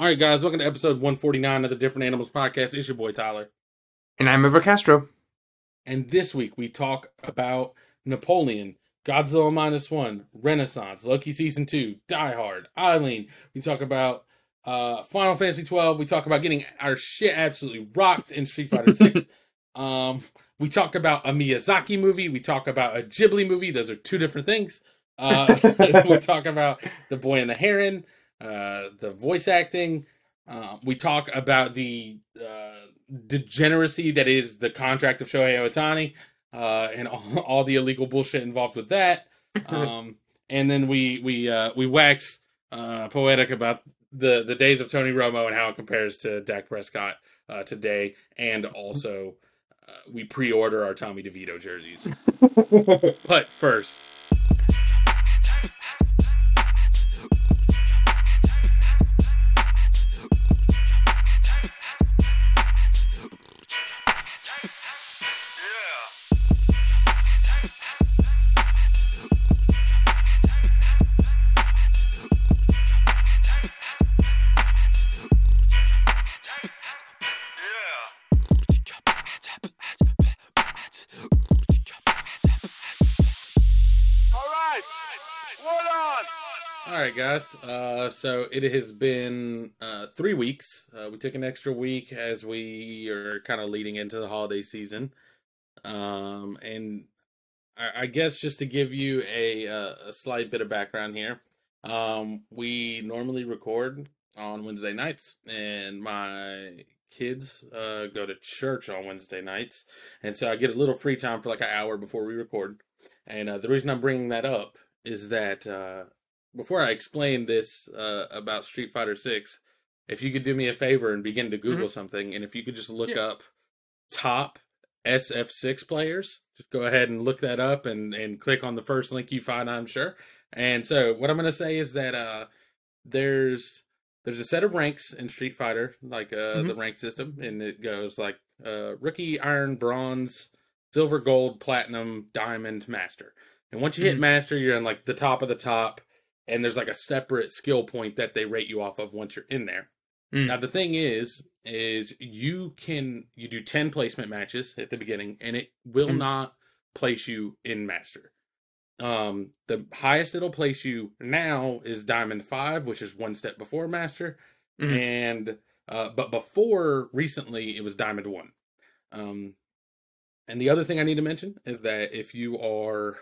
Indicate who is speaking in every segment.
Speaker 1: All right, guys, welcome to episode 149 of the Different Animals Podcast. It's your boy Tyler.
Speaker 2: And I'm Ever Castro.
Speaker 1: And this week we talk about Napoleon, Godzilla Minus One, Renaissance, Loki Season 2, Die Hard, Eileen. We talk about uh, Final Fantasy 12. We talk about getting our shit absolutely rocked in Street Fighter 6. um, we talk about a Miyazaki movie. We talk about a Ghibli movie. Those are two different things. Uh, we talk about The Boy and the Heron uh, the voice acting. Uh, we talk about the uh, degeneracy that is the contract of Shohei Ohtani uh, and all, all, the illegal bullshit involved with that. Um, and then we we uh, we wax uh, poetic about the the days of Tony Romo and how it compares to Dak Prescott uh, today, and also uh, we pre-order our Tommy DeVito jerseys. but first. Uh, so it has been uh, three weeks. Uh, we took an extra week as we are kind of leading into the holiday season. Um, and I, I, guess just to give you a, uh, a slight bit of background here, um, we normally record on Wednesday nights, and my kids uh, go to church on Wednesday nights, and so I get a little free time for like an hour before we record. And uh, the reason I'm bringing that up is that uh, before I explain this uh, about Street Fighter Six, if you could do me a favor and begin to Google mm-hmm. something, and if you could just look yeah. up top SF6 players, just go ahead and look that up and and click on the first link you find. I'm sure. And so what I'm going to say is that uh, there's there's a set of ranks in Street Fighter, like uh, mm-hmm. the rank system, and it goes like uh, rookie, iron, bronze, silver, gold, platinum, diamond, master. And once you hit mm-hmm. master, you're in like the top of the top and there's like a separate skill point that they rate you off of once you're in there. Mm. Now the thing is, is you can you do ten placement matches at the beginning, and it will mm. not place you in master. Um, the highest it'll place you now is diamond five, which is one step before master, mm. and uh, but before recently it was diamond one. Um, and the other thing I need to mention is that if you are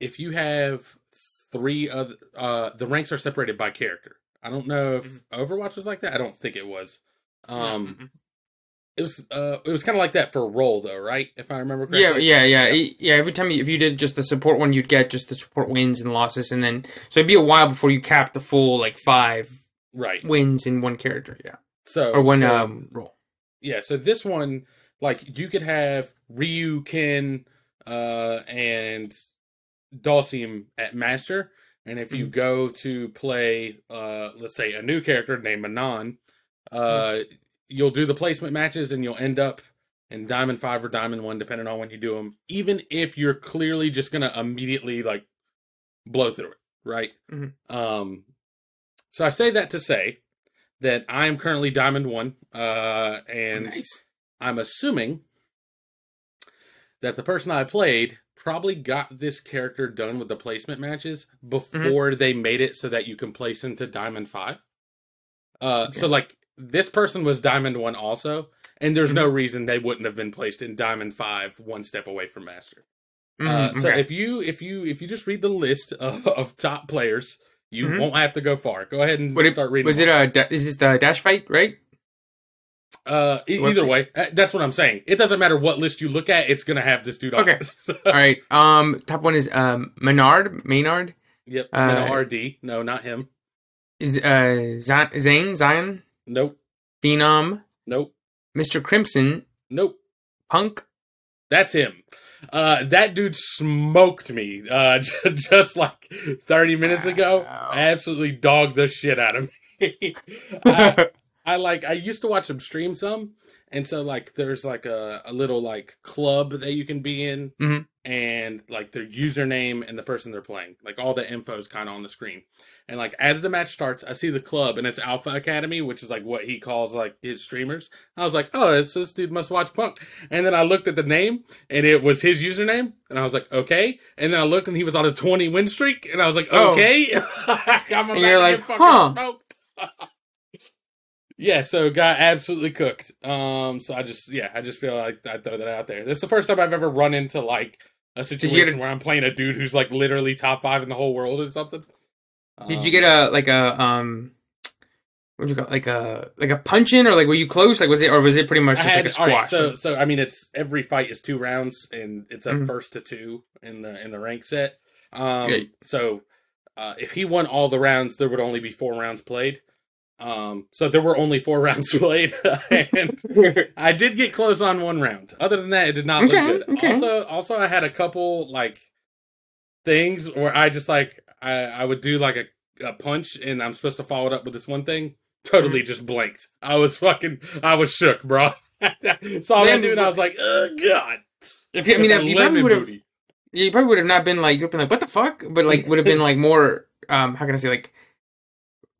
Speaker 1: if you have three of uh the ranks are separated by character. I don't know if mm-hmm. Overwatch was like that. I don't think it was. Um mm-hmm. it was uh it was kind of like that for role though, right? If I remember
Speaker 2: correctly. Yeah, yeah, yeah. Yeah, every time you, if you did just the support one, you'd get just the support wins and losses and then so it'd be a while before you capped the full like 5
Speaker 1: right
Speaker 2: wins in one character, yeah.
Speaker 1: So
Speaker 2: or one so, um role.
Speaker 1: Yeah, so this one like you could have Ryu, Ken, uh and Dhalsim at Master, and if you mm-hmm. go to play, uh, let's say a new character named Manon, uh, mm-hmm. you'll do the placement matches, and you'll end up in Diamond Five or Diamond One, depending on when you do them. Even if you're clearly just gonna immediately like blow through it, right? Mm-hmm. Um, so I say that to say that I am currently Diamond One, uh, and nice. I'm assuming that the person I played probably got this character done with the placement matches mm-hmm. before mm-hmm. they made it so that you can place into Diamond 5. Uh, okay. So, like, this person was Diamond 1 also, and there's mm-hmm. no reason they wouldn't have been placed in Diamond 5 one step away from Master. Mm-hmm. Uh, so okay. if you if you if you just read the list of, of top players, you mm-hmm. won't have to go far. Go ahead and what start reading.
Speaker 2: Was it a is this the dash fight right?
Speaker 1: Uh, either way, uh, that's what I'm saying. It doesn't matter what list you look at; it's gonna have this dude. On.
Speaker 2: Okay. All right. Um, top one is um Menard. Maynard.
Speaker 1: Yep. Uh, RD. No, not him.
Speaker 2: Is uh Zane Zion?
Speaker 1: Nope.
Speaker 2: Phenom.
Speaker 1: Nope.
Speaker 2: Mr. Crimson.
Speaker 1: Nope.
Speaker 2: Punk.
Speaker 1: That's him. Uh, that dude smoked me uh, just like 30 minutes ago. Wow. Absolutely dogged the shit out of me. I like I used to watch them stream some, and so like there's like a, a little like club that you can be in,
Speaker 2: Mhm.
Speaker 1: and like their username and the person they're playing, like all the info is kind of on the screen. And like as the match starts, I see the club and it's Alpha Academy, which is like what he calls like his streamers. I was like, oh, it's this dude must watch Punk. And then I looked at the name and it was his username, and I was like, okay. And then I looked and he was on a 20 win streak, and I was like,
Speaker 2: Oh.
Speaker 1: okay. I'm about
Speaker 2: you're like, huh.
Speaker 1: yeah, so got absolutely cooked. Um, so I just yeah, I just feel like I throw that out there. This is the first time I've ever run into like a situation
Speaker 2: a-
Speaker 1: where I'm playing a dude who's like literally top five in the whole world or something.
Speaker 2: Did
Speaker 1: Um,
Speaker 2: you get a like a um? What you call Like a like a punch in or like were you close? Like was it or was it pretty much just
Speaker 1: had,
Speaker 2: like a
Speaker 1: all right,
Speaker 2: squash?
Speaker 1: so so I mean, it's every fight is two rounds, and it's a
Speaker 2: Mhm.
Speaker 1: first to two in the in the rank set. Um,
Speaker 2: Yeah.
Speaker 1: so uh, if he won all the rounds, there would only be four rounds played. Um, so there were only four rounds played, and I did get close on one round. Other than that, it did not
Speaker 2: Okay,
Speaker 1: look good.
Speaker 2: okay.
Speaker 1: Also, also I had a couple like things where I just like I, I would do like a, a punch, and I'm supposed to follow it up with this one thing. Totally
Speaker 2: Mm-hmm.
Speaker 1: just blanked. I was fucking. I was shook, bro. Saw that
Speaker 2: Man,
Speaker 1: dude, and I was like, oh god.
Speaker 2: if you, I mean, you probably would have. You probably would have not been like you've been like what the fuck, but like would have been like more um how can I say like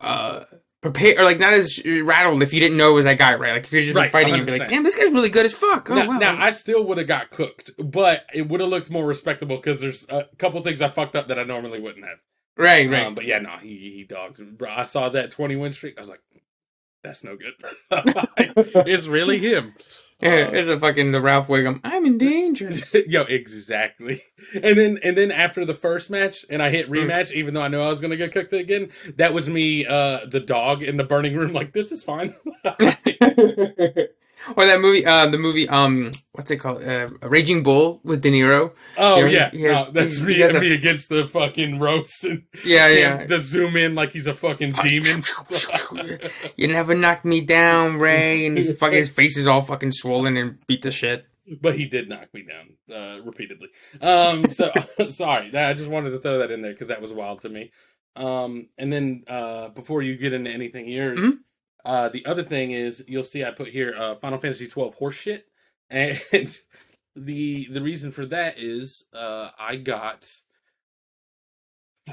Speaker 2: uh prepared or like not as rattled if you didn't know it was that guy right like if you're just been
Speaker 1: Right,
Speaker 2: fighting and be
Speaker 1: 100%.
Speaker 2: like damn this guy's really good as fuck oh
Speaker 1: now,
Speaker 2: wow
Speaker 1: now, I still would have got cooked, but it would have looked more respectable because there's a couple things I fucked up that I normally wouldn't have.
Speaker 2: right right
Speaker 1: Um, but yeah, no, he he dogged. Bro, I saw that 20 win streak. I was like, that's no good. it's really him.
Speaker 2: Yeah, it's a fucking the Ralph Wiggum I'm in danger
Speaker 1: Yo, exactly. And then and then after the first match, and I hit
Speaker 2: Hmm.
Speaker 1: rematch, even though I knew I was gonna get cooked again. That was me, uh, the dog in the burning room. Like this is fine.
Speaker 2: or that movie uh the movie um what's it called uh, Raging Bull with De Niro
Speaker 1: oh
Speaker 2: Yeah, he-
Speaker 1: yeah,
Speaker 2: he has-
Speaker 1: no, that's me,
Speaker 2: he a-
Speaker 1: me against the fucking ropes and
Speaker 2: yeah yeah
Speaker 1: the zoom in like he's a fucking demon.
Speaker 2: you never knocked me down Ray and his fucking his face is all fucking swollen and beat to shit
Speaker 1: but he did knock me down uh, repeatedly. Um, so sorry, that, I just wanted to throw that in there because that was wild to me. Um, and then uh, before you get into anything yours,
Speaker 2: Mhm.
Speaker 1: Uh, the other thing is you'll see I put here uh, Final Fantasy twelve horseshit, and the the reason for that is uh, I got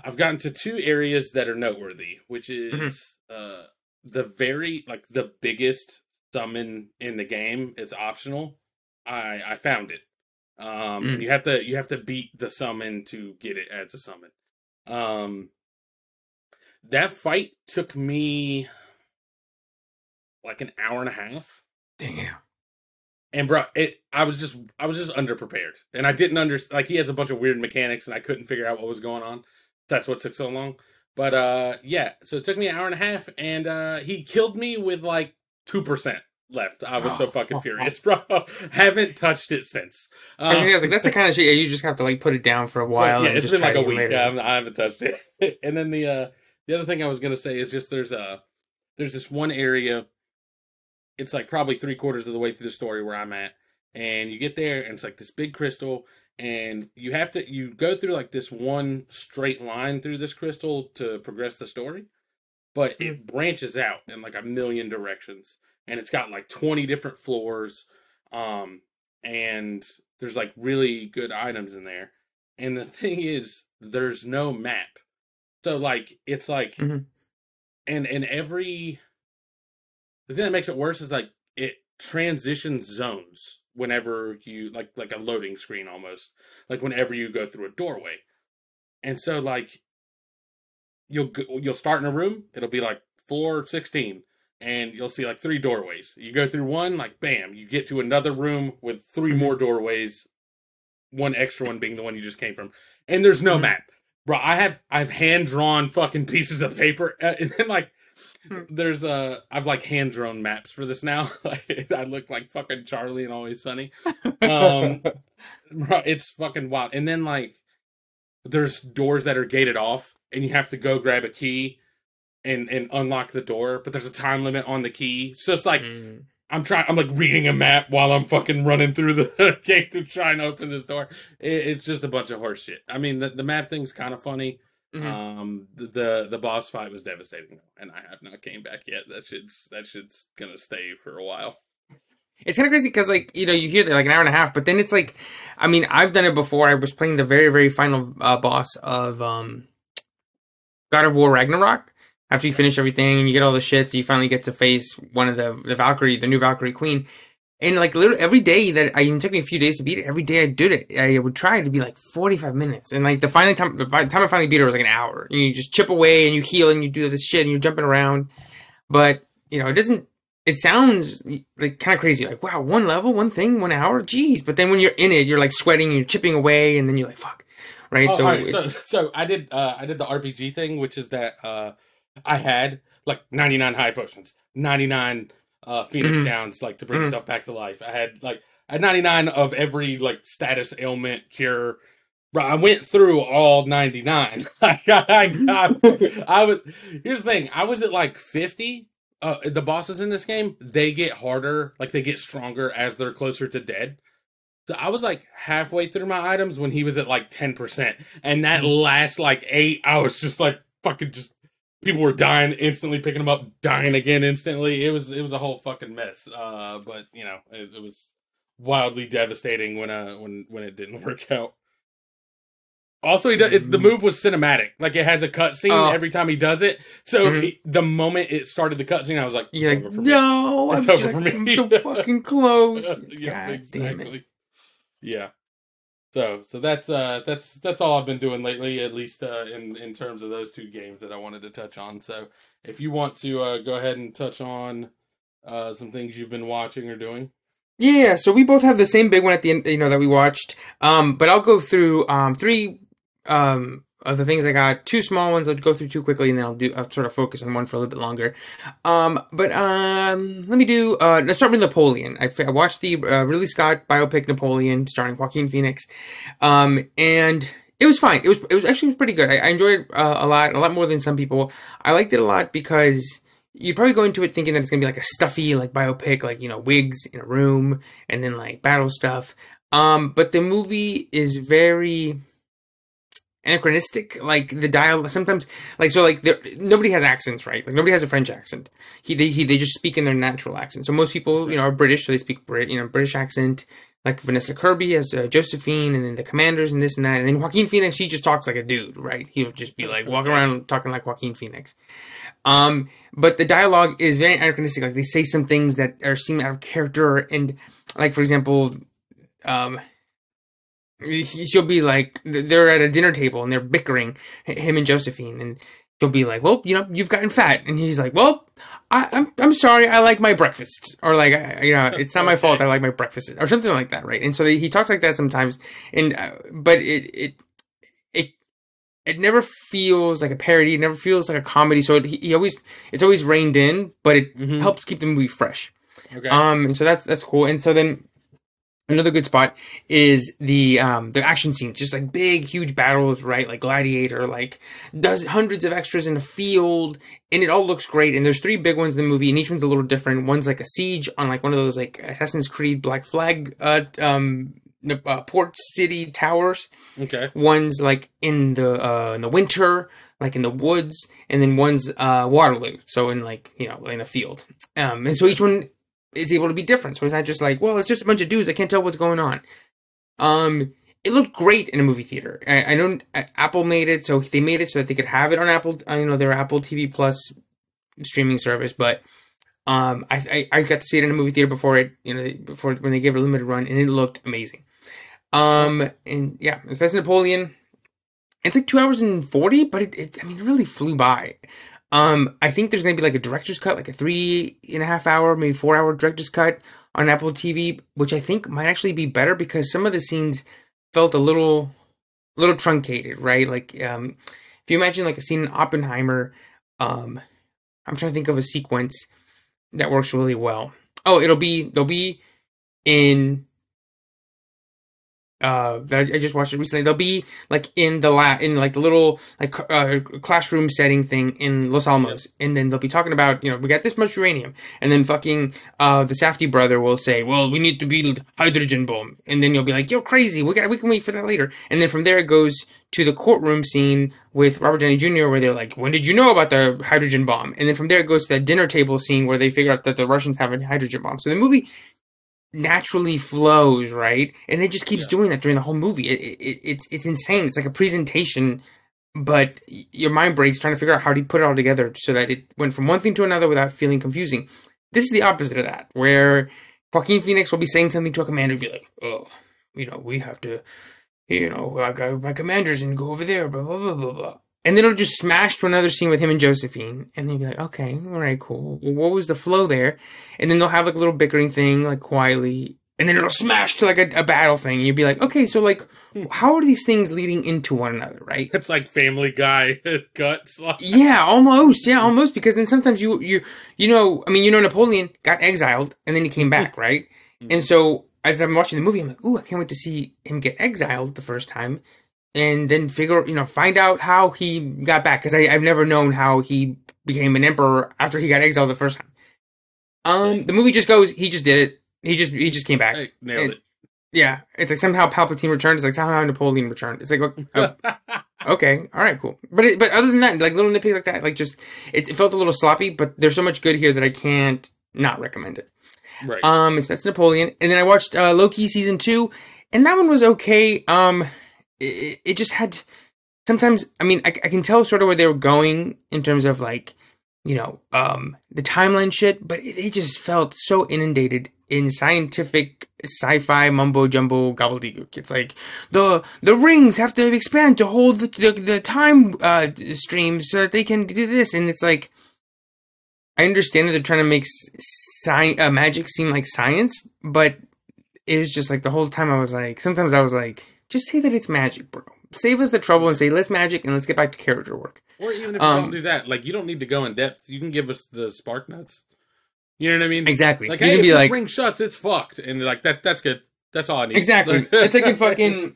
Speaker 1: I've gotten to two areas that are noteworthy, which is uh, the very like the biggest summon in the game. It's optional. I I found it. Um,
Speaker 2: Mm.
Speaker 1: and you have to you have to beat the summon to get it as a summon. Um, that fight took me like an hour and a half.
Speaker 2: damn
Speaker 1: And bro, it I was just I was just underprepared, and I didn't understand. Like he has a bunch of weird mechanics, and I couldn't figure out what was going on. That's what took so long. But uh, yeah, so it took me an hour and a half, and uh, he killed me with like two percent left. I was so fucking furious, bro. Haven't touched it since.
Speaker 2: I
Speaker 1: Uh,
Speaker 2: was like, that's the kind of shit you just have to like put it down for a while.
Speaker 1: yeah, it's
Speaker 2: just
Speaker 1: been like a week. Um, I haven't touched it. and then the uh, the other thing I was gonna say is just there's a there's this one area. It's like probably three quarters of the way through the story where I'm at, and you get there and it's like this big crystal, and you have to you go through like this one straight line through this crystal to progress the story, but it branches out in like a million directions, and it's got like 20 different floors, um, and there's like really good items in there. And the thing is, there's no map. So like it's like
Speaker 2: Mhm.
Speaker 1: and and every the thing that makes it worse is like it transitions zones whenever you like like a loading screen almost. Like whenever you go through a doorway. And so like you'll go, you'll start in a room, it'll be like floor 16 and you'll see like three doorways. You go through one, like bam, you get to another room with three more doorways, one extra one being the one you just came from. And there's no
Speaker 2: Mhm.
Speaker 1: map. Bro, I have I've hand drawn fucking pieces of paper uh, and then like. There's uh I've like hand drawn maps for this now. I look like fucking Charlie and Always Sunny. Um bro, it's fucking wild. And then like there's doors that are gated off and you have to go grab a key and and unlock the door, but there's a time limit on the key. So it's like
Speaker 2: Mm.
Speaker 1: I'm trying I'm like reading a map while I'm fucking running through the gate to try and open this door. It, it's just a bunch of horseshit. I mean the, the map thing's kind of funny.
Speaker 2: Mhm.
Speaker 1: Um, the, the boss fight was devastating, and I have not came back yet. That shit's that shit's gonna stay for a while.
Speaker 2: It's kind of crazy because, like, you know, you hear that like an hour and a half, but then it's like, I mean, I've done it before. I was playing the very, very final uh, boss of um, God of War Ragnarok. After you finish everything and you get all the shits, you finally get to face one of the the Valkyrie, the new Valkyrie Queen. And like literally every day that I even took me a few days to beat it, every day I did it, I would try to be like forty five minutes. And like the final time, the time I finally beat it was like an hour. And you just chip away and you heal and you do this shit and you're jumping around. But you know, it doesn't it sounds like kind of crazy. Like, wow, one level, one thing, one hour, jeez. But then when you're in it, you're like sweating, and you're chipping away, and then you're like, fuck, right?
Speaker 1: Oh,
Speaker 2: so,
Speaker 1: right, so so I did uh, I did the RPG thing, which is that uh, I had like 99 high potions, 99 uh, Phoenix
Speaker 2: Mhm.
Speaker 1: downs, like to bring
Speaker 2: Mhm.
Speaker 1: yourself back to life. I had like I had 99 of every like status ailment cure. I went through all 99. I got, I got, I was. Here's the thing. I was at like 50. Uh, the bosses in this game, they get harder, like they get stronger as they're closer to dead. So I was like halfway through my items when he was at like 10%. And that last like eight, I was just like fucking just people were dying instantly, picking them up, dying again instantly. It was it was a whole fucking mess. Uh but you know, it, it was wildly devastating when uh when when it didn't work out. Also, he does, it, the move was cinematic. Like it has a cutscene
Speaker 2: Oh.
Speaker 1: every time he does it. So
Speaker 2: Mhm.
Speaker 1: it- the moment it started the cutscene, I was like,
Speaker 2: you're
Speaker 1: "Over for me."
Speaker 2: no, I'm,
Speaker 1: over
Speaker 2: just-
Speaker 1: for me.
Speaker 2: I'm so fucking close.
Speaker 1: yeah,
Speaker 2: God damn it.
Speaker 1: Yeah. So so that's uh that's that's all I've been doing lately, at least uh in in terms of those two games that I wanted to touch on. So if you want to uh go ahead and touch on uh some things you've been watching or doing.
Speaker 2: Yeah, so we both have the same big one at the end, you know, that we watched. Um, but I'll go through um three um of the things I got. Two small ones I'll go through too quickly, and then I'll do I'll sort of focus on one for a little bit longer. Um, but um, let me do. Uh, let's start with Napoleon. I, I watched the uh, Ridley Scott biopic Napoleon, starring Joaquin Phoenix, um, and it was fine. It was it was actually pretty good. I, I enjoyed it uh, a lot, a lot more than some people. I liked it a lot because you probably go into it thinking that it's gonna be like a stuffy like biopic, like you know wigs in a room and then like battle stuff. Um, but the movie is very anachronistic. Like the dialogue sometimes, like so, like nobody has accents, right? Like nobody has a French accent. He they, he they just speak in their natural accent. So most people, you know, are British, so they speak Brit, you know, British accent. Like Vanessa Kirby as uh, Josephine, and then the commanders and this and that, and then Joaquin Phoenix, he just talks like a dude, right? He'll just be like walking around talking like Joaquin Phoenix. Um, but the dialogue is very anachronistic. Like they say some things that are seem out of character, and like for example, um, she'll be like they're at a dinner table and they're bickering, him and Josephine, and she'll be like, "Well, you know, you've gotten fat," and he's like, "Well, I, I'm I'm sorry, I like my breakfast," or like, I- you know, it's not my fault, I like my breakfast, or something like that, right? And so he talks like that sometimes, and uh, but it it it it never feels like a parody. It never feels like a comedy. So it, he, he always it's always reined in, but it
Speaker 1: Mhm.
Speaker 2: helps keep the movie fresh.
Speaker 1: Okay.
Speaker 2: Um, and so that's that's cool. And so then another good spot is the um the action scenes, just like big, huge battles, right? Like Gladiator, like does hundreds of extras in a field, and it all looks great. And there's three big ones in the movie, and each one's a little different. One's like a siege on like one of those like Assassin's Creed Black Flag uh um uh, port city towers
Speaker 1: okay.
Speaker 2: one's like in the uh in the winter like in the woods and then one's uh waterloo so in like you know in a field um and so each one is able to be different. So it's not just like well it's just a bunch of dudes. I can't tell what's going on. Um it looked great in a movie theater. I, I know uh, apple made it so they made it so that they could have it on apple uh, you know their apple tv plus streaming service but um I, I i got to see it in a movie theater before it you know before when they gave it a limited run and it looked amazing. Um and yeah that's napoleon. It's like two hours and 40 but it, it i mean it really flew by um i think there's gonna be like a director's cut like a three and a half hour maybe four hour director's cut on apple tv which i think might actually be better because some of the scenes felt a little little truncated right? Like um if you imagine like a scene in oppenheimer um i'm trying to think of a sequence that works really well. Oh it'll be they'll be in uh that I, I just watched it recently. They'll be like in the la in like the little like uh, classroom setting thing in Los Alamos, and then they'll be talking about you know we got this much uranium, and then fucking uh the Safdie brother will say, well we need to build hydrogen bomb, and then you'll be like you're crazy, we got we can wait for that later, and then from there it goes to the courtroom scene with Robert Downey Jr. where they're like, when did you know about the hydrogen bomb? And then from there it goes to that dinner table scene where they figure out that the Russians have a hydrogen bomb. So the movie naturally flows, right? And it just keeps
Speaker 1: Yeah.
Speaker 2: doing that during the whole movie. It, it, it's it's insane. It's like a presentation, but your mind breaks trying to figure out how to put it all together so that it went from one thing to another without feeling confusing. This is the opposite of that, where Joaquin Phoenix will be saying something to a commander and be like, "Oh, you know, we have to, you know, I got my commanders and go over there, blah blah blah blah blah." And then it'll just smash to another scene with him and Josephine, and then you'll be like, "Okay, all right, cool. Well, what was the flow there?" And then they'll have like a little bickering thing, like quietly, and then it'll smash to like a, a battle thing. And you'd be like, "Okay, so like, hmm. how are these things leading into one another, right?"
Speaker 1: It's like Family Guy guts.
Speaker 2: yeah, almost. Yeah, almost. Because then sometimes you you you know, I mean, you know, Napoleon got exiled and then he came back, right? Hmm. And so as I'm watching the movie, I'm like, ooh, I can't wait to see him get exiled the first time, and then figure, you know, find out how he got back because I've never known how he became an emperor after he got exiled the first time. Um, the movie just goes, he just did it. He just he just came back.
Speaker 1: Hey, nailed it.
Speaker 2: Yeah, it's like somehow Palpatine returned. It's like somehow Napoleon returned. It's like, oh, okay, all right, cool. But it, but other than that, like little nitpicks like that, like just it, it felt a little sloppy. But there's so much good here that I can't not recommend it.
Speaker 1: right.
Speaker 2: Um, so that's Napoleon, and then I watched uh, Loki season two, and that one was okay. Um, it, it just had sometimes. I mean, I, I can tell sort of where they were going in terms of like you know um the timeline shit, but it, just felt so inundated in scientific sci-fi mumbo jumbo gobbledygook. It's like the the rings have to expand to hold the the, the time uh, streams so that they can do this, and it's like. I understand that they're trying to make sci- uh, magic seem like science, but it was just like the whole time I was like, sometimes I was like, just say that it's magic, bro. Save us the trouble and say let's magic and let's get back to character work.
Speaker 1: or even if you
Speaker 2: um,
Speaker 1: don't do that, like you don't need to go in depth. You can give us the SparkNotes. You know what I mean?
Speaker 2: Exactly.
Speaker 1: Like,
Speaker 2: you
Speaker 1: hey,
Speaker 2: can
Speaker 1: if
Speaker 2: be like,
Speaker 1: ring shuts, it's fucked, and like that. That's good. That's all I need.
Speaker 2: exactly. it's like in fucking,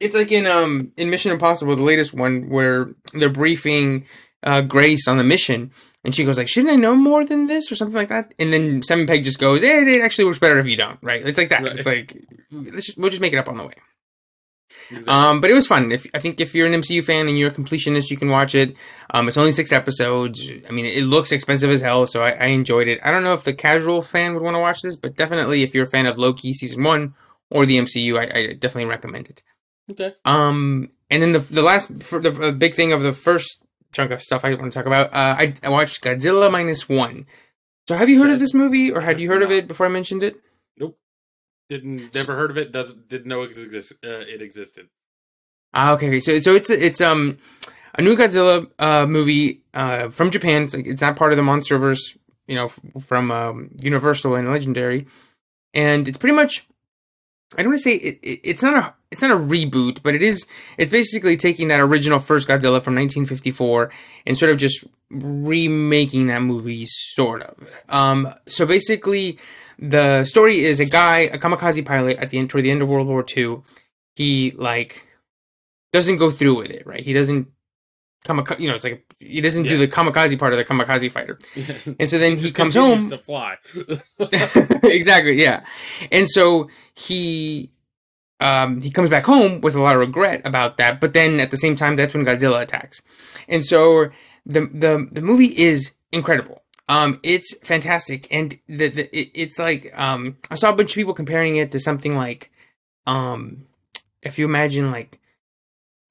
Speaker 2: it's like in um in Mission Impossible, the latest one, where they're briefing uh Grace on the mission, and she goes like, shouldn't I know more than this or something like that? And then Simon Pegg just goes, eh, it actually works better if you don't, right? It's like that.
Speaker 1: Right.
Speaker 2: It's like let's just, we'll just make it up on the way.
Speaker 1: Exactly.
Speaker 2: Um, but it was fun. If I think if you're an MCU fan and you're a completionist, you can watch it. Um, it's only six episodes. I mean, it looks expensive as hell, so I, I enjoyed it. I don't know if the casual fan would want to watch this, but definitely if you're a fan of Loki season one or the MCU, I, I definitely recommend it.
Speaker 1: okay.
Speaker 2: Um, and then the the last the big thing of the first chunk of stuff I want to talk about, uh, I, I watched Godzilla minus one. So have you heard of this movie, or had you heard of it before I mentioned it?
Speaker 1: Didn't never heard of it. Doesn't didn't know it, exist, uh, it existed.
Speaker 2: Ah, okay. So so it's it's um a new Godzilla uh movie uh from Japan. It's like it's not part of the MonsterVerse, you know, from um, Universal and Legendary, and it's pretty much. I don't want to say it, it, it's not a it's not a reboot, but it is. It's basically taking that original first Godzilla from 1954 and sort of just remaking that movie, sort of. Um, so basically, the story is a guy, a kamikaze pilot, at the end toward the end of World War II. He like doesn't go through with it, right? He doesn't kamikaze, you know, it's like he doesn't do the kamikaze part of the kamikaze fighter, and so then he
Speaker 1: Just
Speaker 2: comes home.
Speaker 1: to fly.
Speaker 2: exactly, yeah, and so he um he comes back home with a lot of regret about that, but then at the same time, that's when Godzilla attacks, and so the the the movie is incredible. Um, it's fantastic, and the, the it, it's like um I saw a bunch of people comparing it to something like um if you imagine like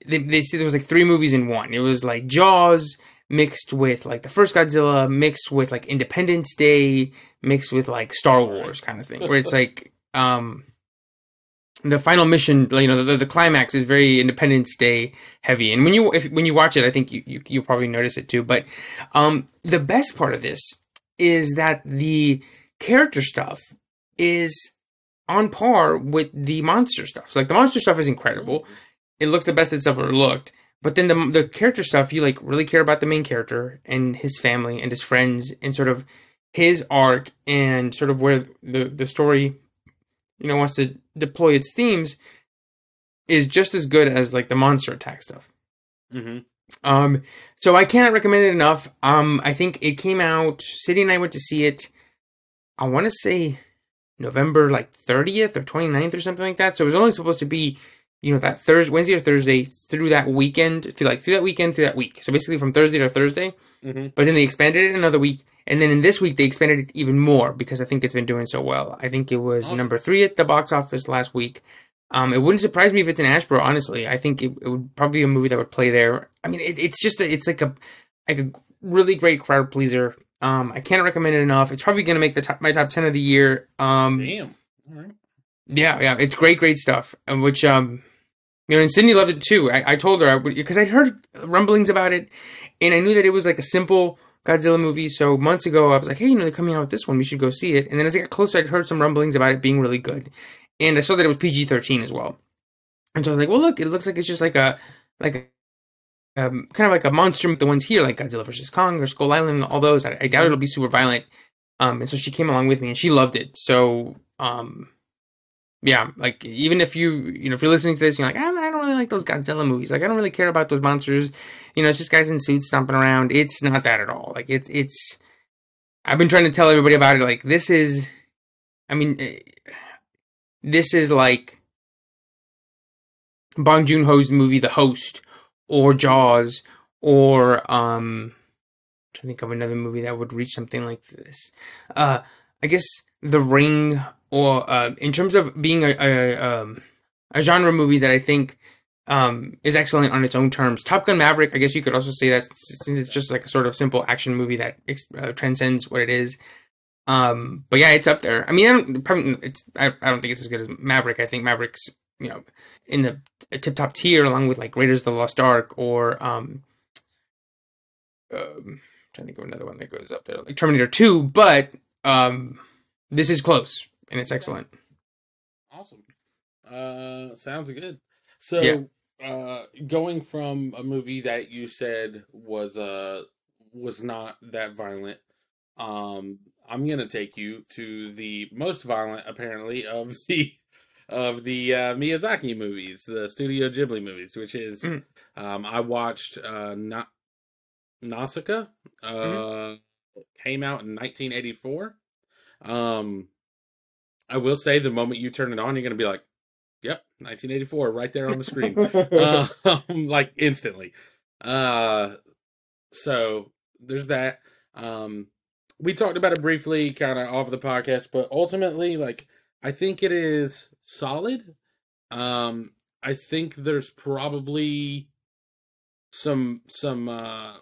Speaker 2: they, they said there was like three movies in one. It was like Jaws mixed with like the first Godzilla mixed with like Independence Day mixed with like Star Wars kind of thing, where it's like um the final mission, you know, the, the climax is very Independence Day heavy, and when you if when you watch it, I think you, you you'll probably notice it too. But um the best part of this is that the character stuff is on par with the monster stuff. So, like the monster stuff is incredible. It looks the best it's ever looked. But then the the character stuff, you like really care about the main character and his family and his friends and sort of his arc and sort of where the the story, you know, wants to deploy its themes. is just as good as like the monster attack stuff.
Speaker 1: Mm-hmm.
Speaker 2: Um, so I can't recommend it enough. Um, I think it came out. Sydney and I went to see it. I want to say November like 30th or 29th or something like that. So it was only supposed to be, you know, that Thursday, Wednesday or Thursday through that weekend, through like through that weekend, through that week. So basically from Thursday to Thursday.
Speaker 1: Mm-hmm.
Speaker 2: But then they expanded it another week, and then in this week they expanded it even more because I think it's been doing so well. I think it was
Speaker 1: Awesome.
Speaker 2: number three at the box office last week. Um, it wouldn't surprise me if it's in Asheboro. Honestly, I think it, it would probably be a movie that would play there. I mean, it, it's just a, it's like a like a really great crowd pleaser. Um, I can't recommend it enough. It's probably gonna make the top, my top ten of the year. Um,
Speaker 1: Damn. All right.
Speaker 2: Yeah, yeah, it's great, great stuff. Which um, you know, and Sydney loved it too. I, I told her I would because I'd heard rumblings about it, and I knew that it was like a simple Godzilla movie. So months ago, I was like, hey, you know, they're coming out with this one. We should go see it. And then as I got closer, I'd heard some rumblings about it being really good, and I saw that it was PG thirteen as well. And so I was like, well, look, it looks like it's just like a like a um, kind of like a monster. The ones here, like Godzilla versus Kong or Skull Island, all those. I, I doubt it'll be super violent. Um, and so she came along with me, and she loved it. So um, yeah, like even if you you know if you're listening to this, you're like, "Ah, I don't really like those Godzilla movies. Like I don't really care about those monsters. You know, it's just guys in suits stomping around. It's not that at all. Like it's it's. I've been trying to tell everybody about it. Like this is, I mean, eh, this is like Bong Joon Ho's movie The Host or Jaws or um. I'm trying to think of another movie that would reach something like this. Uh, I guess The Ring or uh, in terms of being a a, um, a genre movie that I think um, is excellent on its own terms. Top Gun Maverick, I guess you could also say that since it's just like a sort of simple action movie that uh, transcends what it is. Um, but yeah, it's up there. I mean, I don't probably it's I, I don't think it's as good as Maverick. I think Maverick's you know in the tip top tier along with like Raiders of the Lost Ark or um, um trying to think of another one that goes up there like Terminator Two, but um, this is close and it's excellent.
Speaker 1: Awesome. Uh, sounds good. So,
Speaker 2: Yeah.
Speaker 1: uh, going from a movie that you said was uh was not that violent, um, I'm gonna take you to the most violent, apparently, of the of the uh, Miyazaki movies, the Studio Ghibli movies, which is
Speaker 2: Mhm.
Speaker 1: um, I watched uh, Na- Nausicaa. Uh,
Speaker 2: Mm-hmm.
Speaker 1: came out in 1984. Um, I will say the moment you turn it on, you're gonna be like, "Yep, 1984, right there on the screen." um, like instantly. Uh, so there's that. Um, we talked about it briefly, kind of off the podcast, but ultimately, like, I think it is solid. Um, I think there's probably some some uh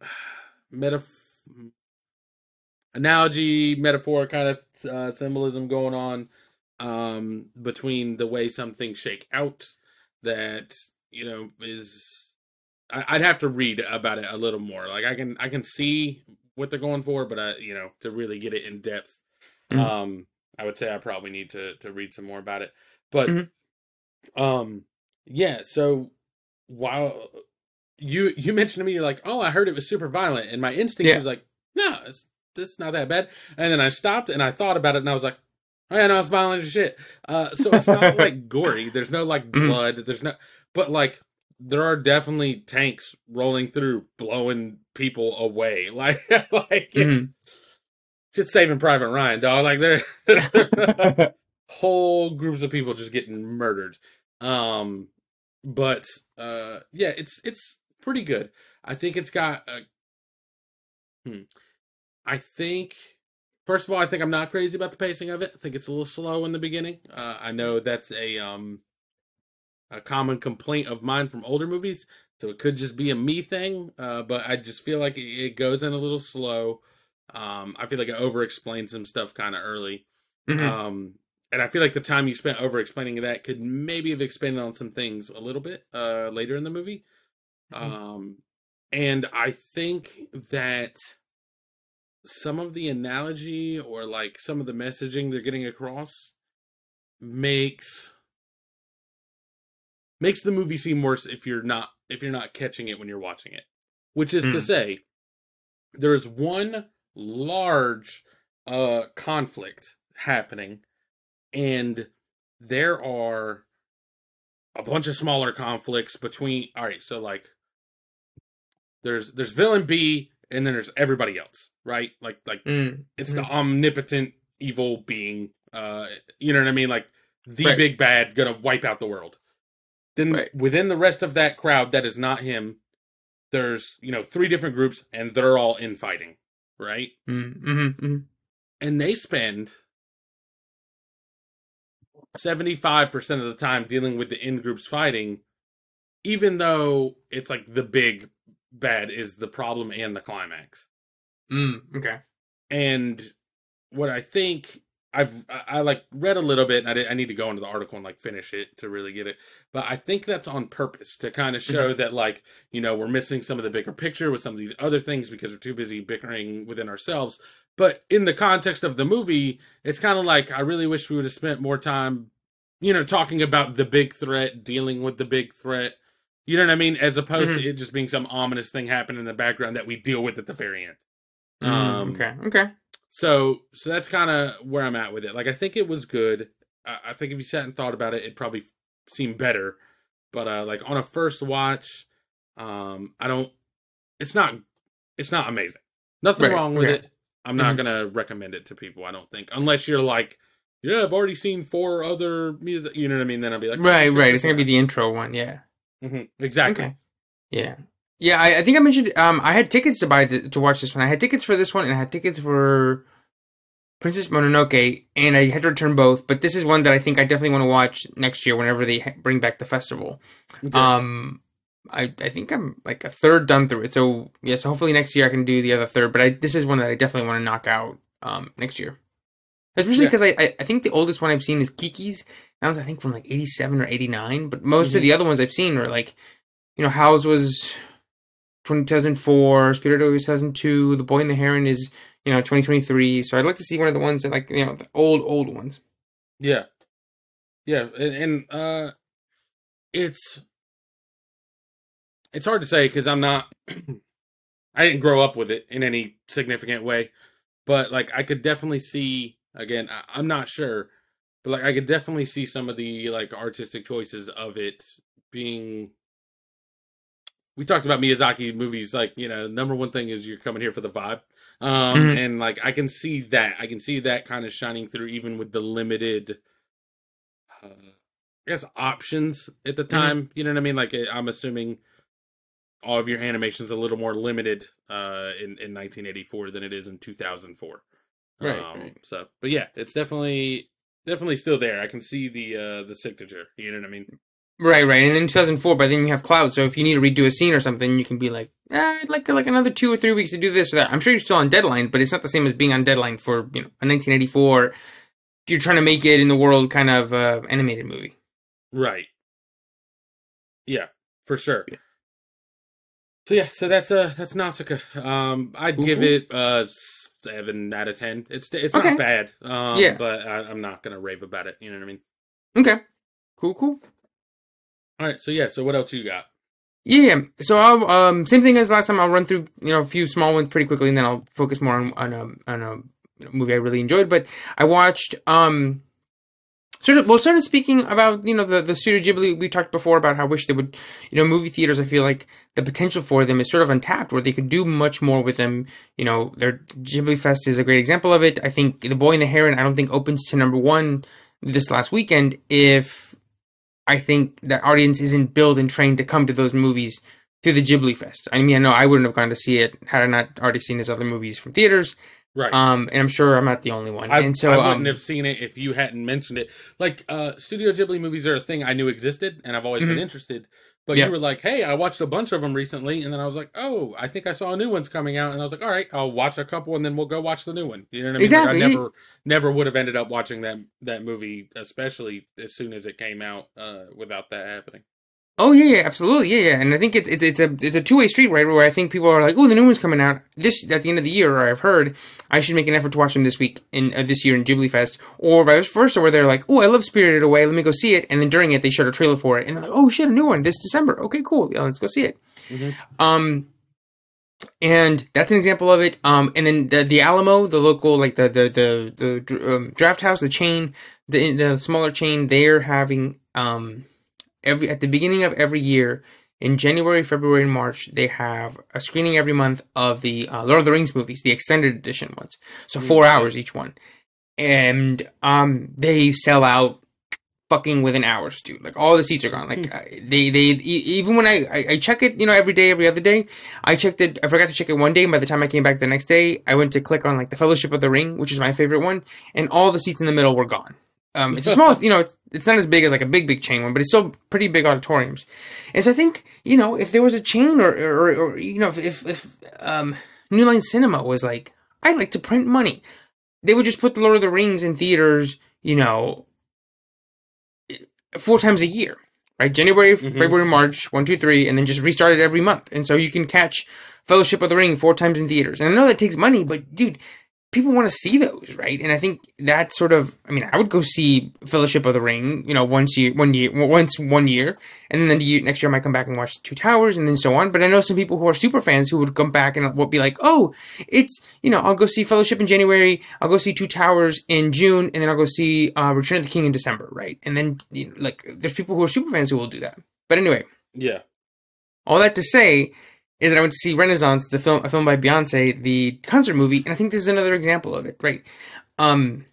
Speaker 1: metaf analogy metaphor kind of uh, symbolism going on um between the way some things shake out that you know is I, i'd have to read about it a little more like i can i can see what they're going for but i you know to really get it in depth
Speaker 2: Mhm.
Speaker 1: um i would say i probably need to to read some more about it but
Speaker 2: Mhm.
Speaker 1: um yeah so while you you mentioned to me you're like oh i heard it was super violent and my instinct
Speaker 2: Yeah.
Speaker 1: was like no it's it's not that bad and then i stopped and i thought about it and i was like oh yeah no it's violent as shit uh so it's not like gory there's no like
Speaker 2: Mhm.
Speaker 1: blood there's no but like there are definitely tanks rolling through blowing people away like like it's just saving private ryan dog like they're whole groups of people just getting murdered. Um, but uh, yeah, it's it's pretty good. I think it's got. A, hmm, I think first of all, I think I'm not crazy about the pacing of it. I think it's a little slow in the beginning. Uh, I know that's a um a common complaint of mine from older movies, so it could just be a me thing. Uh, but I just feel like it, it goes in a little slow. Um, I feel like it over explains some stuff kind of early.
Speaker 2: Mhm.
Speaker 1: Um, and I feel like the time you spent over explaining that could maybe have expanded on some things a little bit uh, later in the movie.
Speaker 2: Mhm.
Speaker 1: Um, and I think that some of the analogy or like some of the messaging they're getting across makes makes the movie seem worse if you're not if you're not catching it when you're watching it. Which is to
Speaker 2: Mm.
Speaker 1: say, there is one large uh conflict happening and there are a bunch of smaller conflicts between. All right, so like there's there's villain B, and then there's everybody else, right? Like like
Speaker 2: Mm.
Speaker 1: it's the omnipotent evil being. Uh, you know what I mean? Like the
Speaker 2: Right.
Speaker 1: big bad gonna wipe out the world. Then
Speaker 2: Right.
Speaker 1: within the rest of that crowd that is not him, there's you know three different groups, and they're all infighting, right?
Speaker 2: Mm. Mm. Mm.
Speaker 1: and they spend 75% of the time dealing with the in groups fighting even though it's like the big bad is the problem and the climax
Speaker 2: Mm. Okay.
Speaker 1: and what i think i've i, I like read a little bit and I, did, I need to go into the article and like finish it to really get it but i think that's on purpose to kind of show that like you know we're missing some of the bigger picture with some of these other things because we're too busy bickering within ourselves but in the context of the movie it's kind of like i really wish we would have spent more time you know talking about the big threat dealing with the big threat you know what i mean as opposed
Speaker 2: Mhm.
Speaker 1: to it just being some ominous thing happening in the background that we deal with at the very end
Speaker 2: Mm.
Speaker 1: Um,
Speaker 2: okay. Okay.
Speaker 1: so so that's kind of where i'm at with it like i think it was good I, I think if you sat and thought about it it probably seemed better but uh like on a first watch um i don't it's not it's not amazing nothing
Speaker 2: Right,
Speaker 1: wrong with
Speaker 2: okay.
Speaker 1: it i'm not
Speaker 2: Mhm.
Speaker 1: gonna recommend it to people i don't think unless you're like yeah i've already seen four other music you know what i mean then i'll be like
Speaker 2: Right. Right. It's gonna be the intro one. Yeah.
Speaker 1: Mhm, exactly
Speaker 2: Okay. Yeah. Yeah, I, I think I mentioned um I had tickets to buy the, to watch this one. I had tickets for this one and I had tickets for Princess Mononoke and I had to return both, but this is one that I think I definitely want to watch next year whenever they ha- bring back the festival.
Speaker 1: Okay.
Speaker 2: Um I I think I'm like a third done through it. So, yeah, so hopefully next year I can do the other third, but I this is one that I definitely want to knock out um next year. Especially
Speaker 1: Yeah.
Speaker 2: because I, I I think the oldest one I've seen is Kiki's. That was I think from like 87 or 89, but most
Speaker 1: Mhm.
Speaker 2: of the other ones I've seen are like you know, Howl's was 2004, Spirited 2002, The Boy and the Heron is, you know, 2023. So I'd like to see one of the ones that like, you know, the old old ones.
Speaker 1: Yeah. Yeah, and, and uh it's it's hard to say cuz I'm not I didn't grow up with it in any significant way, but like I could definitely see again, I, I'm not sure, but like I could definitely see some of the like artistic choices of it being we talked about Miyazaki movies like, you know, number one thing is you're coming here for the vibe. Um
Speaker 2: Mhm.
Speaker 1: and like I can see that. I can see that kind of shining through even with the limited uh, I guess options at the time. You know what I mean? Like eh, I'm assuming all of your animation's a little more limited uh, in in 1984 than it is in 2004.
Speaker 2: Right,
Speaker 1: Um,
Speaker 2: right.
Speaker 1: So, but yeah, it's definitely definitely still there. I can see the uh, the signature. You know what I mean?
Speaker 2: Right, right. And then 2004, but then you have Cloud. So if you need to redo a scene or something, you can be like, eh, I'd like to, like another two or three weeks to do this or that. I'm sure you're still on deadline, but it's not the same as being on deadline for, you know, a 1984. You're trying to make it in the world kind of uh, animated movie.
Speaker 1: Right. Yeah, for sure.
Speaker 2: Yeah.
Speaker 1: So yeah, so that's uh that's Nausicaa. Um, I'd
Speaker 2: Cool,
Speaker 1: give it uh seven out of ten. It's it's
Speaker 2: Okay.
Speaker 1: not bad. Um,
Speaker 2: Yeah.
Speaker 1: but I, I'm not gonna rave about it. You know what I mean?
Speaker 2: Okay. Cool, cool.
Speaker 1: All right. So yeah. So what else you got?
Speaker 2: Yeah, so I'll um same thing as last time. I'll run through you know a few small ones pretty quickly, and then I'll focus more on on a on a movie I really enjoyed. But I watched um of well, sort of speaking about you know the the Studio Ghibli. We talked before about how I wish they would you know movie theaters. I feel like the potential for them is sort of untapped, where they could do much more with them. You know, their Ghibli Fest is a great example of it. I think The Boy and the Heron. I don't think opens to number one this last weekend if I think that audience isn't built and trained to come to those movies through the Ghibli Fest. I mean, I know I wouldn't have gone to see it had I not already seen his other movies from theaters.
Speaker 1: Right.
Speaker 2: Um, and I'm sure I'm not the only one.
Speaker 1: I,
Speaker 2: and so,
Speaker 1: I wouldn't
Speaker 2: um,
Speaker 1: have seen it if you hadn't mentioned it. Like uh Studio Ghibli movies are a thing I knew existed, and I've always been
Speaker 2: Mhm.
Speaker 1: interested. But
Speaker 2: Yeah.
Speaker 1: you were like, "Hey, I watched a bunch of them recently," and then I was like, "Oh, I think I saw a new one's coming out," and I was like, "All right, I'll watch a couple, and then we'll go watch the new one." You know what I mean?
Speaker 2: Exactly.
Speaker 1: Like, I never, never would have ended up watching that that movie, especially as soon as it came out, uh, without that happening.
Speaker 2: Oh yeah, yeah, absolutely, yeah, yeah. And I think it's it's it's a it's a two way street, right? Where I think people are like, oh, the new one's coming out this at the end of the year, or I've heard I should make an effort to watch them this week in uh, this year in Ghibli Fest, or vice versa, where they're like, oh, I love Spirited Away, let me go see it, and then during it they showed a trailer for it, and they're like, oh shit, a new one this December. Okay, cool, yeah, let's go see it.
Speaker 1: Mhm.
Speaker 2: Um, and that's an example of it. Um, and then the, the Alamo, the local, like the the the the um, draft house, the chain, the the smaller chain, they're having um every at the beginning of every year in January, February, and March, they have a screening every month of the uh, Lord of the Rings movies, the extended edition ones. So four hours each one, and um, they sell out fucking within hours, dude. Like all the seats are gone. Like mm. they, they, even when I, I, I, check it, you know, every day, every other day, I checked it. I forgot to check it one day. And by the time I came back the next day, I went to click on like the Fellowship of the Ring, which is my favorite one, and all the seats in the middle were gone. Um, it's small, you know, it's, it's not as big as like a big, big chain one, but it's still pretty big auditoriums. And so I think, you know, if there was a chain or, or, or you know, if, if, if um, New Line Cinema was like, I'd like to print money, they would just put the Lord of the Rings in theaters, you know, four times a year, right? January, mm-hmm. February, March, one, two, three, and then just restart it every month. And so you can catch Fellowship of the Ring four times in theaters. And I know that takes money, but dude, people want to see those, right? And I think that sort of, I mean, I would go see Fellowship of the Ring, you know, once year, one year, once one year, and then the year, next year I might come back and watch Two Towers, and then so on. But I know some people who are super fans who would come back and would be like, oh, it's, you know, I'll go see Fellowship in January, I'll go see Two Towers in June, and then I'll go see uh, Return of the King in December, right? And then, you know, like, there's people who are super fans who will do that. But anyway,
Speaker 1: yeah.
Speaker 2: All that to say is that I went to see Renaissance, the film, a film by Beyonce, the concert movie, and I think this is another example of it. Right, um,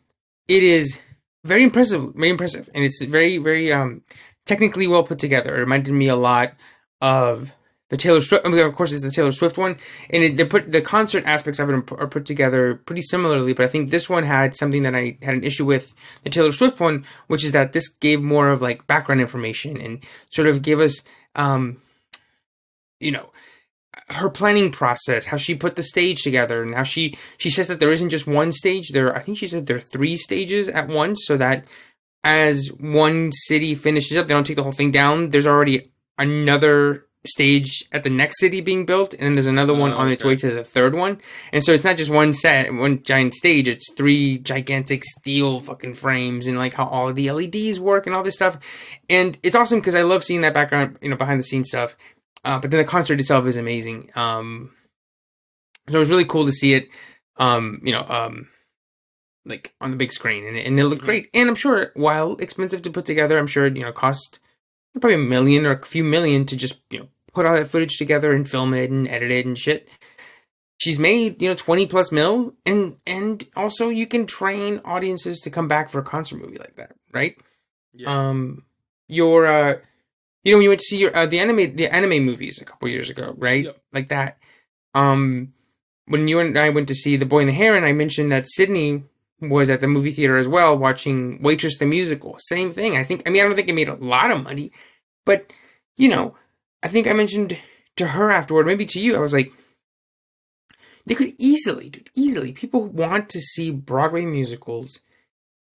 Speaker 2: it is very impressive, very impressive, and it's very, very um, technically well put together. It reminded me a lot of the Taylor Swift. I mean, of course, it's the Taylor Swift one, and it, they put the concert aspects of it are put together pretty similarly. But I think this one had something that I had an issue with the Taylor Swift one, which is that this gave more of like background information and sort of gave us, um, you know, her planning process, how she put the stage together, and how she she says that there isn't just one stage. There, I think she said there are three stages at once, so that as one city finishes up, they don't take the whole thing down. There's already another stage at the next city being built, and then there's another one oh, on okay. its way to the third one. And so it's not just one set, one giant stage. It's three gigantic steel fucking frames, and like how all of the LEDs work and all this stuff. And it's awesome because I love seeing that background, you know, behind the scenes stuff. Uh, but then the concert itself is amazing. Um, so it was really cool to see it, um, you know, um, like on the big screen, and, and it looked mm-hmm. great. And I'm sure, while expensive to put together, I'm sure you know cost probably a million or a few million to just you know put all that footage together and film it and edit it and shit. She's made you know 20 plus mil, and and also you can train audiences to come back for a concert movie like that, right? Yeah. Um, your uh you know, when you went to see your uh, the anime the anime movies a couple years ago, right? Yep. Like that. Um, when you and I went to see The Boy and the Heron, I mentioned that Sydney was at the movie theater as well, watching Waitress the musical. Same thing. I think. I mean, I don't think it made a lot of money, but you know, I think I mentioned to her afterward, maybe to you, I was like, they could easily, dude, easily. People want to see Broadway musicals,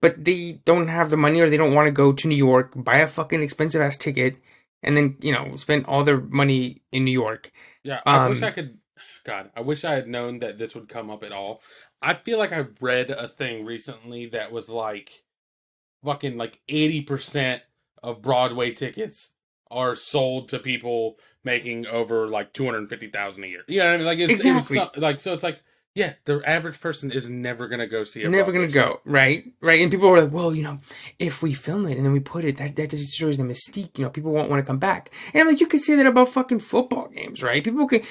Speaker 2: but they don't have the money or they don't want to go to New York, buy a fucking expensive ass ticket, and then you know spend all their money in New York.
Speaker 1: Yeah, I um, wish I could. God, I wish I had known that this would come up at all. I feel like I read a thing recently that was like fucking like eighty percent of Broadway tickets are sold to people making over like two hundred fifty thousand a year. You know what I mean? Like it's, exactly. It like so. It's like yeah, the average person is never gonna go see it.
Speaker 2: Never gonna go, right? Right. And people are like, well, you know, if we film it and then we put it, that that destroys the mystique. You know, people won't want to come back. And I'm like, you can say that about fucking football games, right? People can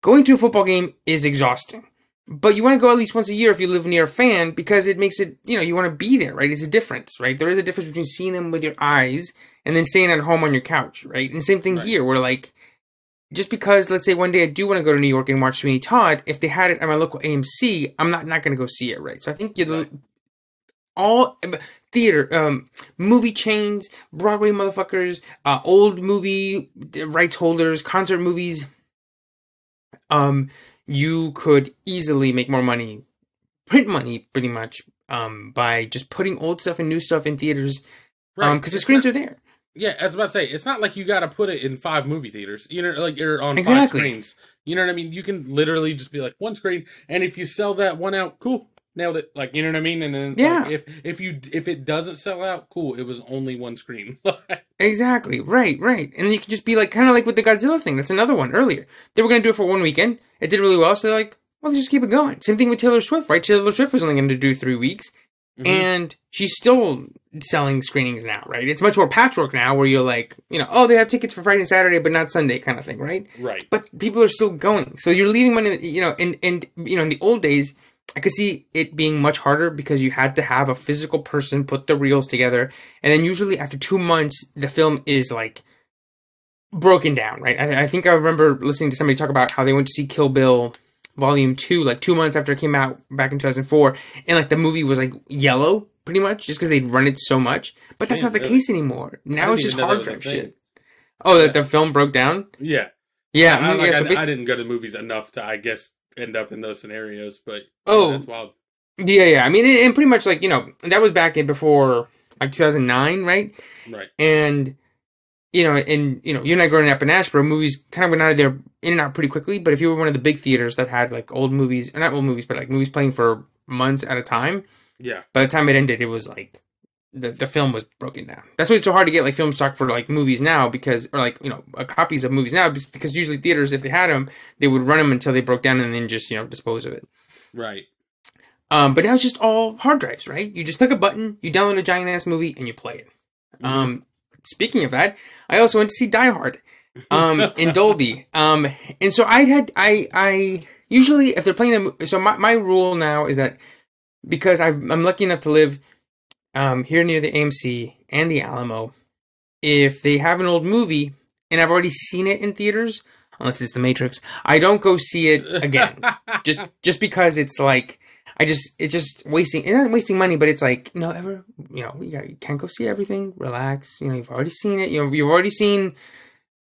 Speaker 2: going to a football game is exhausting. But you want to go at least once a year if you live near a fan because it makes it, you know, you want to be there, right? It's a difference, right? There is a difference between seeing them with your eyes and then staying at home on your couch, right? And same thing right. here, where like just because let's say one day I do want to go to New York and watch Sweeney Todd, if they had it at my local AMC, I'm not not going to go see it, right? So I think you right. all theater, um, movie chains, Broadway motherfuckers, uh, old movie rights holders, concert movies, um, you could easily make more money, print money, pretty much, um, by just putting old stuff and new stuff in theaters, right? Um, because the screens are there.
Speaker 1: Yeah, as about to say, it's not like you got to put it in five movie theaters. You know, like you're on exactly. five screens. You know what I mean? You can literally just be like one screen, and if you sell that one out, cool, nailed it. Like you know what I mean? And then yeah, like if if you if it doesn't sell out, cool, it was only one screen.
Speaker 2: exactly. Right. Right. And then you can just be like, kind of like with the Godzilla thing. That's another one earlier. They were gonna do it for one weekend. It did really well, so they're like, well, let's just keep it going. Same thing with Taylor Swift, right? Taylor Swift was only going to do three weeks.
Speaker 1: Mhm.
Speaker 2: and she's still selling screenings now, right? It's much more patchwork now, where you're like, you know, oh, they have tickets for Friday and Saturday, but not Sunday, kind of thing, right?
Speaker 1: right.
Speaker 2: But people are still going, so you're leaving money, you know, and and you know, in the old days. I could see it being much harder because you had to have a physical person put the reels together, and then usually after two months, the film is like broken down, right? I, I think I remember listening to somebody talk about how they went to see Kill Bill Volume Two, like two months after it came out back in 2004, and like the movie was like yellow, pretty much, just because they'd run it so much. But that's not the
Speaker 1: really?
Speaker 2: case anymore. Now it's just
Speaker 1: even know that
Speaker 2: hard drive shit. Oh, that the film broke down.
Speaker 1: Yeah.
Speaker 2: Yeah,
Speaker 1: I, like,
Speaker 2: yeah. So
Speaker 1: I, I didn't go to movies enough to, I guess, end up in those scenarios. But
Speaker 2: Oh.
Speaker 1: that's wild.
Speaker 2: Yeah, yeah. I mean, and, and pretty much like you know that was back in before like 2009, right?
Speaker 1: Right.
Speaker 2: And you know, and you know, you and I growing up in Asheboro, movies kind of went out of there in and out pretty quickly. But if you were one of the big theaters that had like old movies, or not old movies, but like movies playing for months at a time,
Speaker 1: Yeah.
Speaker 2: by the time it ended, it was like the the film was broken down. That's why it's so hard to get like film stock for like movies now because, or like you know, uh, copies of movies now because usually theaters, if they had them, they would run them until they broke down and then just you know dispose of it.
Speaker 1: Right.
Speaker 2: Um, but now it's just all hard drives, right? You just click a button, you download a giant ass movie, and you play it.
Speaker 1: Mm-hmm.
Speaker 2: Um, speaking of that, I also went to see Die Hard, um, in Dolby. Um, and so I had I I usually if they're playing a so my my rule now is that because I've, I'm lucky enough to live um here near the AMC and the Alamo, if they have an old movie and I've already seen it in theaters, unless it's The Matrix, I don't go see it again just just because it's like I just it's just wasting it's not wasting money, but it's like no ever you know you, got, you can't go see everything. Relax, you know you've already seen it. You know you've already seen.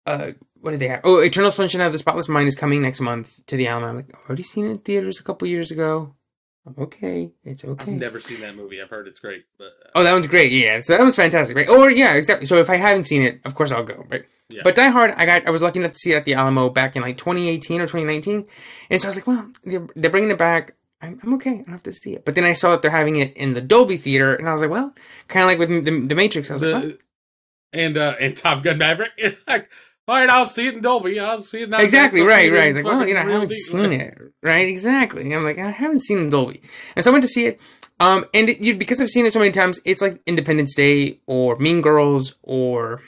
Speaker 2: Uh, what did they have? Oh, Eternal Sunshine of the Spotless Mind is coming next month to the Alamo. I'm like I've already seen it in theaters a couple years ago. I'm okay. It's
Speaker 1: I've
Speaker 2: okay.
Speaker 1: never seen that movie. I've heard it's great, but uh,
Speaker 2: Oh, that one's great. Yeah, so that one's fantastic, right? Or yeah, exactly. So if I haven't seen it, of course I'll go, right?
Speaker 1: Yeah.
Speaker 2: But Die Hard, I got I was lucky enough to see it at the Alamo back in like 2018 or 2019, and so I was like, well, they're, they're bringing it back. I'm, I'm okay. I don't have to see it. But then I saw that they're having it in the Dolby theater, and I was like, well, kind of like with the, the Matrix. I was like, well,
Speaker 1: the, and uh and Top Gun Maverick. like, all right, I'll see it in Dolby. I'll see it now.
Speaker 2: exactly right, right. Like, well, you know, I haven't seen it, right? Exactly. And I'm like, I haven't seen it in Dolby, and so I went to see it. Um, and it, you, because I've seen it so many times, it's like Independence Day or Mean Girls or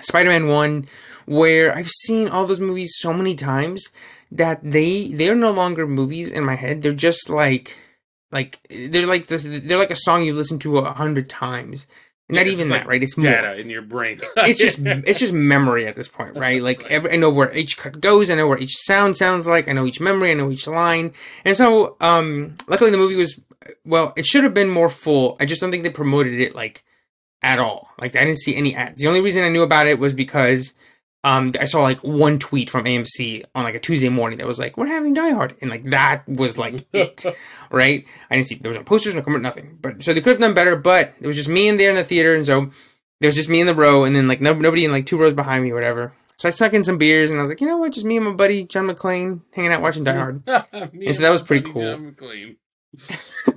Speaker 2: Spider-Man One, where I've seen all those movies so many times that they they're no longer movies in my head. They're just like like they're like this, they're like a song you've listened to a hundred times. Not
Speaker 1: It's
Speaker 2: even
Speaker 1: like
Speaker 2: that, right? It's more
Speaker 1: Data in your brain.
Speaker 2: it's just it's just memory at this point, right? Like every, I know where each cut goes, I know where each sound sounds like, I know each memory, I know each line, and so um, luckily the movie was well. It should have been more full. I just don't think they promoted it like at all. Like I didn't see any ads. The only reason I knew about it was because um, I saw like one tweet from AMC on like a Tuesday morning that was like, "We're having Die Hard," and like that was like it, right? I didn't see there was no posters, no comment, nothing. But so they could have done better. But it was just me in there in the theater, and so there was just me in the row, and then like no, nobody in like two rows behind me or whatever. So I snuck in some beers, and I was like, you know what, just me and my buddy John McClane hanging out watching Die Hard. And so that was pretty cool.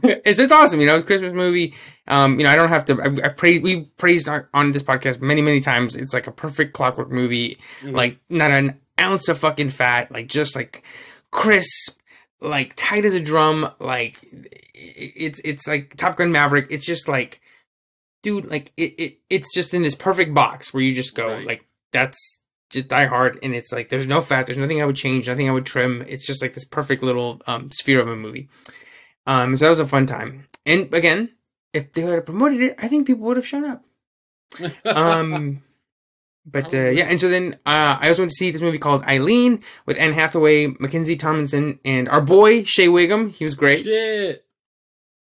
Speaker 2: It's it's awesome, you know. It's a Christmas movie. Um, you know, I don't have to. I, I praise. We've praised on, on this podcast many, many times. It's like a perfect clockwork movie.
Speaker 1: Mhm.
Speaker 2: Like not an ounce of fucking fat. Like just like crisp, like tight as a drum. Like it's it's like Top Gun Maverick. It's just like, dude, like it, it it's just in this perfect box where you just go
Speaker 1: Right.
Speaker 2: like that's just Die Hard, and it's like there's no fat. There's nothing I would change. Nothing I would trim. It's just like this perfect little um, sphere of a movie. Um, so that was a fun time. And again, if they had promoted it, I think people would have shown up. Um, but uh, yeah, and so then uh, I also went to see this movie called Eileen with Anne Hathaway, Mackenzie Tomlinson, and our boy Shea Whigham. He was great.
Speaker 1: Shit.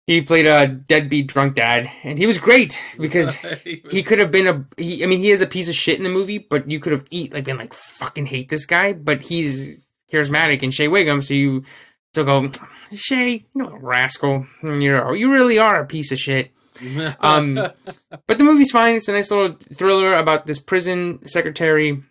Speaker 2: He played a deadbeat drunk dad, and he was great because he could have been a. He, I mean, he is a piece of shit in the movie, but you could have eat like been like fucking hate this guy, but he's charismatic and Shea Whigham, so you still go Shea, you know, rascal, you know, you really are a piece of shit. Um, but the movie's fine. It's a nice little thriller about this prison secretary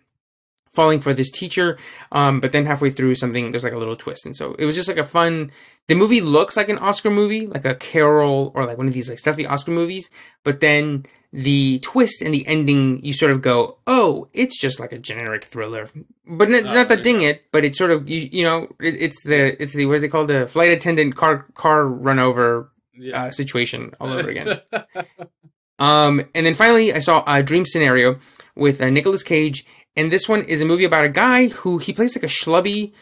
Speaker 2: falling for this teacher. Um, but then halfway through something, there's like a little twist. And so it was just like a fun, the movie looks like an Oscar movie, like a Carol or like one of these like stuffy Oscar movies. But then the twist and the ending, you sort of go, oh, it's just like a generic thriller. But not,
Speaker 1: Oh,
Speaker 2: not that
Speaker 1: yeah.
Speaker 2: ding it, but it's sort of, you, you know, it, it's the, it's the, what is it called? The flight attendant car, car run over
Speaker 1: Yeah.
Speaker 2: uh, situation all over again. Um, and then finally, I saw a Dream Scenario with uh, Nicolas Cage, and this one is a movie about a guy who he plays like a schlubby,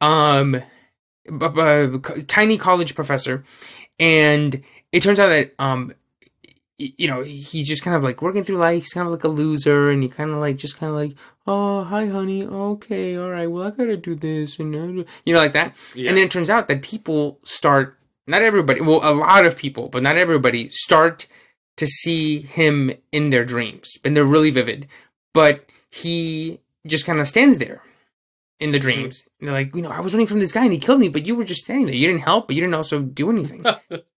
Speaker 2: um, b- b- tiny college professor, and it turns out that um, you know, he's just kind of like working through life. He's kind of like a loser, and he kind of like just kind of like, oh, hi, honey, okay, all right, well, I gotta do this, and you know, like that.
Speaker 1: yeah.
Speaker 2: And then it turns out that people start, not everybody, well, a lot of people, but not everybody, start to see him in their dreams. And they're really vivid. But he just kind of stands there in the mm-hmm. dreams. And they're like, you know, I was running from this guy and he killed me, but you were just standing there. You didn't help, but you didn't also do anything.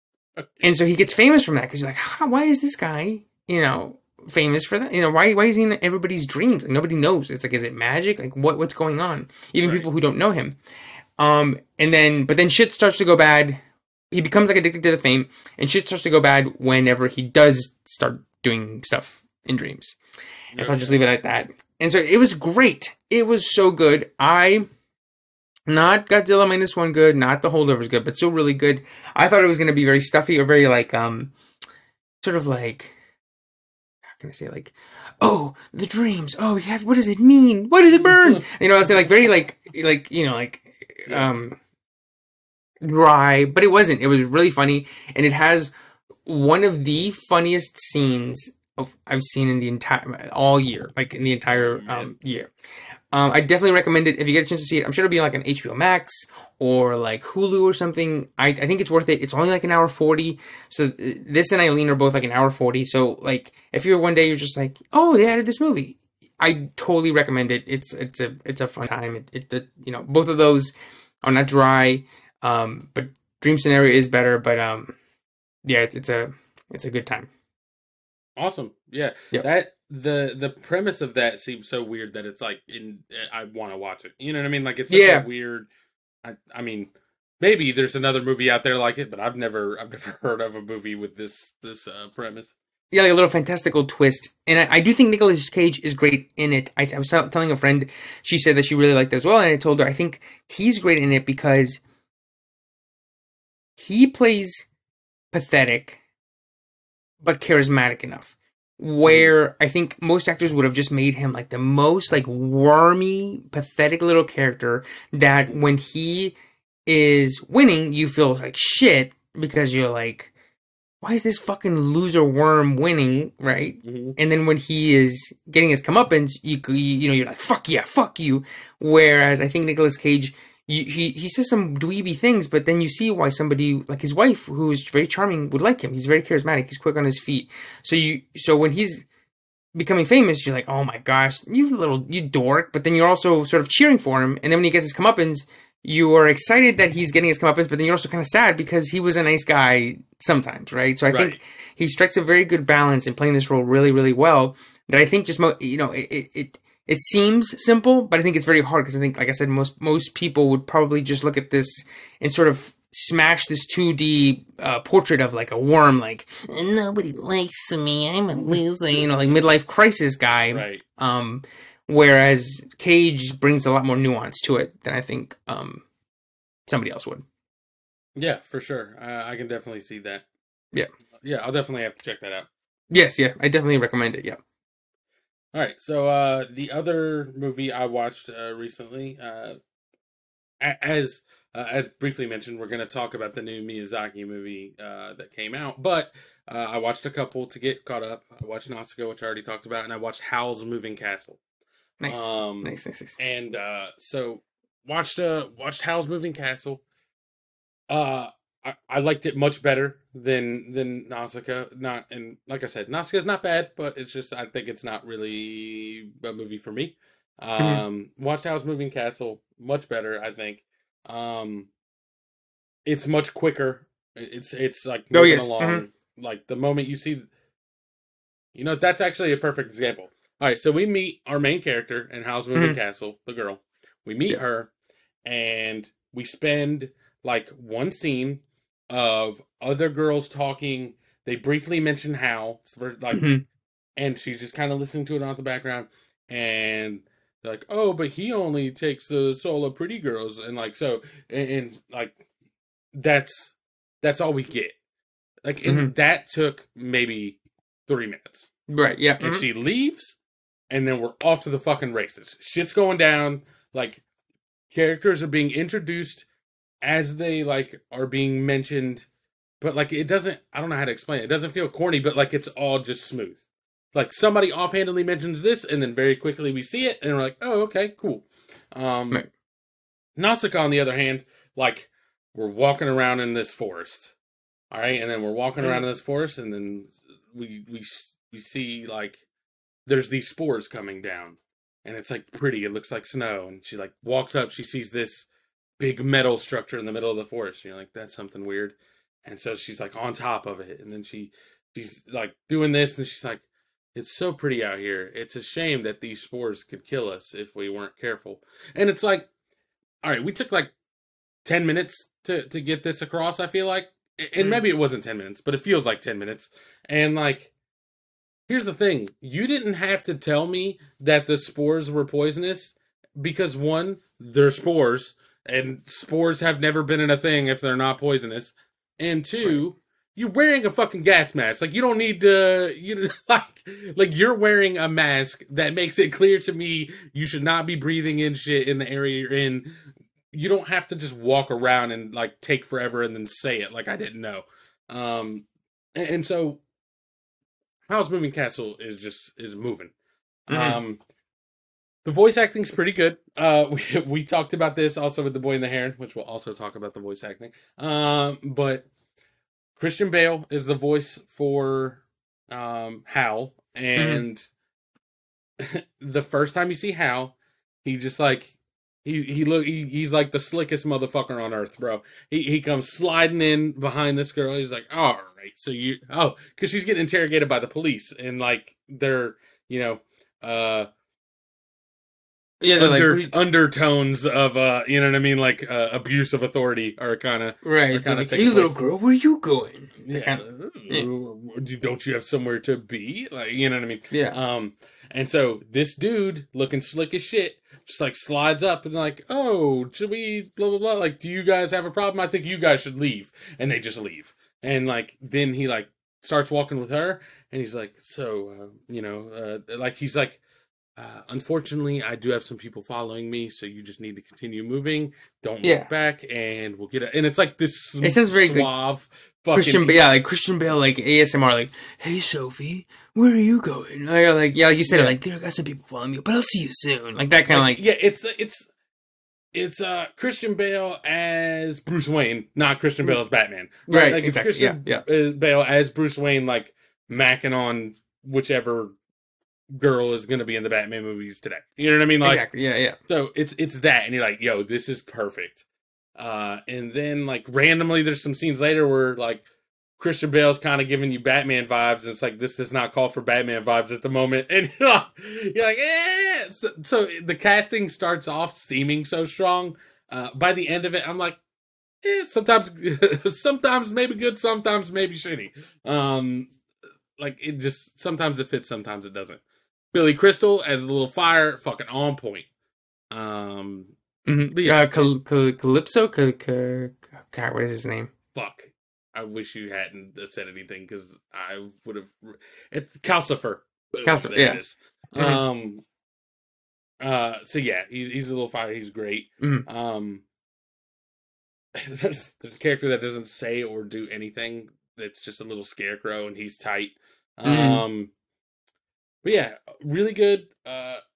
Speaker 2: and so he gets famous from that because you're like, why is this guy, you know, famous for that? You know, why why is he in everybody's dreams? Like nobody knows. It's like, is it magic? Like what what's going on? Even
Speaker 1: Right.
Speaker 2: people who don't know him. Um, and then but then shit starts to go bad. He becomes like addicted to the fame, and shit starts to go bad whenever he does start doing stuff in dreams. And so I'll just leave it at that. And so it was great. It was so good. I not Godzilla minus one good, not the holdovers good, but still really good. I thought it was gonna be very stuffy or very like um sort of like how can I say like oh the dreams. Oh yeah. what does it mean? What does it burn? You know I'd say like very like like you know like um dry but it wasn't. It was really funny and it has one of the funniest scenes I've seen in the entire all year like in the entire um year um, I definitely recommend it if you get a chance to see it. I'm sure it'll be like an HBO Max or like Hulu or something. I, I think it's worth it. It's only like an hour 40. So uh, this and Eileen are both like an hour 40. So like if you're one day you're just like, oh, they added this movie. I totally recommend it. It's it's a it's a fun time. It, it the, you know both of those are not dry, um, but Dream Scenario is better. But um, yeah, it's, it's a it's a good time.
Speaker 1: Awesome. Yeah.
Speaker 2: Yep.
Speaker 1: That the the premise of that seems so weird that it's like in I want to watch it. You know what I mean? Like it's such
Speaker 2: Yeah.
Speaker 1: a weird I I mean maybe there's another movie out there like it, but I've never I've never heard of a movie with this this uh premise.
Speaker 2: yeah, like a little fantastical twist. And I, I do think Nicolas Cage is great in it. I, I was tell- telling a friend, she said that she really liked it as well, and I told her I think he's great in it because he plays pathetic, but charismatic enough. Where I think most actors would have just made him like the most like wormy, pathetic little character that when he is winning, you feel like shit because you're like, why is this fucking loser worm winning, right?
Speaker 1: Mm-hmm.
Speaker 2: And then when he is getting his comeuppance, you you, you know you're like fuck yeah, fuck you. Whereas I think Nicolas Cage, you, he he says some dweeby things, but then you see why somebody like his wife, who is very charming, would like him. He's very charismatic. He's quick on his feet. So you so when he's becoming famous, you're like, oh my gosh, you little you dork. But then you're also sort of cheering for him. And then when he gets his comeuppance, you are excited that he's getting his comeuppance, but then you're also kind of sad because he was a nice guy sometimes, right? So I think he strikes a very good balance in playing this role really, really well. That I think just mo- you know it it. It seems simple, but I think it's very hard because I think, like I said, most most people would probably just look at this and sort of smash this 2D uh, portrait of like a worm, like nobody likes me, I'm a loser, you know, like midlife crisis guy.
Speaker 1: Right.
Speaker 2: Um, whereas Cage brings a lot more nuance to it than I think um somebody else would.
Speaker 1: Yeah, for sure. Uh, I can definitely see that.
Speaker 2: Yeah.
Speaker 1: Yeah, I'll definitely have to check that out.
Speaker 2: Yes, yeah, I definitely recommend it. Yeah.
Speaker 1: All right. So uh the other movie I watched uh, recently uh as uh, as briefly mentioned, we're going to talk about the new Miyazaki movie uh, that came out. But uh, I watched a couple to get caught up. I watched Nausicaa, which I already talked about, and I watched Howl's Moving Castle.
Speaker 2: Nice,
Speaker 1: Um,
Speaker 2: nice, nice, nice.
Speaker 1: and uh so watched uh watched Howl's Moving Castle. Uh I, I liked it much better than than Nausicaa. Not and like I said, Nausicaa is not bad, but it's just I think it's not really a movie for me. Um watched Howl's Moving Castle, much better, I think. Um it's much quicker. It's it's like
Speaker 2: Oh, yes,
Speaker 1: along.
Speaker 2: mhm.
Speaker 1: Like the moment you see you know, that's actually a perfect example. All right, so we meet our main character in Howl's Moving Castle, the girl. We meet
Speaker 2: Yeah.
Speaker 1: her, and we spend like one scene of other girls talking. They briefly mention we're, like,
Speaker 2: Mhm.
Speaker 1: and she's just kind of listening to it on the background, and they're like, "Oh, but he only takes the solo pretty girls," and like so, and, and like that's that's all we get. Like, and that took maybe three minutes.
Speaker 2: Right. Yeah.
Speaker 1: And
Speaker 2: mhm.
Speaker 1: she leaves, and then we're off to the fucking races. Shit's going down. Like, characters are being introduced as they like are being mentioned, but like it doesn't. I don't know how to explain it. It doesn't feel corny, but like it's all just smooth. Like somebody offhandedly mentions this, and then very quickly we see it, and we're like, "Oh, okay, cool." Um,
Speaker 2: Right.
Speaker 1: Nausicaa, on the other hand, like we're walking around in this forest, all right, and then we're walking around in this forest, and then we we we see like there's these spores coming down, and it's like pretty. It looks like snow, and she like walks up. She sees this big metal structure in the middle of the forest. And you're like, that's something weird, and so she's like on top of it, and then she she's like doing this, and she's like, it's so pretty out here. It's a shame that these spores could kill us if we weren't careful. And it's like, all right, we took like ten minutes to to get this across. I feel like, and
Speaker 2: Mm.
Speaker 1: maybe it wasn't ten minutes, but it feels like ten minutes. And like, here's the thing: you didn't have to tell me that the spores were poisonous because one, they're spores, and spores have never been in a thing if they're not poisonous. And two, you're wearing a fucking gas mask. Like you don't need to you like like you're wearing a mask that makes it clear to me you should not be breathing in shit in the area you're in. You don't have to just walk around and like take forever and then say it like I didn't know. Um and, and so Howl's Moving Castle is just is moving.
Speaker 2: Mhm.
Speaker 1: Um the voice acting's pretty good. Uh, we we talked about this also with the Boy and the Heron, which we'll also talk about the voice acting. Um, but Christian Bale is the voice for um Howl, and the first time you see Howl, he just like he he look he, he's like the slickest motherfucker on earth, bro. He he comes sliding in behind this girl. He's like, all right, so you oh, because she's getting interrogated by the police, and like they're you know uh
Speaker 2: yeah.
Speaker 1: Under,
Speaker 2: like,
Speaker 1: undertones of uh you know what I mean like uh, abuse of authority are kind of
Speaker 2: right.
Speaker 1: kinda
Speaker 2: like, hey, little girl, where are you going?
Speaker 1: Yeah,
Speaker 2: kinda-
Speaker 1: do- don't you have somewhere to be like you know what I mean
Speaker 2: yeah.
Speaker 1: um and so this dude looking slick as shit just like slides up and like oh should we blah blah blah like do you guys have a problem I think you guys should leave and they just leave and like then he like starts walking with her and he's like so uh, you know uh, like he's like uh, unfortunately, I do have some people following me, so you just need to continue moving. Don't
Speaker 2: Yeah.
Speaker 1: look back, and we'll get it. And it's like this
Speaker 2: It sounds very, like,
Speaker 1: suave, fucking
Speaker 2: Christian, yeah, like Christian Bale, like ASMR, like, "Hey Sophie, where are you going?" Like, like yeah, like you said,
Speaker 1: Yeah.
Speaker 2: like there got some people following me, but I'll see you soon. Like that kind of
Speaker 1: like,
Speaker 2: like,
Speaker 1: yeah, it's it's it's uh Christian Bale as Bruce Wayne, not Christian Bale as Batman.
Speaker 2: Right,
Speaker 1: Like it's
Speaker 2: exactly,
Speaker 1: Christian
Speaker 2: yeah,
Speaker 1: uh, Bale as Bruce Wayne, like macking on whichever girl is going to be in the Batman movies today. You know what I mean? Like
Speaker 2: exactly, yeah, yeah,
Speaker 1: so it's it's that, and you're like, yo, this is perfect. Uh, and then like randomly, there's some scenes later where like Christian Bale's kind of giving you Batman vibes. And it's like this does not call for Batman vibes at the moment, and you're like, you're like eh. So, so the casting starts off seeming so strong. Uh, by the end of it, I'm like, eh, sometimes, sometimes maybe good, sometimes maybe shitty. Um, like it just sometimes it fits, sometimes it doesn't. Billy Crystal as the little fire, fucking on point. Um,
Speaker 2: mm-hmm.
Speaker 1: Yeah.
Speaker 2: uh, Cal- Cal- Calypso, Cal- Cal- God, what is his name?
Speaker 1: fuck. I wish you hadn't said anything because I would have. It's Calcifer.
Speaker 2: Calcifer, yeah. Mhm.
Speaker 1: Um. Uh. So yeah, he's he's a little fire. He's great.
Speaker 2: Mhm.
Speaker 1: Um. There's there's a character that doesn't say or do anything. That's just a little scarecrow, and he's tight.
Speaker 2: Mhm.
Speaker 1: Um. But yeah, really good. Uh.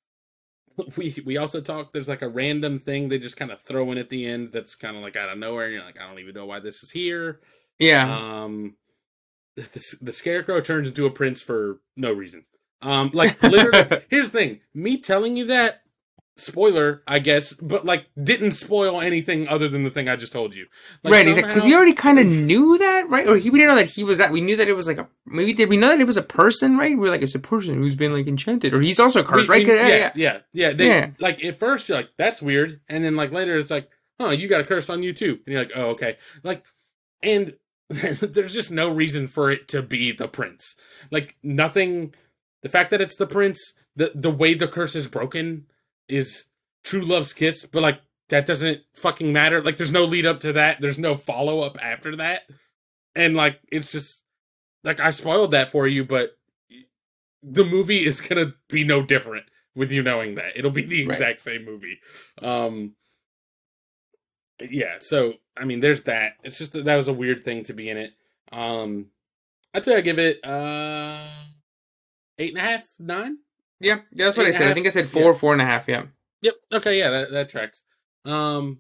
Speaker 1: We we also talked. There's like a random thing they just kind of throw in at the end. That's kind of like out of nowhere. And you're like, I don't even know why this is here.
Speaker 2: Yeah,
Speaker 1: Um, the, the scarecrow turns into a prince for no reason. Um, like literally, here's the thing: me telling you that, spoiler, I guess, but like didn't spoil anything other than the thing I just told you. Like,
Speaker 2: right. Exactly, because we already kind of knew that, right? Or he, we didn't know that he was that. We knew that it was like a maybe did we know that it was a person, right? We're like it's a person who's been like enchanted, or he's also
Speaker 1: we-
Speaker 2: cursed, right?
Speaker 1: we- yeah,
Speaker 2: yeah,
Speaker 1: yeah, yeah. They,
Speaker 2: Yeah.
Speaker 1: Like at first, you're like, "That's weird," and then like later, it's like, "Oh, you got a curse on you too," and you're like, "Oh, okay." Like, and there's just no reason for it to be the prince. Like nothing. The fact that it's the prince, the the way the curse is broken, is true love's kiss. But like that doesn't fucking matter. Like there's no lead up to that. There's no follow up after that. and like it's just like I spoiled that for you, but the movie is gonna be no different with you knowing that it'll be the exact right. same movie. Um, yeah, so I mean, there's that. It's just that that was a weird thing to be in it. Um, I'd say I give it uh eight and a half, nine.
Speaker 2: Yeah, yeah, that's what I said. I think I said four, yeah. four and a half. Yeah.
Speaker 1: Yep. Okay. Yeah, that that tracks. Um,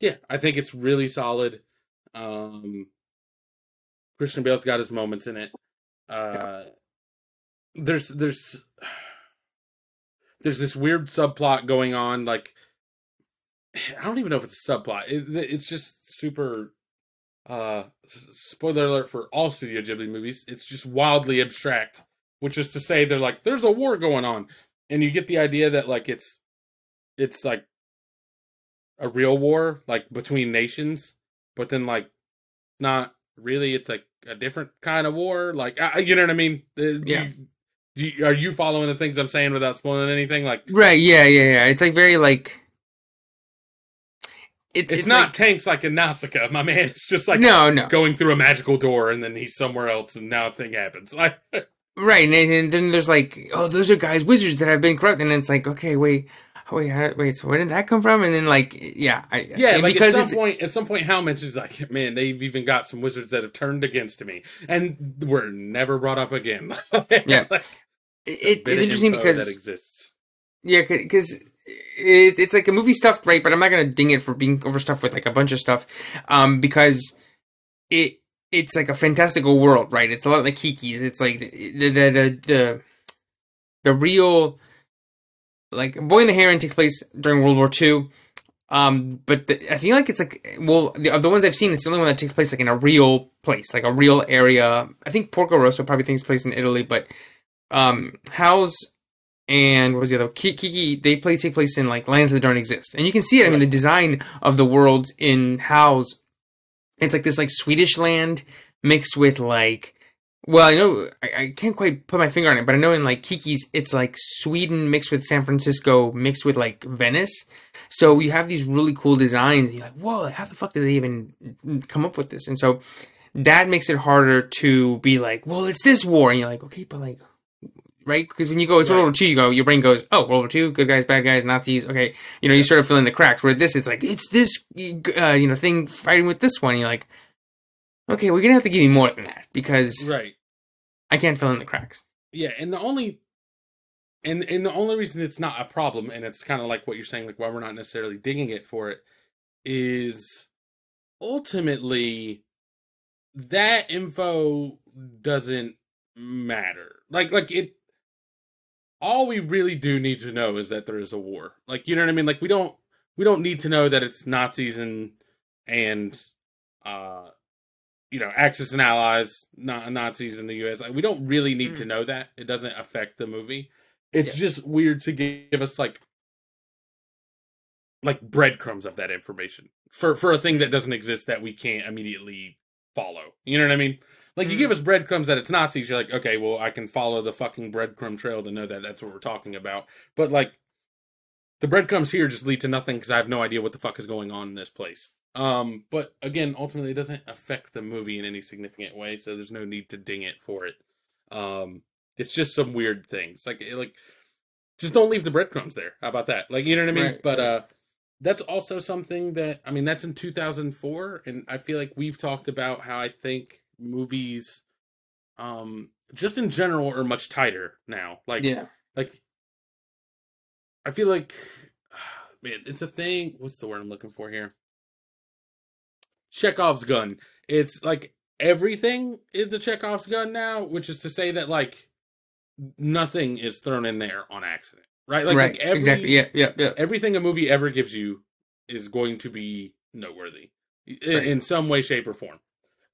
Speaker 1: yeah, I think it's really solid. Um, Christian Bale's got his moments in it. Uh, yeah. there's there's there's this weird subplot going on. Like, I don't even know if it's a subplot. It, it's just super. Uh, spoiler alert for all Studio Ghibli movies. It's just wildly abstract, which is to say, they're like, there's a war going on, and you get the idea that like it's, it's like a real war, like between nations, but then like not really. It's like a different kind of war. Like, uh, you know what I mean? Uh, yeah. You, you, are you following the things I'm saying without spoiling anything? Like,
Speaker 2: right? Yeah, yeah, yeah. It's like very like.
Speaker 1: It, it's, it's, not like, tanks like in Nausicaa, my man. It's just like
Speaker 2: no, no,
Speaker 1: going through a magical door and then he's somewhere else and now a thing happens. Like,
Speaker 2: right, and, and then there's like, oh, those are guys wizards that have been corrupt, and it's like, okay, wait, wait, wait, so where did that come from? And then like, yeah, I,
Speaker 1: yeah, like because at some point, at some point, Howl mentions like, man, they've even got some wizards that have turned against me, and were never brought up again.
Speaker 2: yeah, like, it, it's interesting because that exists. Yeah, because it, it's like a movie stuffed right, but I'm not gonna ding it for being overstuffed with like a bunch of stuff, um, because it it's like a fantastical world, right? It's a lot like Kiki's. It's like the the the the, the real like Boy in the Heron takes place during World War II. Um, but the, I feel like it's like well, the, of the ones I've seen, it's the only one that takes place like in a real place, like a real area. I think Porco Rosso probably takes place in Italy, but um, Howl's and what was the other Kiki? They play take place in like lands that don't exist, and you can see it. I mean, the design of the worlds in Howl's, it's like this like Swedish land mixed with like well, I know I, I, can't quite put my finger on it, but I know in like Kiki's, it's like Sweden mixed with San Francisco mixed with like Venice. So you have these really cool designs, and you're like, whoa, how the fuck did they even come up with this? And so that makes it harder to be like, well, it's this war, and you're like, okay, but like, right? Because when you go, it's right. World War II, you go, your brain goes, oh, World War II, good guys, bad guys, Nazis, okay, you know, you sort of fill in the cracks. Where this, it's like, it's this, uh, you know, thing fighting with this one, you're like Okay, we're gonna have to give you more than that because
Speaker 1: right,
Speaker 2: I can't fill in the cracks.
Speaker 1: Yeah, and the only and and the only reason it's not a problem, and it's kind of like what you're saying, like why we're not necessarily digging it for it, is ultimately that info doesn't matter. Like like it all we really do need to know is that there is a war. Like you know what I mean? Like we don't we don't need to know that it's Nazis and and uh you know, Axis and allies, not Nazis in the U.S. Like, we don't really need mm. to know that. It doesn't affect the movie. It's yeah. just weird to give us like like breadcrumbs of that information for for a thing that doesn't exist that we can't immediately follow. You know what I mean? Like you give mm. us breadcrumbs that it's Nazis, you're like, okay, well, I can follow the fucking breadcrumb trail to know that that's what we're talking about. But like, the breadcrumbs here just lead to nothing because I have no idea what the fuck is going on in this place. Um, but again, ultimately, it doesn't affect the movie in any significant way, so there's no need to ding it for it. Um, it's just some weird things, like like just don't leave the breadcrumbs there. How about that? Like you know what I mean? Right, but uh, that's also something that I mean that's in 2004, and I feel like we've talked about how I think movies, um, just in general, are much tighter now. Like
Speaker 2: yeah,
Speaker 1: like I feel like man, it's a thing. What's the word I'm looking for here? Chekhov's gun. It's like everything is a Chekhov's gun now, which is to say that like nothing is thrown in there on accident, right? Like,
Speaker 2: right. Like every, exactly. Yeah, yeah, yeah.
Speaker 1: Everything a movie ever gives you is going to be noteworthy in, right. in some way, shape, or form.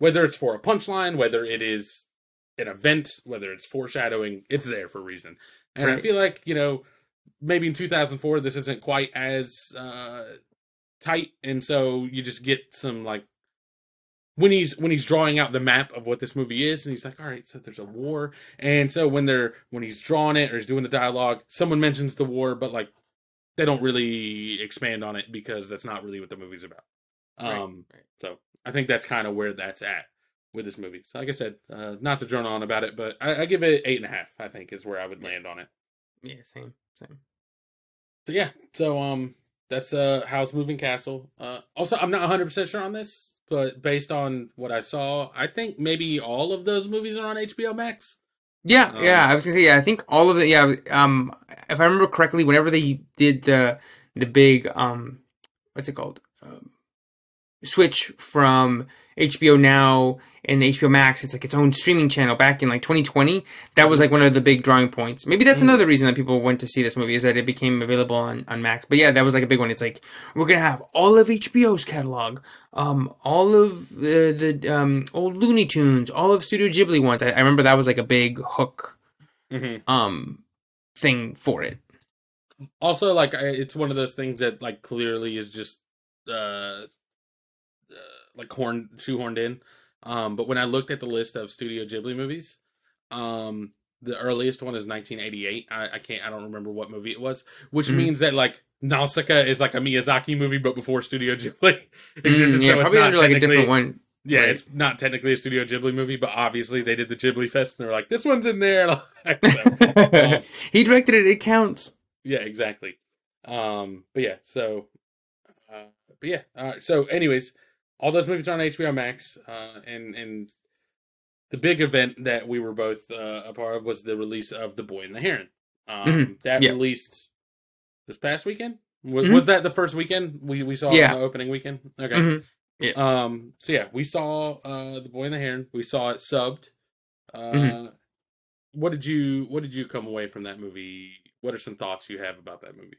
Speaker 1: Whether it's for a punchline, whether it is an event, whether it's foreshadowing, it's there for a reason. And right. I feel like you know maybe in 2004 this isn't quite as uh, tight, and so you just get some like when he's when he's drawing out the map of what this movie is and he's like all right so there's a war and so when they're when he's drawing it or he's doing the dialogue someone mentions the war but like they don't really expand on it because that's not really what the movie's about um right, right. so i think that's kind of where that's at with this movie. So, like I said, uh, not to drone on about it, but I, I give it eight and a half. I think is where I would land on it.
Speaker 2: Yeah, same, same.
Speaker 1: So yeah, so um, that's uh, Howl's Moving Castle. Uh, also, I'm not 100 percent sure on this, but based on what I saw, I think maybe all of those movies are on HBO Max.
Speaker 2: Yeah,
Speaker 1: Um,
Speaker 2: yeah. I was gonna say, yeah. I think all of it. Yeah. Um, if I remember correctly, whenever they did the the big um, what's it called? Um, switch from HBO Now and HBO Max, it's like its own streaming channel. Back in like 2020, that was like one of the big drawing points. Maybe that's
Speaker 1: Mhm.
Speaker 2: another reason that people went to see this movie is that it became available on on Max. But yeah, that was like a big one. It's like we're gonna have all of HBO's catalog, um, all of the the um old Looney Tunes, all of Studio Ghibli ones. I, I remember that was like a big hook
Speaker 1: Mm-hmm.
Speaker 2: um thing for it.
Speaker 1: Also, like it's one of those things that like clearly is just uh, uh like horn shoehorned in. Um, but when I looked at the list of Studio Ghibli movies, um, the earliest one is 1988. I, I can't, I don't remember what movie it was, which
Speaker 2: Mhm.
Speaker 1: means that like Nausicaa is like a Miyazaki movie, but before Studio Ghibli existed.
Speaker 2: Mm, yeah,
Speaker 1: so it's
Speaker 2: probably
Speaker 1: not
Speaker 2: under like a different one.
Speaker 1: Yeah,
Speaker 2: Right.
Speaker 1: it's not technically a Studio Ghibli movie, but obviously they did the Ghibli Fest and they're like, this one's in there. So, um,
Speaker 2: he directed it. It counts.
Speaker 1: yeah, exactly. Um, but yeah, so, uh, but yeah, uh, so anyways, all those movies are on HBO Max, uh, and and the big event that we were both uh, a part of was the release of The Boy and the Heron. Um,
Speaker 2: Mhm,
Speaker 1: that
Speaker 2: yeah.
Speaker 1: released this past weekend. Was,
Speaker 2: Mhm.
Speaker 1: was that the first weekend we we saw
Speaker 2: Yeah.
Speaker 1: the opening weekend? Okay.
Speaker 2: Mhm.
Speaker 1: Um. So yeah, we saw uh the Boy and the Heron. We saw it subbed. Uh,
Speaker 2: Mhm.
Speaker 1: what did you What did you come away from that movie? What are some thoughts you have about that movie?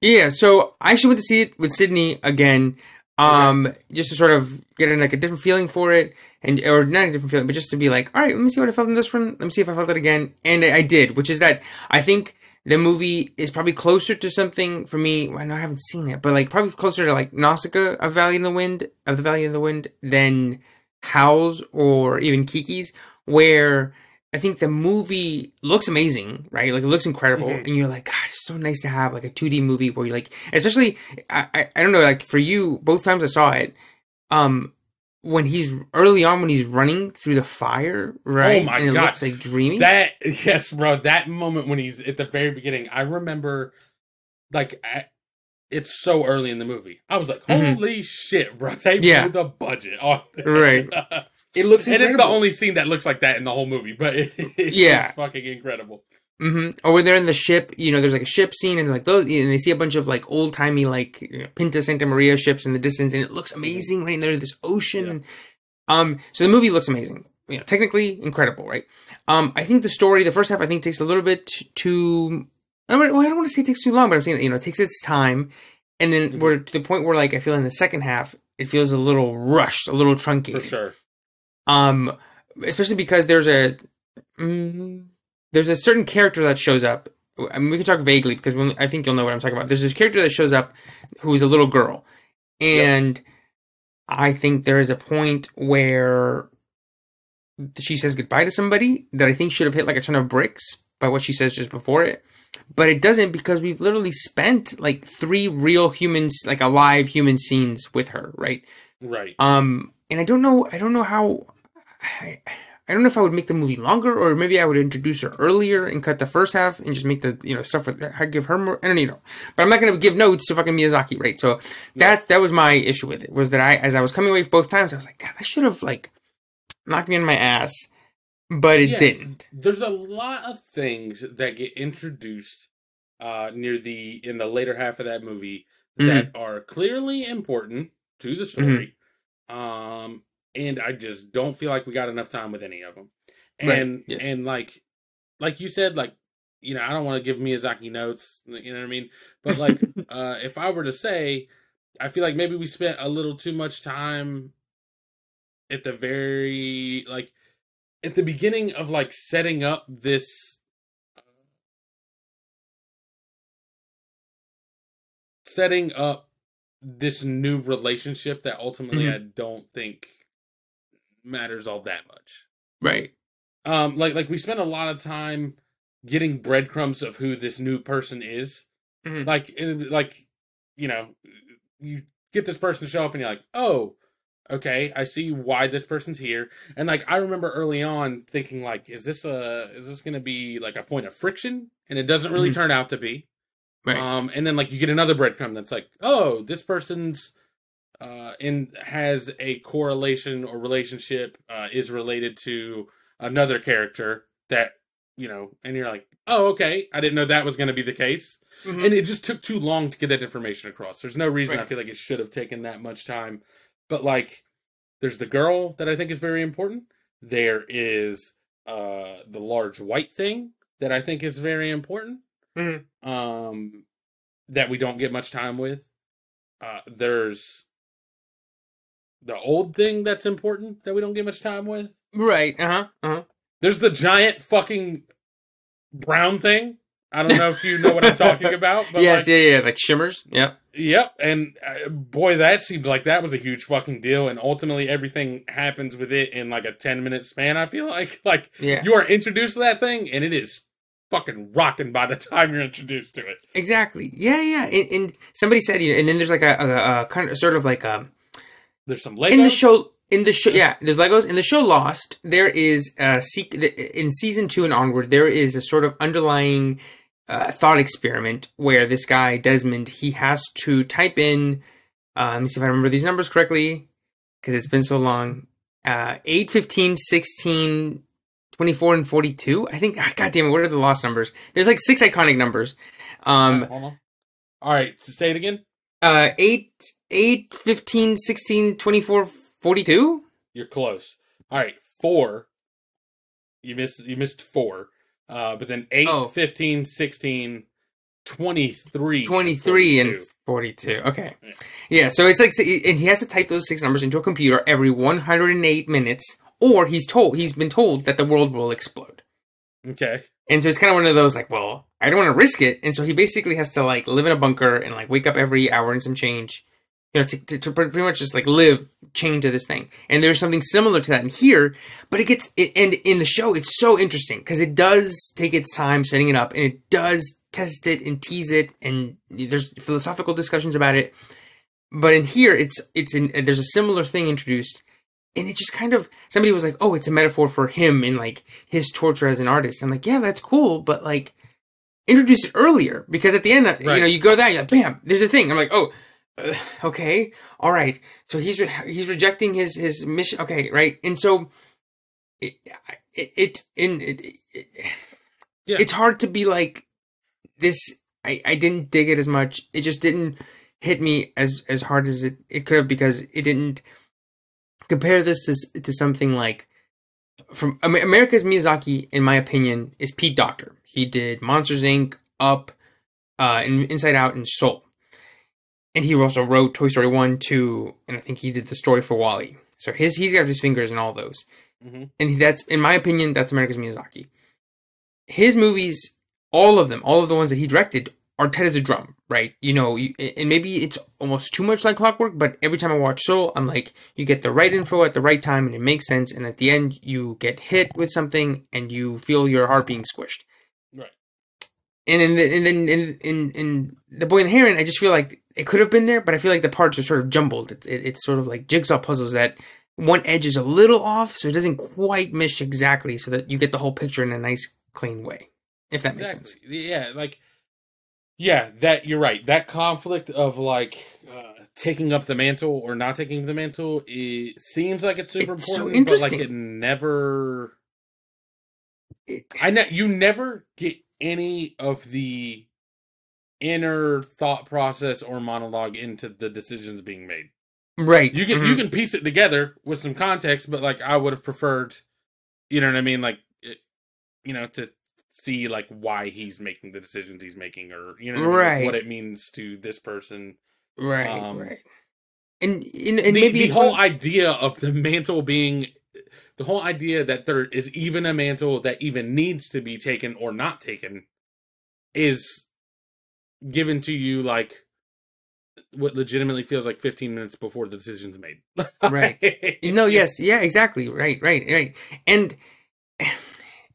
Speaker 2: Yeah, so I actually went to see it with Sydney again, um, just to sort of get in like a different feeling for it, and or not a different feeling, but just to be like, all right, let me see what I felt in this one. Let me see if I felt it again, and I, did, which is that I think the movie is probably closer to something for me. I know I haven't seen it, but like probably closer to like Nausicaa of Valley in the Wind of the Valley in the Wind than Howl's or even Kiki's, where I think the movie looks amazing, right? Like it looks incredible,
Speaker 1: Mhm.
Speaker 2: and you're like, God, it's so nice to have like a 2D movie where you're like, especially, I, I, I don't know, like for you, both times I saw it, um, when he's early on when he's running through the fire, right?
Speaker 1: Oh my
Speaker 2: and it
Speaker 1: God.
Speaker 2: looks like dreamy.
Speaker 1: That yes, bro. That moment when he's at the very beginning, I remember, like, I, it's so early in the movie. I was like,
Speaker 2: Mhm.
Speaker 1: "Holy shit, bro! They
Speaker 2: Yeah.
Speaker 1: blew the budget on.
Speaker 2: Right. It looks
Speaker 1: and it's the only scene that looks like that in the whole movie, but it, it's
Speaker 2: Yeah.
Speaker 1: fucking incredible.
Speaker 2: hmm Or when they're in the ship, you know, there's like a ship scene, and like those, and they see a bunch of like old timey like you know, Pinta Santa Maria ships in the distance, and it looks amazing, right? In there this ocean. Um, so the movie looks amazing. You know, technically incredible, right? Um, I think the story, the first half, I think takes a little bit too. I don't, well, I don't want to say it takes too long, but I'm saying you know it takes its time, and then
Speaker 1: Mhm.
Speaker 2: we're to the point where like I feel in the second half it feels a little rushed, a little truncated.
Speaker 1: For sure.
Speaker 2: Um, especially because there's a mm, there's a certain character that shows up. I mean, we can talk vaguely because when, I think you'll know what I'm talking about. There's this character that shows up who is a little girl, and I think there is a point where she says goodbye to somebody that I think should have hit like a ton of bricks by what she says just before it. But it doesn't because we've literally spent like three real humans, like alive human scenes with her, right?
Speaker 1: Right.
Speaker 2: Um, and I don't know, I don't know how, I, I don't know if I would make the movie longer or maybe I would introduce her earlier and cut the first half and just make the you know stuff with I give her more. I don't know, but I'm not gonna give notes to fucking Miyazaki, right? So that that was my issue with it was that I as I was coming away both times I was like, God, I should have like knocked me in my ass, but it
Speaker 1: Yeah.
Speaker 2: didn't.
Speaker 1: There's a lot of things that get introduced uh near the in the later half of that movie
Speaker 2: Mm-hmm.
Speaker 1: that are clearly important to the story. Um and I just don't feel like we got enough time with any of them.
Speaker 2: Right,
Speaker 1: And
Speaker 2: yes.
Speaker 1: and like like you said like you know, I don't want to give Miyazaki notes, you know what I mean? But like uh if I were to say I feel like maybe we spent a little too much time at the very like at the beginning of like setting up this uh, setting up this new relationship that ultimately
Speaker 2: Mhm.
Speaker 1: I don't think matters all that much.
Speaker 2: Right.
Speaker 1: Um like like we spent a lot of time getting breadcrumbs of who this new person is.
Speaker 2: Mhm.
Speaker 1: Like like you know, you get this person to show up and you're like, "Oh, okay, I see why this person's here. And like I remember early on thinking like, is this a is this gonna be like a point of friction? And it doesn't really
Speaker 2: Mhm.
Speaker 1: turn out to be.
Speaker 2: Right.
Speaker 1: Um, and then like you get another breadcrumb that's like, oh, this person's uh in has a correlation or relationship uh is related to another character that you know, and you're like, oh, okay, I didn't know that was going to be the case,
Speaker 2: Mhm.
Speaker 1: and it just took too long to get that information across. There's no reason I feel like it should have taken that much time, but like, there's the girl that I think is very important. There is uh the large white thing that I think is very important.
Speaker 2: Mhm.
Speaker 1: Um, that we don't get much time with. Uh, there's the old thing that's important that we don't get much time with.
Speaker 2: right. Uh huh. Uh huh.
Speaker 1: There's the giant fucking brown thing. I don't know if you know what I'm talking about. But
Speaker 2: yes.
Speaker 1: like,
Speaker 2: yeah. Yeah. Like shimmers. Yep.
Speaker 1: Yep. And uh, boy, that seemed like that was a huge fucking deal. And ultimately, everything happens with it in like a 10 minute span. I feel like like
Speaker 2: Yeah.
Speaker 1: you are introduced to that thing, and it is fucking rocking by the time you're introduced to it.
Speaker 2: Exactly. Yeah. Yeah. And, and somebody said, you know, and then there's like a, a, a kind of sort of like a
Speaker 1: There's some Legos.
Speaker 2: in the show in the show yeah there's legos in the show lost there is a seek in season two and onward there is a sort of underlying uh, thought experiment where this guy desmond he has to type in uh, let me see if i remember these numbers correctly because it's been so long uh 8 15 16 24 and 42 i think ah, god damn it what are the lost numbers there's like six iconic numbers um
Speaker 1: Hold on. All right, so say it again.
Speaker 2: Uh 8 8 15 16 24 42
Speaker 1: You're close. All right, four. You missed. You missed four. Uh, but then 8,
Speaker 2: Oh.
Speaker 1: 15, 16, 23.
Speaker 2: 23 and
Speaker 1: 42.
Speaker 2: 42. Okay.
Speaker 1: Yeah.
Speaker 2: Yeah, so it's like, and he has to type those six numbers into a computer every 108 minutes, or he's told, he's been told that the world will explode.
Speaker 1: Okay.
Speaker 2: And so it's kind of one of those like, well, I don't want to risk it. And so he basically has to like live in a bunker and like wake up every hour and some change, you know, to, to, to pretty much just like live chained to this thing. And there's something similar to that in here, but it gets, it, and in the show, it's so interesting because it does take its time setting it up and it does test it and tease it. And there's philosophical discussions about it. But in here, it's, it's in, there's a similar thing introduced and it just kind of somebody was like, "Oh, it's a metaphor for him and like his torture as an artist." I'm like, "Yeah, that's cool, but like introduce it earlier because at the end, you know, you go there, you're like, bam, there's a thing." I'm like, "Oh, uh, okay, all right." So he's re- he's rejecting his his mission, okay, right? And so it it, it in it, it,
Speaker 1: Yeah.
Speaker 2: it's hard to be like this. I I didn't dig it as much. It just didn't hit me as as hard as it it could have because it didn't compare this to to something like from America's Miyazaki, in my opinion, is Pete Docter. He did Monsters Inc., Up, uh, and Inside Out, and Soul. And he also wrote Toy Story one, two, and I think he did the story for WALL-E. So his he's got his fingers in all those.
Speaker 1: Mhm.
Speaker 2: And that's, in my opinion, that's America's Miyazaki. His movies, all of them, all of the ones that he directed, are tight as a drum, right? You know, you, and maybe it's almost too much like clockwork, but every time I watch Soul, I'm like, you get the right info at the right time, and it makes sense. And at the end, you get hit with something, and you feel your heart being squished.
Speaker 1: Right.
Speaker 2: And in the, and then in, in in the boy and the heron, I just feel like it could have been there, but I feel like the parts are sort of jumbled. It's it, it's sort of like jigsaw puzzles that one edge is a little off, so it doesn't quite mesh exactly, so that you get the whole picture in a nice, clean way. If that makes sense.
Speaker 1: Yeah, like yeah, that you're right. That conflict of like uh, taking up the mantle or not taking the mantle, it seems like it's super
Speaker 2: It's so
Speaker 1: important, but like it never.
Speaker 2: It-
Speaker 1: I ne- you never get any of the inner thought process or monologue into the decisions being made.
Speaker 2: right.
Speaker 1: You can you
Speaker 2: mhm.
Speaker 1: can piece it together with some context, but like I would have preferred, you know what I mean, like you know, to see like why he's making the decisions he's making, or you know, what, like,
Speaker 2: Right.
Speaker 1: what it means to this person.
Speaker 2: right,
Speaker 1: um,
Speaker 2: right. And and, and
Speaker 1: the
Speaker 2: maybe
Speaker 1: the whole
Speaker 2: one-
Speaker 1: idea of the mantle being, the whole idea that there is even a mantle that even needs to be taken or not taken, is given to you like what legitimately feels like 15 minutes before the decision's made.
Speaker 2: Right. No, yes, yeah, exactly. Right, right, right. And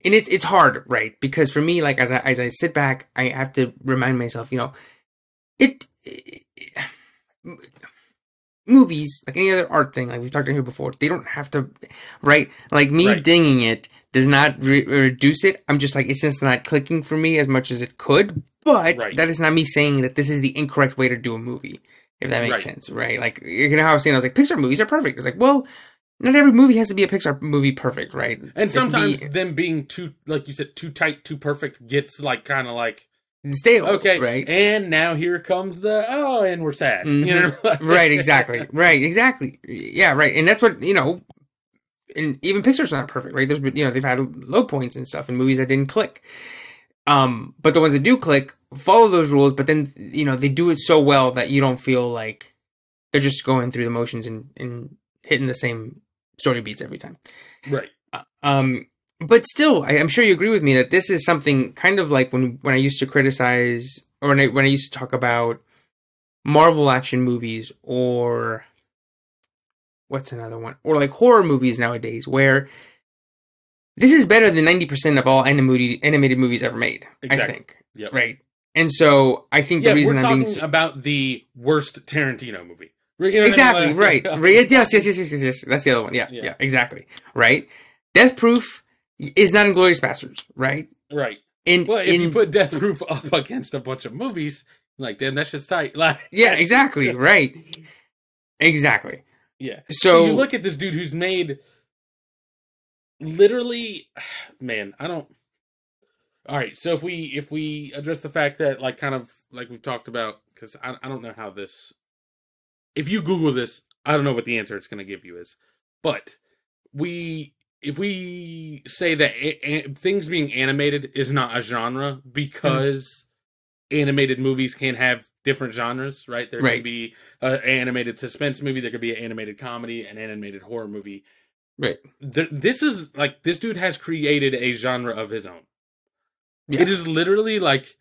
Speaker 2: and it's it's hard, right? Because for me, like as I as I sit back, I have to remind myself, you know, it, it movies, like any other art thing, like we've talked about here before, they don't have to, right? Like me
Speaker 1: Right.
Speaker 2: dinging it does not re- reduce it. I'm just like it's just not clicking for me as much as it could. But
Speaker 1: Right.
Speaker 2: that is not me saying that this is the incorrect way to do a movie. If that makes
Speaker 1: Right.
Speaker 2: sense, right? Like you know how I was saying, I was like, Pixar movies are perfect. It's like, well, not every movie has to be a Pixar movie perfect, right?
Speaker 1: And sometimes
Speaker 2: be
Speaker 1: them being too, like you said, too tight, too perfect gets like kind of like
Speaker 2: stale,
Speaker 1: okay,
Speaker 2: right?
Speaker 1: And now here comes the oh, and we're sad. You know,
Speaker 2: right exactly. Right exactly. Yeah right. And that's what you know and even pixar's not perfect right? There's you know they've had low points and stuff in movies that didn't click. Um but the ones that do click follow those rules but then you know they do it so well that you don't feel like they're just going through the motions and, and hitting the same story beats every time
Speaker 1: right.
Speaker 2: um but still I, i'm sure you agree with me that this is something kind of like when when i used to criticize or when i, when I used to talk about marvel action movies or what's another one or like horror movies nowadays where this is better than 90% of all animated animated movies ever made i think
Speaker 1: Yep.
Speaker 2: right and so i think
Speaker 1: Yeah,
Speaker 2: the reason
Speaker 1: we're
Speaker 2: i'm
Speaker 1: talking
Speaker 2: being so-
Speaker 1: about the worst Tarantino movie. You know what I mean?
Speaker 2: exactly right right yes yes yes yes yes yes that's the other one yeah
Speaker 1: Yeah.
Speaker 2: yeah exactly right death proof is not inglourious basterds right
Speaker 1: right.
Speaker 2: in
Speaker 1: Well, if
Speaker 2: in
Speaker 1: you put Death Proof up against a bunch of movies, like then that's just tight. Like
Speaker 2: yeah exactly right exactly
Speaker 1: yeah.
Speaker 2: so
Speaker 1: you look at this dude who's made literally man i don't all right so if we if we address the fact that like kind of like we've talked about because I, I don't know how this if you google this i don't know what the answer it's going to give you is but we if we say that a- a- things being animated is not a genre because animated movies can have different genres right there
Speaker 2: Right.
Speaker 1: could be an animated suspense movie there could be an animated comedy an animated horror movie
Speaker 2: right
Speaker 1: Th- this is like this dude has created a genre of his own
Speaker 2: Yeah.
Speaker 1: it is literally like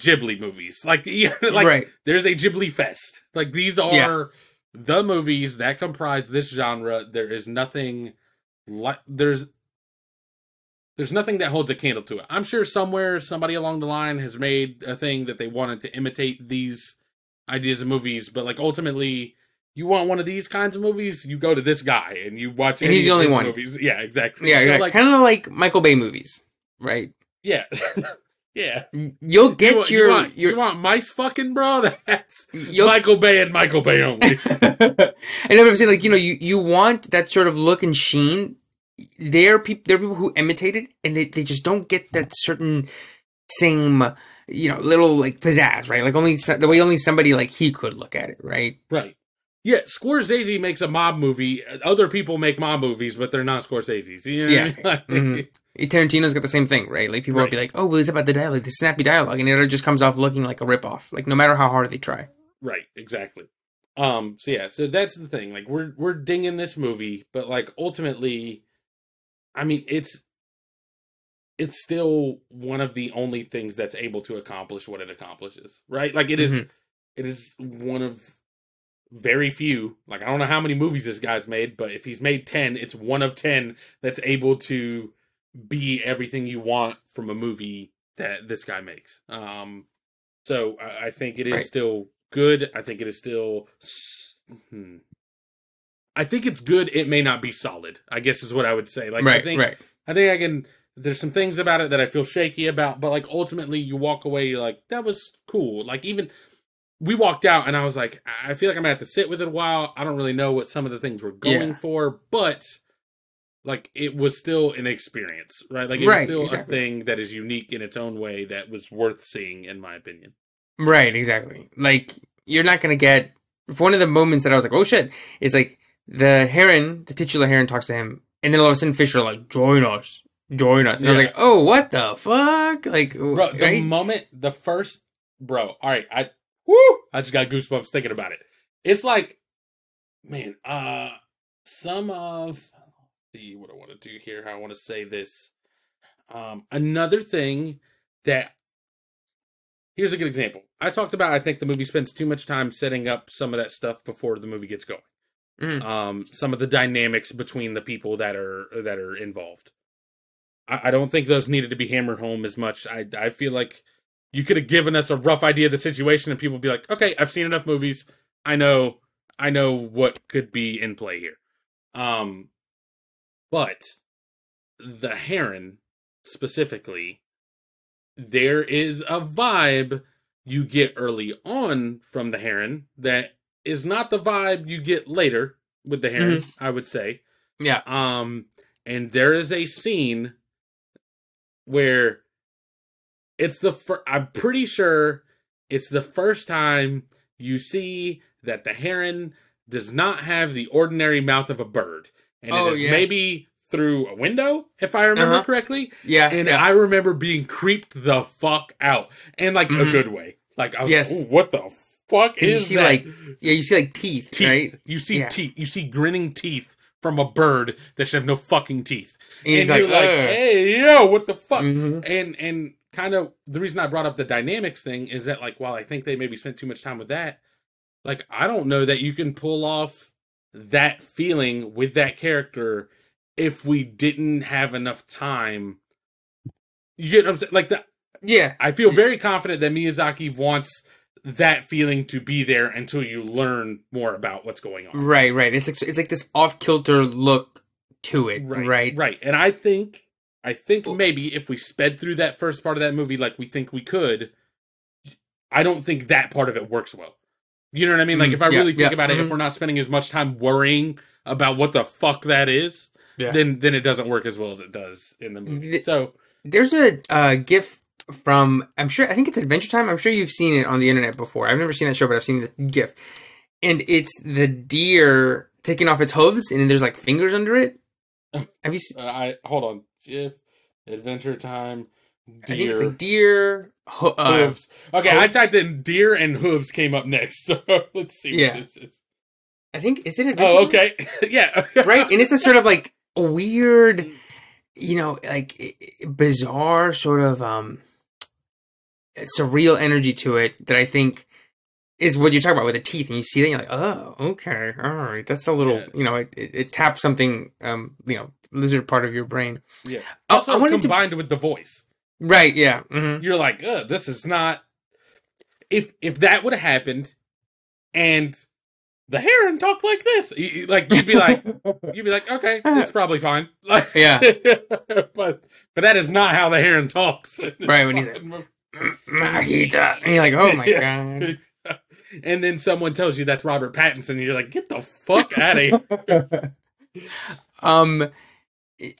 Speaker 1: ghibli movies. Like like
Speaker 2: right.
Speaker 1: there's a ghibli fest. Like these are
Speaker 2: Yeah.
Speaker 1: the movies that comprise this genre. There is nothing like there's there's nothing that holds a candle to it. I'm sure somewhere somebody along the line has made a thing that they wanted to imitate these ideas of movies but like ultimately you want one of these kinds of movies you go to this guy and you watch
Speaker 2: And
Speaker 1: any
Speaker 2: he's the
Speaker 1: of
Speaker 2: only one.
Speaker 1: movies. Yeah exactly.
Speaker 2: Yeah,
Speaker 1: So,
Speaker 2: yeah
Speaker 1: like
Speaker 2: kind of like michael bay movies right?
Speaker 1: Yeah yeah
Speaker 2: you'll get
Speaker 1: you, want-
Speaker 2: your
Speaker 1: you want,
Speaker 2: your
Speaker 1: you want mice fucking bro that's michael bay and michael bay only
Speaker 2: what I'm saying. Like you know, you you want that sort of look and sheen. There are people. There are people who imitate it, and they, they just don't get that certain same you know little like pizzazz, right? Like only the way only somebody like he could look at it, right?
Speaker 1: Right. Yeah, Scorsese makes a mob movie. Other people make mob movies, but they're not Scorsese's. You know
Speaker 2: Yeah.
Speaker 1: I mean?
Speaker 2: Mhm. Tarantino's got the same thing, right? Like people will be like, "Oh, well, it's about the dialogue, the snappy dialogue," and it just comes off looking like a ripoff. Like no matter how hard they try.
Speaker 1: right, exactly. Um. So yeah. So that's the thing. Like we're we're dinging this movie, but like ultimately, I mean, it's it's still one of the only things that's able to accomplish what it accomplishes. Right. Like it is-
Speaker 2: Mhm.
Speaker 1: It is one of very few. Like I don't know how many movies this guy's made, but if he's made ten, it's one of ten that's able to be everything you want from a movie that this guy makes. Um, so I, I think it is
Speaker 2: Right.
Speaker 1: still good. I think it is still. Hmm. I think it's good. It may not be solid. I guess is what I would say. Like I think
Speaker 2: right.
Speaker 1: I think I can. There's some things about it that I feel shaky about, but like ultimately, you walk away, you're like, that was cool. Like even we walked out, and I was like, I feel like I'm gonna have to sit with it a while. I don't really know what some of the things we're going
Speaker 2: Yeah.
Speaker 1: for, but like it was still an experience, right? Like it
Speaker 2: Right,
Speaker 1: was still
Speaker 2: exactly.
Speaker 1: a thing that is unique in its own way that was worth seeing, in my opinion.
Speaker 2: Right, exactly. Like you're not gonna get one of the moments that I was like, oh shit, is like the heron, the titular heron talks to him, and then all of a sudden Fisher like, join us, join us. And I was like, oh, what the fuck? Like,
Speaker 1: Bro, the
Speaker 2: right?
Speaker 1: moment the first bro, all right, I woo, I just got goosebumps thinking about it. It's like, man, uh, some of see what I want to do here. How I want to say this. Um, another thing that here's a good example. I talked about. I think the movie spends too much time setting up some of that stuff before the movie gets going.
Speaker 2: Mhm.
Speaker 1: Um, some of the dynamics between the people that are that are involved. I, I don't think those needed to be hammered home as much. I I feel like you could have given us a rough idea of the situation, and people would be like, "Okay, I've seen enough movies. I know, I know what could be in play here. Um, but the heron specifically, there is a vibe you get early on from the heron that is not the vibe you get later with the heron. I would say.
Speaker 2: Yeah.
Speaker 1: Um, and there is a scene where it's the fir- I'm pretty sure it's the first time you see that the heron does not have the ordinary mouth of a bird, and
Speaker 2: Oh,
Speaker 1: it is
Speaker 2: yes.
Speaker 1: maybe through a window, if I remember
Speaker 2: Uh-huh.
Speaker 1: correctly.
Speaker 2: Yeah.
Speaker 1: And
Speaker 2: yeah.
Speaker 1: I remember being creeped the fuck out, and like a
Speaker 2: Mhm.
Speaker 1: good way. Like I was
Speaker 2: Yes.
Speaker 1: like, what the fuck
Speaker 2: 'Cause you
Speaker 1: is
Speaker 2: see,
Speaker 1: that?
Speaker 2: like, yeah, you see like teeth,
Speaker 1: teeth.
Speaker 2: right?
Speaker 1: You see
Speaker 2: Yeah.
Speaker 1: teeth. You see grinning teeth from a bird that should have no fucking teeth.
Speaker 2: And
Speaker 1: and
Speaker 2: like,
Speaker 1: you're like,
Speaker 2: "Ugh."
Speaker 1: hey, yo, what the fuck?
Speaker 2: Mhm.
Speaker 1: And and kind of the reason I brought up the dynamics thing is that like while I think they maybe spent too much time with that, like I don't know that you can pull off that feeling with that character if we didn't have enough time. You get what I'm saying? Like the
Speaker 2: Yeah.
Speaker 1: I feel very confident that Miyazaki wants that feeling to be there until you learn more about what's going on.
Speaker 2: Right, right. It's like, it's like this off kilter look to it, right?
Speaker 1: right right and i think i think oh. maybe if we sped through that first part of that movie like we think we could i don't think that part of it works well you know what i mean like
Speaker 2: Mm,
Speaker 1: if i
Speaker 2: yeah,
Speaker 1: really think
Speaker 2: yeah,
Speaker 1: about it if
Speaker 2: mhm.
Speaker 1: we're not spending as much time worrying about what the fuck that is
Speaker 2: Yeah.
Speaker 1: then then it doesn't work as well as it does in the movie so
Speaker 2: There's a uh, GIF from I'm sure I think it's Adventure Time. I'm sure you've seen it on the internet before. I've never seen that show, but I've seen the GIF, and it's the deer taking off its hooves, and then there's like fingers under it. Have you? Seen,
Speaker 1: uh, i hold on if adventure time
Speaker 2: I think it's
Speaker 1: deer
Speaker 2: a deer. Uh,
Speaker 1: hooves okay i typed in deer and hooves came up next so let's see
Speaker 2: Yeah.
Speaker 1: what this is
Speaker 2: I think is it? Adventure
Speaker 1: oh okay yeah
Speaker 2: right? And it's a sort of like weird, you know, like bizarre sort of um surreal energy to it that I think is what you're talking about with the teeth, and you see that you're like, oh, okay, all right, that's a little,
Speaker 1: Yeah.
Speaker 2: you know, it, it, it taps something, um, you know, lizard part of your brain.
Speaker 1: Yeah.
Speaker 2: Oh,
Speaker 1: Also
Speaker 2: I wanted to,
Speaker 1: combined with the voice.
Speaker 2: Right, yeah, hmm
Speaker 1: You're like, Ugh, this is not. If if that would have happened, and the heron talked like this, you- you- like you'd be like, you'd be like, okay, it's probably fine. Like,
Speaker 2: Yeah.
Speaker 1: but but that is not how the heron talks.
Speaker 2: Right, when he's like, Mahito, and you're like, oh my
Speaker 1: Yeah.
Speaker 2: god.
Speaker 1: and then someone tells you that's Robert Pattinson, and you're like, get the fuck out of here.
Speaker 2: um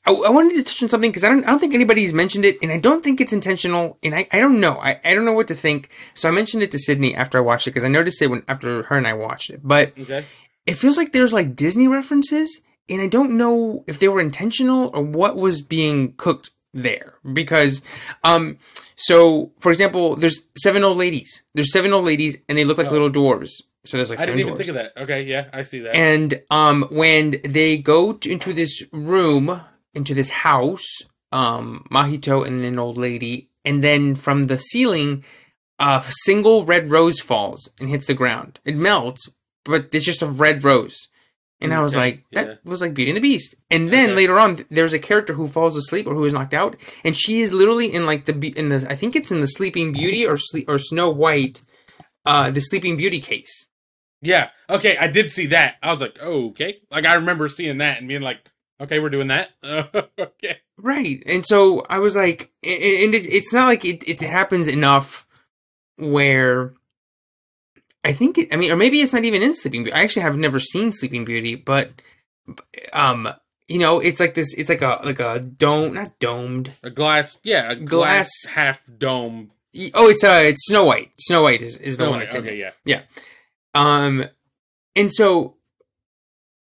Speaker 2: I, I wanted to touch on something because I don't I don't think anybody's mentioned it and I don't think it's intentional and I, I don't know I, I don't know what to think so I mentioned it to Sydney after I watched it because I noticed it when after her and I watched it but
Speaker 1: Okay.
Speaker 2: it feels like there's like Disney references and I don't know if they were intentional or what was being cooked there because um so for example there's seven old ladies there's seven old ladies and they look like
Speaker 1: Oh.
Speaker 2: little dwarves so there's like
Speaker 1: I didn't even
Speaker 2: dwarves.
Speaker 1: think of that. Okay, yeah, I see that.
Speaker 2: And um, when they go to, into this room, into this house, um, Mahito and an old lady, and then from the ceiling, a single red rose falls and hits the ground. It melts, but it's just a red rose. And I was
Speaker 1: Okay,
Speaker 2: like, that
Speaker 1: yeah.
Speaker 2: was like Beauty and the Beast. And then
Speaker 1: Okay.
Speaker 2: later on, there's a character who falls asleep or who is knocked out, and she is literally in like the in the I think it's in the Sleeping Beauty or sleep or Snow White, uh, the Sleeping Beauty case.
Speaker 1: Yeah. Okay, I did see that. I was like, oh, okay. Like I remember seeing that and being like, okay, we're doing that. okay.
Speaker 2: Right. And so I was like, and it's not like it, it happens enough where I think, it, I mean, or maybe it's not even in Sleeping Beauty. I actually have never seen Sleeping Beauty, but, um, you know, it's like this, it's like a, like a dome, not domed.
Speaker 1: A glass, yeah, a glass,
Speaker 2: Glass-
Speaker 1: half dome.
Speaker 2: Oh, it's, uh, it's Snow White. Snow White is, is the
Speaker 1: No,
Speaker 2: one in
Speaker 1: okay,
Speaker 2: it.
Speaker 1: yeah.
Speaker 2: Um, and so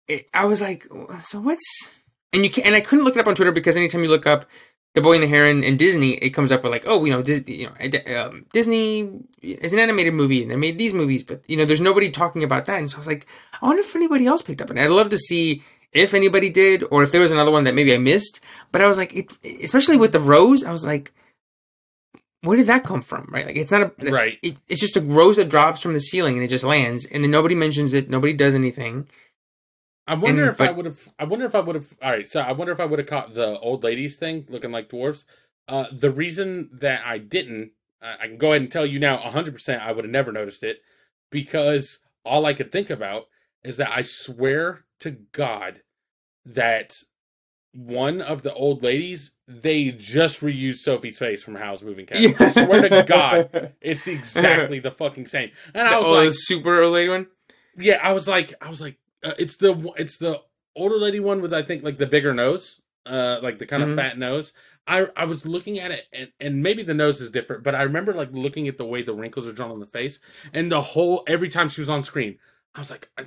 Speaker 2: it, I was like, so what's and you can and I couldn't look it up on Twitter because anytime you look up the Boy and the Heron and Disney, it comes up with like, oh, you know, Disney, you know, um, Disney is an animated movie and they made these movies, but you know, there's nobody talking about that. And so I was like, I wonder if anybody else picked up it. I'd love to see if anybody did or if there was another one that maybe I missed. But I was like, it, especially with the rose, I was like, where did that come from? Right? Like, it's not a
Speaker 1: Right.
Speaker 2: it, it's just a rose that drops from the ceiling and it just lands and then nobody mentions it nobody does anything
Speaker 1: I wonder
Speaker 2: And-
Speaker 1: if I would have. I wonder if I would have. All right, so I wonder if I would have caught the old ladies thing, looking like dwarves. Uh, the reason that I didn't, uh, I can go ahead and tell you now, hundred percent, I would have never noticed it because all I could think about is that I swear to God that one of the old ladies they just reused Sophie's face from Howl's Moving Castle. I swear to God, it's exactly the fucking same. And I was
Speaker 2: oh,
Speaker 1: like,
Speaker 2: the super old lady one.
Speaker 1: yeah, I was like, I was like, uh, it's the it's the older lady one with I think like the bigger nose, uh, like the kind of
Speaker 2: Mhm.
Speaker 1: fat nose. I I was looking at it and and maybe the nose is different, but I remember like looking at the way the wrinkles are drawn on the face and the whole every time she was on screen, I was like, I,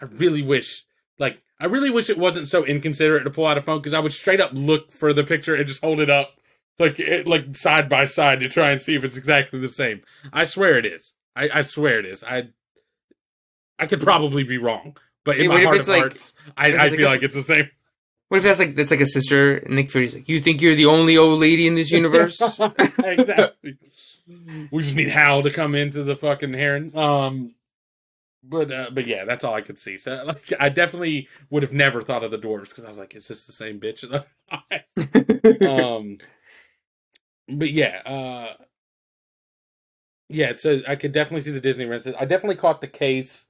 Speaker 1: I really wish. Like, I really wish it wasn't so inconsiderate to pull out a phone because I would straight up look for the picture and just hold it up, like, it, like side by side to try and see if it's exactly the same. I swear it is. I, I swear it is. I I could probably be wrong, but in
Speaker 2: Hey,
Speaker 1: my heart
Speaker 2: it's
Speaker 1: of
Speaker 2: like-
Speaker 1: hearts, I, I
Speaker 2: it's like
Speaker 1: feel like it's the same.
Speaker 2: What if that's like that's like a sister? Nick Fury's like, you think you're the only old lady in this universe?
Speaker 1: exactly. We just need Howl to come into the fucking heron. Um, but uh, but yeah, that's all I could see. So like, I definitely would have never thought of the dwarves because I was like, is this the same bitch? um, but yeah, uh, yeah. So I could definitely see the Disney references. I definitely caught the case,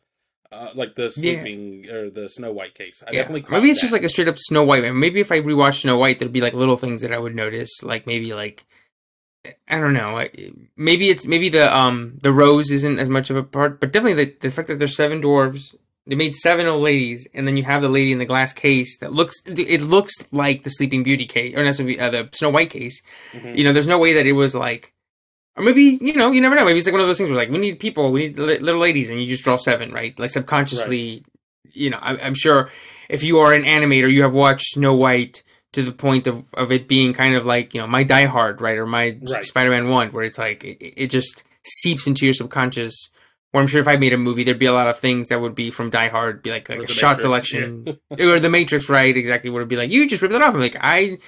Speaker 1: uh, like the
Speaker 2: Yeah.
Speaker 1: sleeping or the Snow White case. I
Speaker 2: Yeah.
Speaker 1: definitely
Speaker 2: Maybe it's just like a straight up Snow White. Man. Maybe if I rewatched Snow White, there'd be like little things that I would notice, like maybe like I don't know, like, maybe it's maybe the um the rose isn't as much of a part, but definitely the the fact that there's seven dwarves. They made seven old ladies, and then you have the lady in the glass case that looks. It looks like the Sleeping Beauty case, or not uh, the Snow White case.
Speaker 1: Mhm.
Speaker 2: You know, there's no way that it was like, or maybe you know, you never know. Maybe it's like one of those things where like we need people, we need li- little ladies, and you just draw seven, right? Like subconsciously, you know. I, I'm sure if you are an animator, you have watched Snow White to the point of, of it being kind of like you know my Die Hard, right, or my
Speaker 1: Right.
Speaker 2: Spider-Man One, where it's like it, it just seeps into your subconscious. Where I'm sure if I made a movie, there'd be a lot of things that would be from Die Hard, be like like a shot
Speaker 1: Matrix,
Speaker 2: selection, or The Matrix, right? Exactly, would be like you just ripped that off. I'm like I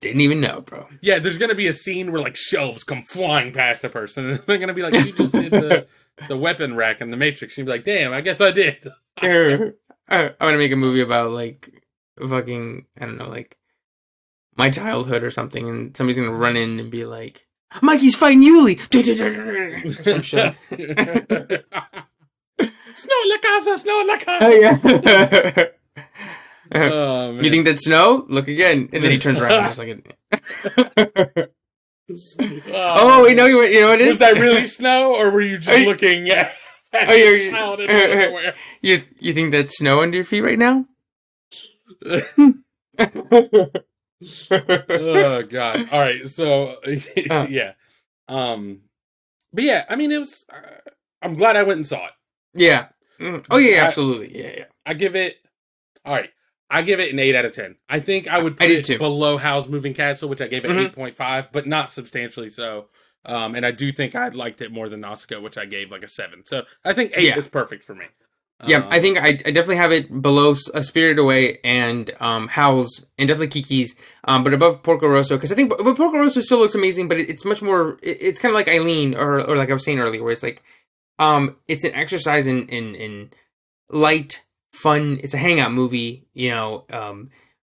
Speaker 2: didn't even know, bro.
Speaker 1: Yeah, there's gonna be a scene where like shelves come flying past a person, and they're gonna be like, "You just did the the weapon rack in the Matrix." And you'd be like, "Damn, I guess I did."
Speaker 2: I, I want to make a movie about like fucking I don't know like my childhood or something, and somebody's gonna run in and be like, "Mikey's fighting Yuli." some shit.
Speaker 1: snow in la casa, snow in la
Speaker 2: Oh,
Speaker 1: casa.
Speaker 2: yeah.
Speaker 1: Oh,
Speaker 2: you think that's snow? Look again, and then he turns around and there's like a. oh wait, no, you, you know what it is?
Speaker 1: Was that really snow, or were you just
Speaker 2: you-
Speaker 1: looking at, at
Speaker 2: Oh,
Speaker 1: your
Speaker 2: you're-
Speaker 1: child?
Speaker 2: You you think that's snow under your feet right now?
Speaker 1: oh god all right so yeah um but yeah i mean it was uh, i'm glad i went and saw it
Speaker 2: yeah. Mm. Oh yeah,
Speaker 1: I-
Speaker 2: absolutely. Yeah, yeah.
Speaker 1: i give it all right i give it an 8 out of 10 i think i would
Speaker 2: I
Speaker 1: put
Speaker 2: did
Speaker 1: it
Speaker 2: too.
Speaker 1: below howl's moving castle which i gave it
Speaker 2: Mhm.
Speaker 1: 8.5 but not substantially so um and i do think i liked it more than nausicaa which i gave like a 7 so i think 8
Speaker 2: Yeah.
Speaker 1: is perfect for me
Speaker 2: Yeah,
Speaker 1: Um,
Speaker 2: I think I, I definitely have it below A uh, Spirited Away and um, Howl's and definitely Kiki's, um, but above Porco Rosso because I think but Porco Rosso still looks amazing, but it, it's much more. It, it's kind of like Eileen or or like I was saying earlier, where it's like, um, it's an exercise in in in light fun. It's a hangout movie, you know. Um,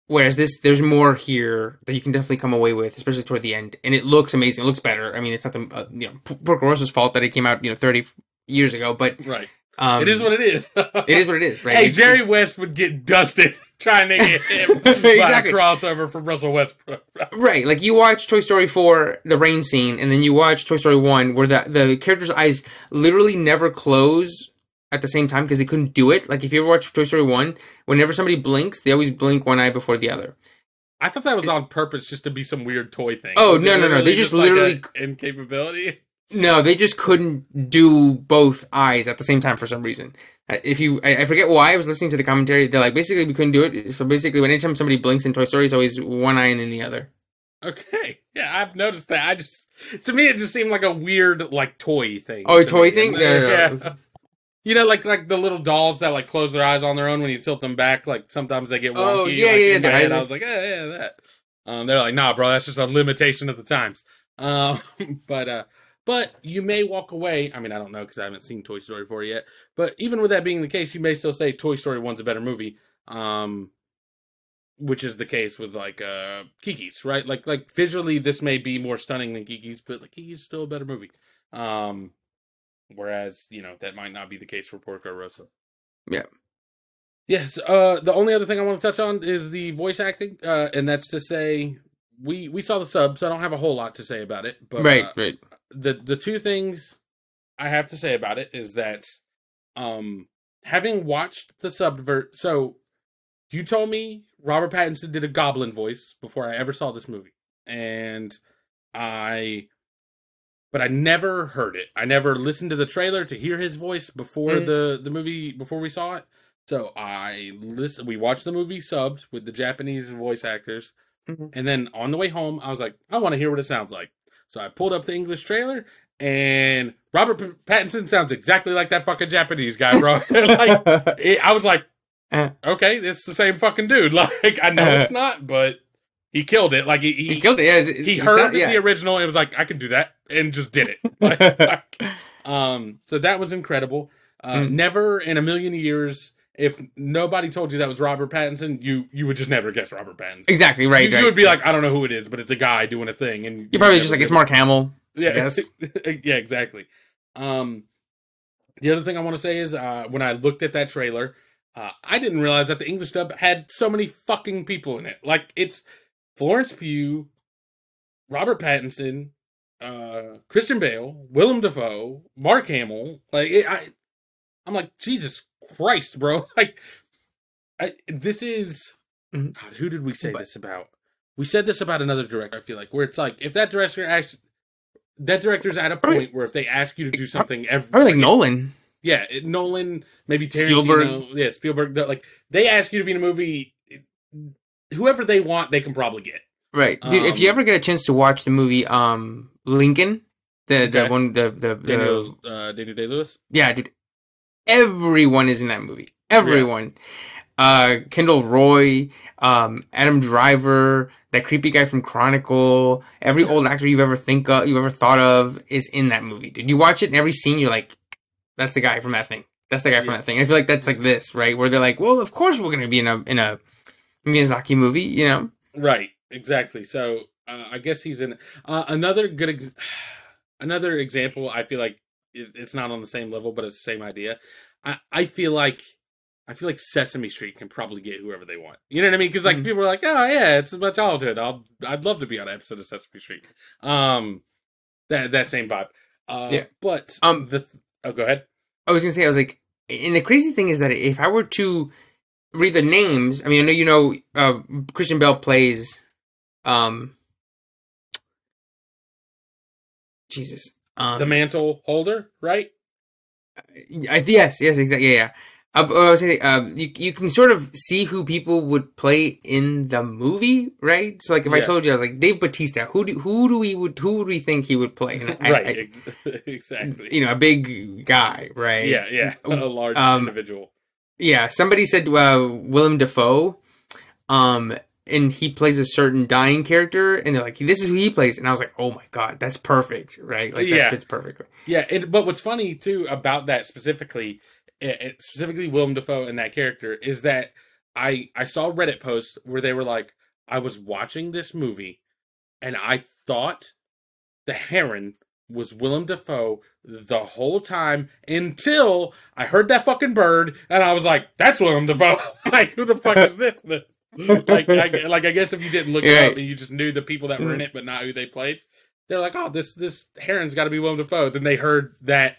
Speaker 2: whereas this, there's more here that you can definitely come away with, especially toward the end, and it looks amazing. It looks better. I mean, it's not the uh, you know Porco Rosso's fault that it came out you know 30 years ago, but
Speaker 1: right
Speaker 2: um,
Speaker 1: it is what it is
Speaker 2: it is what it is, right?
Speaker 1: Hey, Jerry West would get dusted trying to get him
Speaker 2: Exactly.
Speaker 1: by a crossover from Russell Westbrook.
Speaker 2: Right, like you watch Toy Story 4, the rain scene, and then you watch Toy Story 1, where the, the characters' eyes literally never close at the same time because they couldn't do it. Like if you ever watch Toy Story 1, whenever somebody blinks, they always blink one eye before the other.
Speaker 1: I thought that was on purpose just to be some weird toy thing.
Speaker 2: Oh,
Speaker 1: Was
Speaker 2: no, no, no, they just
Speaker 1: like,
Speaker 2: literally-
Speaker 1: a incapability.
Speaker 2: No, they just couldn't do both eyes at the same time for some reason. If you, I, I forget why I was listening to the commentary. They're like, basically, we couldn't do it. So basically, when anytime somebody blinks in Toy Story, it's always one eye and then the other.
Speaker 1: Okay, yeah, I've noticed that. I just to me it just seemed like a weird like toy thing.
Speaker 2: Oh, a toy
Speaker 1: me.
Speaker 2: thing?
Speaker 1: And,
Speaker 2: No, no, no.
Speaker 1: yeah. You know, like like the little dolls that like close their eyes on their own when you tilt them back. Like sometimes they get wonky.
Speaker 2: Oh, yeah,
Speaker 1: like,
Speaker 2: yeah,
Speaker 1: in
Speaker 2: yeah,
Speaker 1: head, I was like, yeah, yeah, that. Um, they're like, nah, bro, that's just a limitation of the times. Um, but uh, but you may walk away. I mean, I don't know because I haven't seen Toy Story 4 yet. But even with that being the case, you may still say Toy Story 1's a better movie. Um, which is the case with like uh Kiki's, right? Like like visually this may be more stunning than Kiki's, but like Kiki's still a better movie. Um whereas, you know, that might not be the case for Porco Rosso.
Speaker 2: Yeah.
Speaker 1: Yes. Uh, the only other thing I want to touch on is the voice acting, uh, and that's to say, we we saw the sub, so I don't have a whole lot to say about it. But
Speaker 2: right,
Speaker 1: uh,
Speaker 2: right.
Speaker 1: the the two things I have to say about it is that, um, having watched the subvert, so you told me Robert Pattinson did a Goblin voice before I ever saw this movie, and I, but I never heard it. I never listened to the trailer to hear his voice before
Speaker 2: Mhm.
Speaker 1: the the movie before we saw it. So I listen. We watched the movie subbed with the Japanese voice actors,
Speaker 2: Mhm.
Speaker 1: and then on the way home, I was like, I want to hear what it sounds like. So I pulled up the English trailer, and Robert P- Pattinson sounds exactly like that fucking Japanese guy, bro. like it, I was like,
Speaker 2: Uh.
Speaker 1: okay, it's the same fucking dude. Like I know it's not, but he killed it. Like he he,
Speaker 2: he killed it. Yeah,
Speaker 1: he
Speaker 2: it's
Speaker 1: heard
Speaker 2: not-
Speaker 1: the original and was like, I can do that, and just did it. Like, like, um, so that was incredible. Uh,
Speaker 2: Mm.
Speaker 1: Never in a million years, if nobody told you that was Robert Pattinson, you you would just never guess Robert Pattinson.
Speaker 2: exactly right.
Speaker 1: you, you would be like, I don't know who it is, but it's a guy doing a thing, and
Speaker 2: you're probably just like it's Mark Hamill.
Speaker 1: yeah, yeah, exactly. Um, the other thing I want to say is uh, when I looked at that trailer, uh, I didn't realize that the English dub had so many fucking people in it. Like it's Florence Pugh, Robert Pattinson, uh, Christian Bale, Willem Dafoe, Mark Hamill. Like it, I, I'm like Jesus Christ, bro. Like, I this is
Speaker 2: Mhm.
Speaker 1: God, who did we say
Speaker 2: But-
Speaker 1: this about? We said this about another director. I feel like where it's like if that director actually. That director's at a point where if they ask you to do something every
Speaker 2: like Nolan.
Speaker 1: yeah, Nolan, maybe Tarantino,
Speaker 2: Spielberg.
Speaker 1: yeah, Spielberg. Like they ask you to be in a movie, whoever they want, they can probably get.
Speaker 2: Right. Dude, if you
Speaker 1: Um,
Speaker 2: ever get a chance to watch the movie um Lincoln, the the
Speaker 1: Okay.
Speaker 2: one the the, the
Speaker 1: Daniel, uh, Daniel Day Lewis.
Speaker 2: yeah, dude, everyone is in that movie. Everyone. Uh, Kendall Roy, um, Adam Driver, that creepy guy from Chronicle, every old actor you've ever think of, you've ever thought of is in that movie. Did you watch it? And every scene, you're like, "That's the guy from that thing. That's the guy from
Speaker 1: Yeah.
Speaker 2: that thing." And I feel like that's like this, right? Where they're like, "Well, of course we're gonna be in a in a Miyazaki movie," you know?
Speaker 1: Right, exactly. So uh, I guess he's in uh, another good, ex- another example. I feel like it, it's not on the same level, but it's the same idea. I I feel like. I feel like Sesame Street can probably get whoever they want. You know what I mean? Because like
Speaker 2: Mhm.
Speaker 1: people are like, "Oh yeah, it's my childhood. I'll I'd love to be on an episode of Sesame Street." Um, that that same vibe. Uh,
Speaker 2: Yeah.
Speaker 1: But
Speaker 2: Um,
Speaker 1: the oh, go ahead.
Speaker 2: I was gonna say, I was like, and the crazy thing is that if I were to read the names, I mean, I know you know uh, Christian Bale plays, um, Jesus, um,
Speaker 1: the mantle holder, right?
Speaker 2: I, yes, yes, exactly, yeah, yeah. Uh, I was saying, um, you you can sort of see who people would play in the movie, right? So, like, if I told you, I was like Dave Batista, who do who do we would who would we think he would play? I-
Speaker 1: right,
Speaker 2: I-
Speaker 1: exactly.
Speaker 2: you know, a big guy, right?
Speaker 1: yeah, yeah, a large
Speaker 2: Um,
Speaker 1: individual.
Speaker 2: Yeah, somebody said uh, Willem Dafoe, um, and he plays a certain dying character, and they're like, "This is who he plays," and I was like, "Oh my god, that's perfect, right? Like that
Speaker 1: Yeah.
Speaker 2: fits perfectly."
Speaker 1: Yeah, and, but what's funny too about that specifically, eh, eh, specifically Willem Dafoe and that character is that I I saw a Reddit post where they were like, I was watching this movie, and I thought the Heron was Willem Dafoe the whole time until I heard that fucking bird, and I was like, "That's Willem Dafoe." like, who the fuck is this? like, I, like I guess if you didn't look it up and you just knew the people that were in it, but not who they played, they're like, "Oh, this this Heron's got to be Willem Dafoe." Then they heard that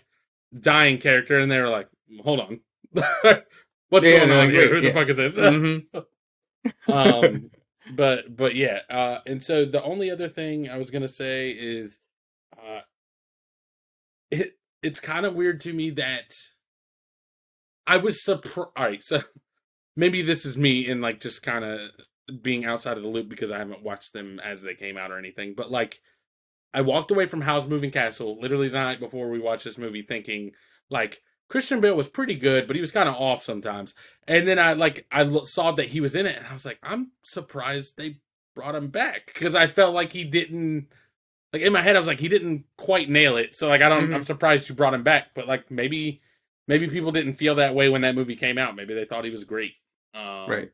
Speaker 1: dying character, and they were like, "Hold on, what's
Speaker 2: Yeah,
Speaker 1: going
Speaker 2: no,
Speaker 1: on here? Who the fuck is this?"
Speaker 2: hmm
Speaker 1: um, but but yeah, uh, and so the only other thing I was gonna say is, it it's kind of weird to me that I was surprised. All right, so maybe this is me in like just kind of being outside of the loop because I haven't watched them as they came out or anything. But like, I walked away from Howl's Moving Castle literally the night before we watched this movie, thinking like Christian Bale was pretty good, but he was kind of off sometimes. And then I like I lo- saw that he was in it, and I was like, I'm surprised they brought him back because I felt like he didn't. Like in my head, I was like, he didn't quite nail it. So like, I don't.
Speaker 2: Mhm.
Speaker 1: I'm surprised you brought him back, but like maybe, maybe people didn't feel that way when that movie came out. Maybe they thought he was great. Um,
Speaker 2: Right.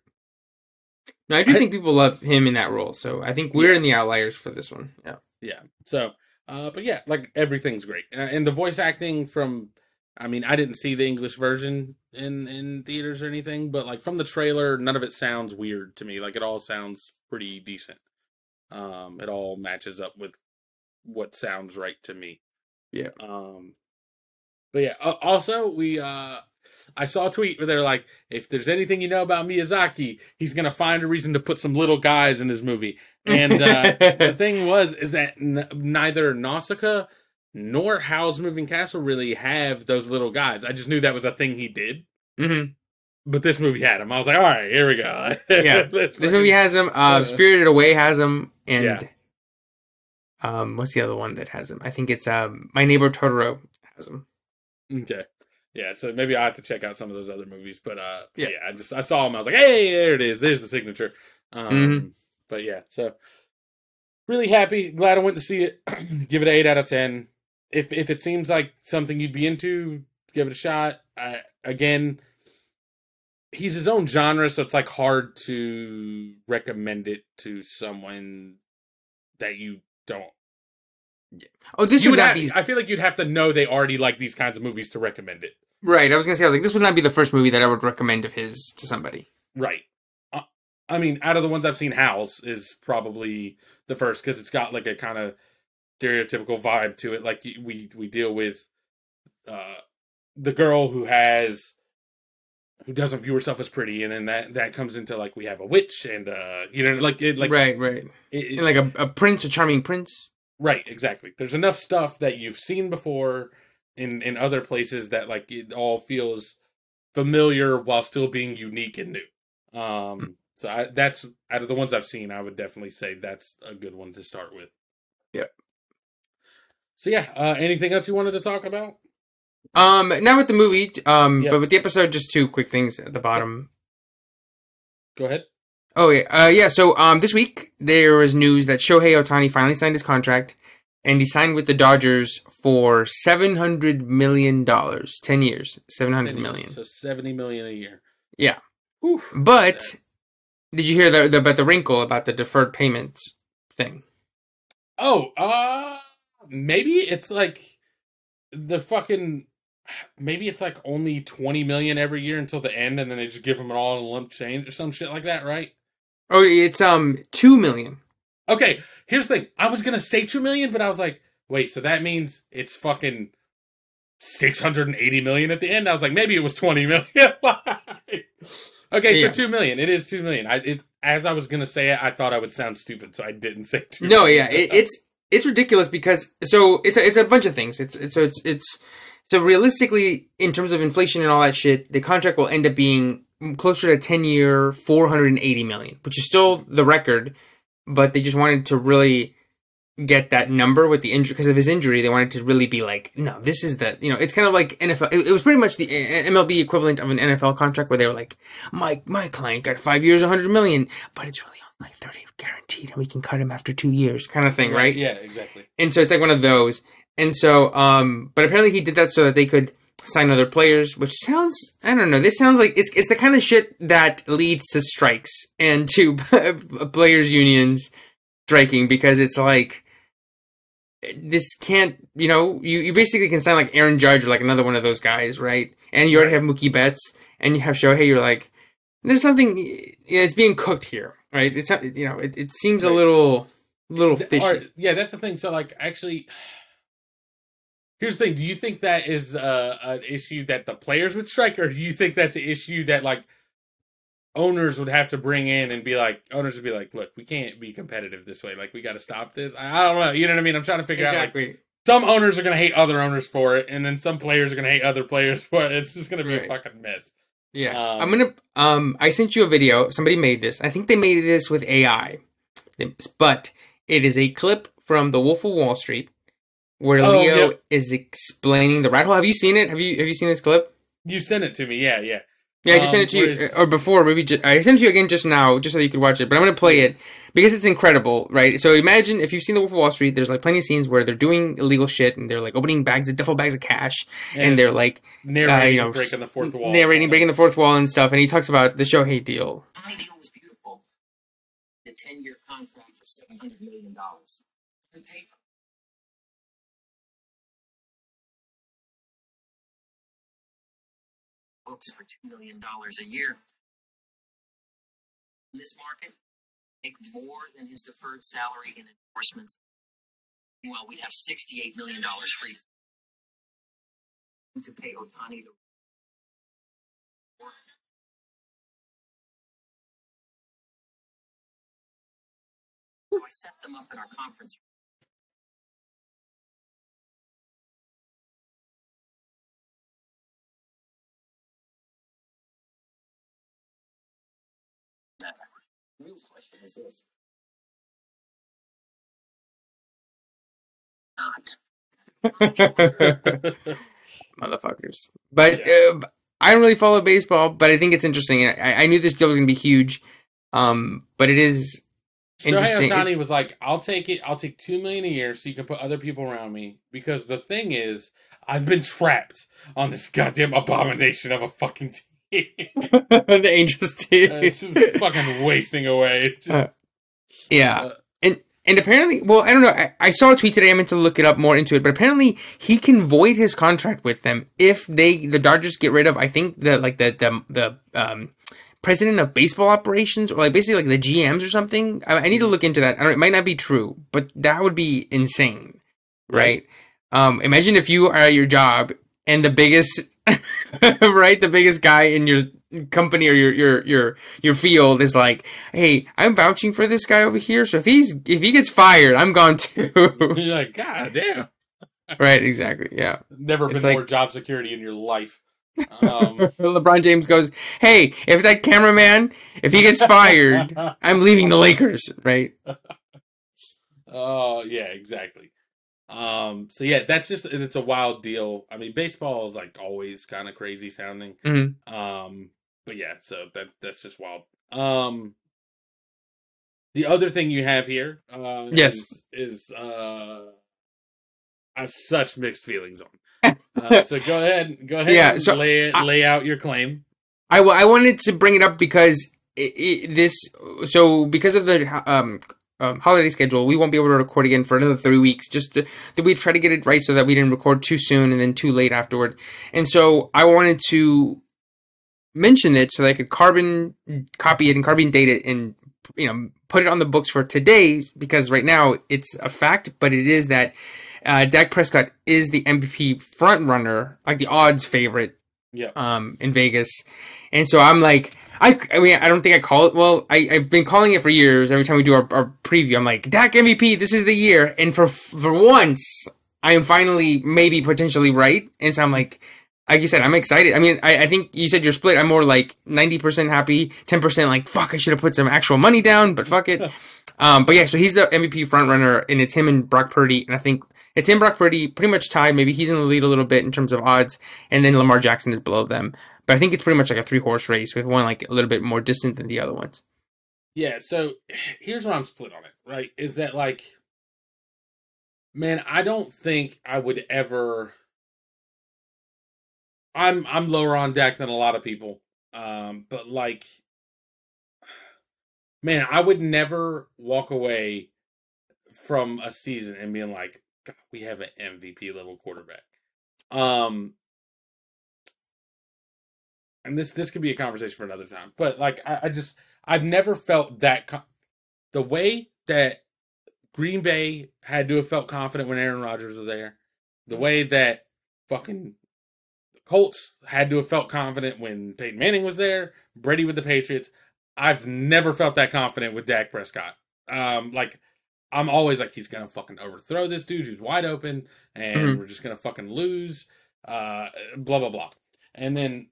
Speaker 2: No, I do
Speaker 1: I-
Speaker 2: think people love him in that role, so I think we're in the outliers for this one. Yeah.
Speaker 1: Yeah. So, uh, but yeah, like everything's great, uh, and the voice acting from I mean, I didn't see the English version in in theaters or anything, but like from the trailer, none of it sounds weird to me. Like it all sounds pretty decent. Um, it all matches up with what sounds right to me.
Speaker 2: Yeah.
Speaker 1: Um, but yeah. Uh, also, we uh, I saw a tweet where they're like, if there's anything you know about Miyazaki, he's gonna find a reason to put some little guys in his movie. And uh, the thing was, is that n- neither Nausicaa nor Howl's Moving Castle really have those little guys. I just knew that was a thing he did.
Speaker 2: hmm
Speaker 1: But this movie had him. I was like, all right, here we go.
Speaker 2: Yeah. This movie has him. Uh,
Speaker 1: uh,
Speaker 2: Spirited Away has him, and
Speaker 1: Yeah.
Speaker 2: Um, what's the other one that has him? I think it's um, My Neighbor Totoro has him.
Speaker 1: Okay. Yeah, so maybe I have to check out some of those other movies. But uh yeah,
Speaker 2: Yeah.
Speaker 1: I just I saw him, I was like, hey, there it is. There's the signature. Um
Speaker 2: Mhm.
Speaker 1: but yeah, so really happy, glad I went to see it. give it an eight out of ten. If if it seems like something you'd be into, give it a shot. I, again, he's his own genre, so it's like hard to recommend it to someone that you don't
Speaker 2: Oh, this
Speaker 1: you
Speaker 2: would
Speaker 1: would have,
Speaker 2: be
Speaker 1: I feel like you'd have to know they already like these kinds of movies to recommend it.
Speaker 2: right. I was gonna say, I was like, this would not be the first movie that I would recommend of his to somebody.
Speaker 1: Right. Uh, I mean, out of the ones I've seen, Howl's is probably the first because it's got like a kind of stereotypical vibe to it. Like we we deal with uh, the girl who has who doesn't view herself as pretty, and then that that comes into like we have a witch, and uh, you know, like it, like
Speaker 2: right, right,
Speaker 1: it, it-
Speaker 2: and like a, a prince, a charming prince.
Speaker 1: Right, exactly. There's enough stuff that you've seen before in in other places that like it all feels familiar while still being unique and new. Um so I that's out of the ones I've seen, I would definitely say that's a good one to start with.
Speaker 2: Yep.
Speaker 1: So yeah, uh anything else you wanted to talk about?
Speaker 2: Um, not with the movie, um,
Speaker 1: Yeah.
Speaker 2: but with the episode, just two quick things at the bottom.
Speaker 1: Go ahead.
Speaker 2: Oh yeah, uh, yeah. So um, this week there was news that Shohei Ohtani finally signed his contract, and he signed with the Dodgers for seven hundred million dollars, ten years, seven hundred million.
Speaker 1: So 70 million a year.
Speaker 2: Yeah.
Speaker 1: Whew.
Speaker 2: But did you hear the, the about the wrinkle about the deferred payments thing?
Speaker 1: Oh, uh maybe it's like the fucking maybe it's like only 20 million every year until the end and then they just give them it all in a lump change or some shit like that, right?
Speaker 2: Oh, it's um two million.
Speaker 1: Okay, here's the thing. I was going to say 2 million, but I was like, wait, so that means it's fucking 680 million at the end. I was like, maybe it was 20 million. okay,
Speaker 2: Yeah.
Speaker 1: so 2 million. It is 2 million. I it as I was going to say it, I thought I would sound stupid, so I didn't say 2
Speaker 2: No, yeah, it, it's it's ridiculous because so it's a, it's a bunch of things. It's, it's so it's it's so realistically in terms of inflation and all that shit, the contract will end up being closer to ten year, four hundred and eighty million, which is still the record, but they just wanted to really get that number with the injury because of his injury. They wanted to really be like, no, this is the you know, it's kind of like NFL. It, it was pretty much the uh, MLB equivalent of an NFL contract where they were like, my my client got five years, hundred million, but it's really only thirty guaranteed, and we can cut him after two years, kind of thing, right?
Speaker 1: Yeah, exactly.
Speaker 2: And so it's like one of those. And so, um, but apparently he did that so that they could sign other players, which sounds, I don't know, this sounds like it's, it's the kind of shit that leads to strikes and to players' unions striking because it's like, this can't, you know, you, you basically can sign like Aaron Judge or like another one of those guys, right? And you already have Mookie Betts and you have Shohei, you're like, there's something, yeah, it's being cooked here, right? It's not, you know, it, it seems a
Speaker 1: Right.
Speaker 2: little, little
Speaker 1: The-
Speaker 2: fishy.
Speaker 1: yeah, that's the thing. So, like, actually, here's the thing: Do you think that is uh, an issue that the players would strike, or do you think that's an issue that like owners would have to bring in and be like, owners would be like, "Look, we can't be competitive this way. Like, we got to stop this." I, I don't know. You know what I mean? I'm trying to figure out. Like,
Speaker 2: Exactly.
Speaker 1: some owners are going to hate other owners for it, and then some players are going to hate other players for it. It's just going to be a fucking mess.
Speaker 2: Yeah,
Speaker 1: Um,
Speaker 2: I'm gonna. Um, I sent you a video. Somebody made this. I think they made this with AI, but it is a clip from The Wolf of Wall Street where
Speaker 1: Oh,
Speaker 2: Leo
Speaker 1: yep.
Speaker 2: is explaining the rat hole. Have you seen it? Have you Have you seen this clip?
Speaker 1: You sent it to me. Yeah, yeah.
Speaker 2: Yeah, I just
Speaker 1: Um,
Speaker 2: sent it to you,
Speaker 1: whereas-
Speaker 2: or before, maybe just, I sent it to you again just now, just so you could watch it. But I'm gonna play it because it's incredible, right? So imagine if you've seen The Wolf of Wall Street. There's like plenty of scenes where they're doing illegal shit and they're like opening bags of duffel bags of cash, and, they're like
Speaker 1: narrating,
Speaker 2: uh, you know,
Speaker 1: breaking the fourth wall,
Speaker 2: narrating, breaking the fourth wall and stuff. And he talks about the Shohei deal.
Speaker 3: My deal was beautiful. A 10 year contract for $700 million on paper. Books for $2 million a year. In this market, make more than his deferred salary in endorsements. Meanwhile, we'd have $68 million free to pay Ohtani to So I set them up in our conference The real question is this. Not.
Speaker 2: Motherfuckers. But uh, I don't really follow baseball, but I think it's interesting. I, I knew this deal was going to be huge, um, but it is
Speaker 1: Shohei
Speaker 2: Interesting.
Speaker 1: Ohtani was like, "I'll take it. I'll take two million a year, so you can put other people around me." Because the thing is, I've been trapped on this goddamn abomination of a fucking team.
Speaker 2: the Angels team.
Speaker 1: And it's just fucking wasting away. Just-
Speaker 2: yeah,
Speaker 1: Uh,
Speaker 2: and and apparently, well, I don't know. I, I saw a tweet today. I meant to look it up more into it, but apparently, he can void his contract with them if they the Dodgers get rid of. I think the like the the the um president of baseball operations or like basically like the GMs or something. I, I need to look into that. I don't, it might not be true, but that would be insane, right? Um, imagine if you are at your job and the biggest, right, the biggest guy in your company or your your your your field is like, hey, I'm vouching for this guy over here. So if he's if he gets fired, I'm gone too.
Speaker 1: You're like, God damn.
Speaker 2: right? Exactly. Yeah.
Speaker 1: Never been
Speaker 2: It's like-
Speaker 1: more job security in your life. Um,
Speaker 2: LeBron James goes, hey, if that cameraman, if he gets fired, I'm leaving the Lakers. Right.
Speaker 1: Oh yeah, exactly. Um, so yeah, that's just it's a wild deal. I mean, baseball is like always kind of crazy sounding.
Speaker 2: Mhm.
Speaker 1: Um, but yeah, so that that's just wild. Um, the other thing you have here, uh,
Speaker 2: Yes.
Speaker 1: is, is uh, I have such mixed feelings on. Uh, so go ahead, go ahead,
Speaker 2: Yeah,
Speaker 1: and
Speaker 2: so
Speaker 1: lay
Speaker 2: I-
Speaker 1: lay out your claim.
Speaker 2: I, w- I wanted to bring it up because it, it, this so because of the um, um, holiday schedule, we won't be able to record again for another three weeks. Just that we try to get it right so that we didn't record too soon and then too late afterward. And so I wanted to mention it so that I could carbon copy it and carbon date it and you know put it on the books for today because right now it's a fact, but it is that uh, Dak Prescott is the MVP front runner, like the odds favorite
Speaker 1: Yeah,
Speaker 2: um, in Vegas. And so I'm like, I, I mean, I don't think I call it. Well, I, I've been calling it for years. Every time we do our, our preview, I'm like, Dak MVP, this is the year. And for for once, I am finally maybe potentially right. And so I'm like, like you said, I'm excited. I mean, I, I think you said you're split. I'm more like 90% happy, 10% like, fuck, I should have put some actual money down, but fuck it. um, but yeah, so he's the MVP front runner, and it's him and Brock Purdy. And I think it's him, Brock Purdy, pretty much tied. Maybe he's in the lead a little bit in terms of odds, and then Lamar Jackson is below them. But I think it's pretty much like a three horse race with one like a little bit more distant than the other ones.
Speaker 1: Yeah, so here's where I'm split on it, right? Is that like man, I don't think I would ever I'm I'm lower on Dak than a lot of people. Um, but like man, I would never walk away from a season and being like, God, we have an MVP level quarterback. Um and this this could be a conversation for another time. But like I, I just I've never felt that co- the way that Green Bay had to have felt confident when Aaron Rodgers was there, the way that fucking the Colts had to have felt confident when Peyton Manning was there, Brady with the Patriots. I've never felt that confident with Dak Prescott. Um, like I'm always like he's gonna fucking overthrow this dude who's wide open, and
Speaker 2: Mhm.
Speaker 1: we're just gonna fucking lose. Uh, blah blah blah. And then,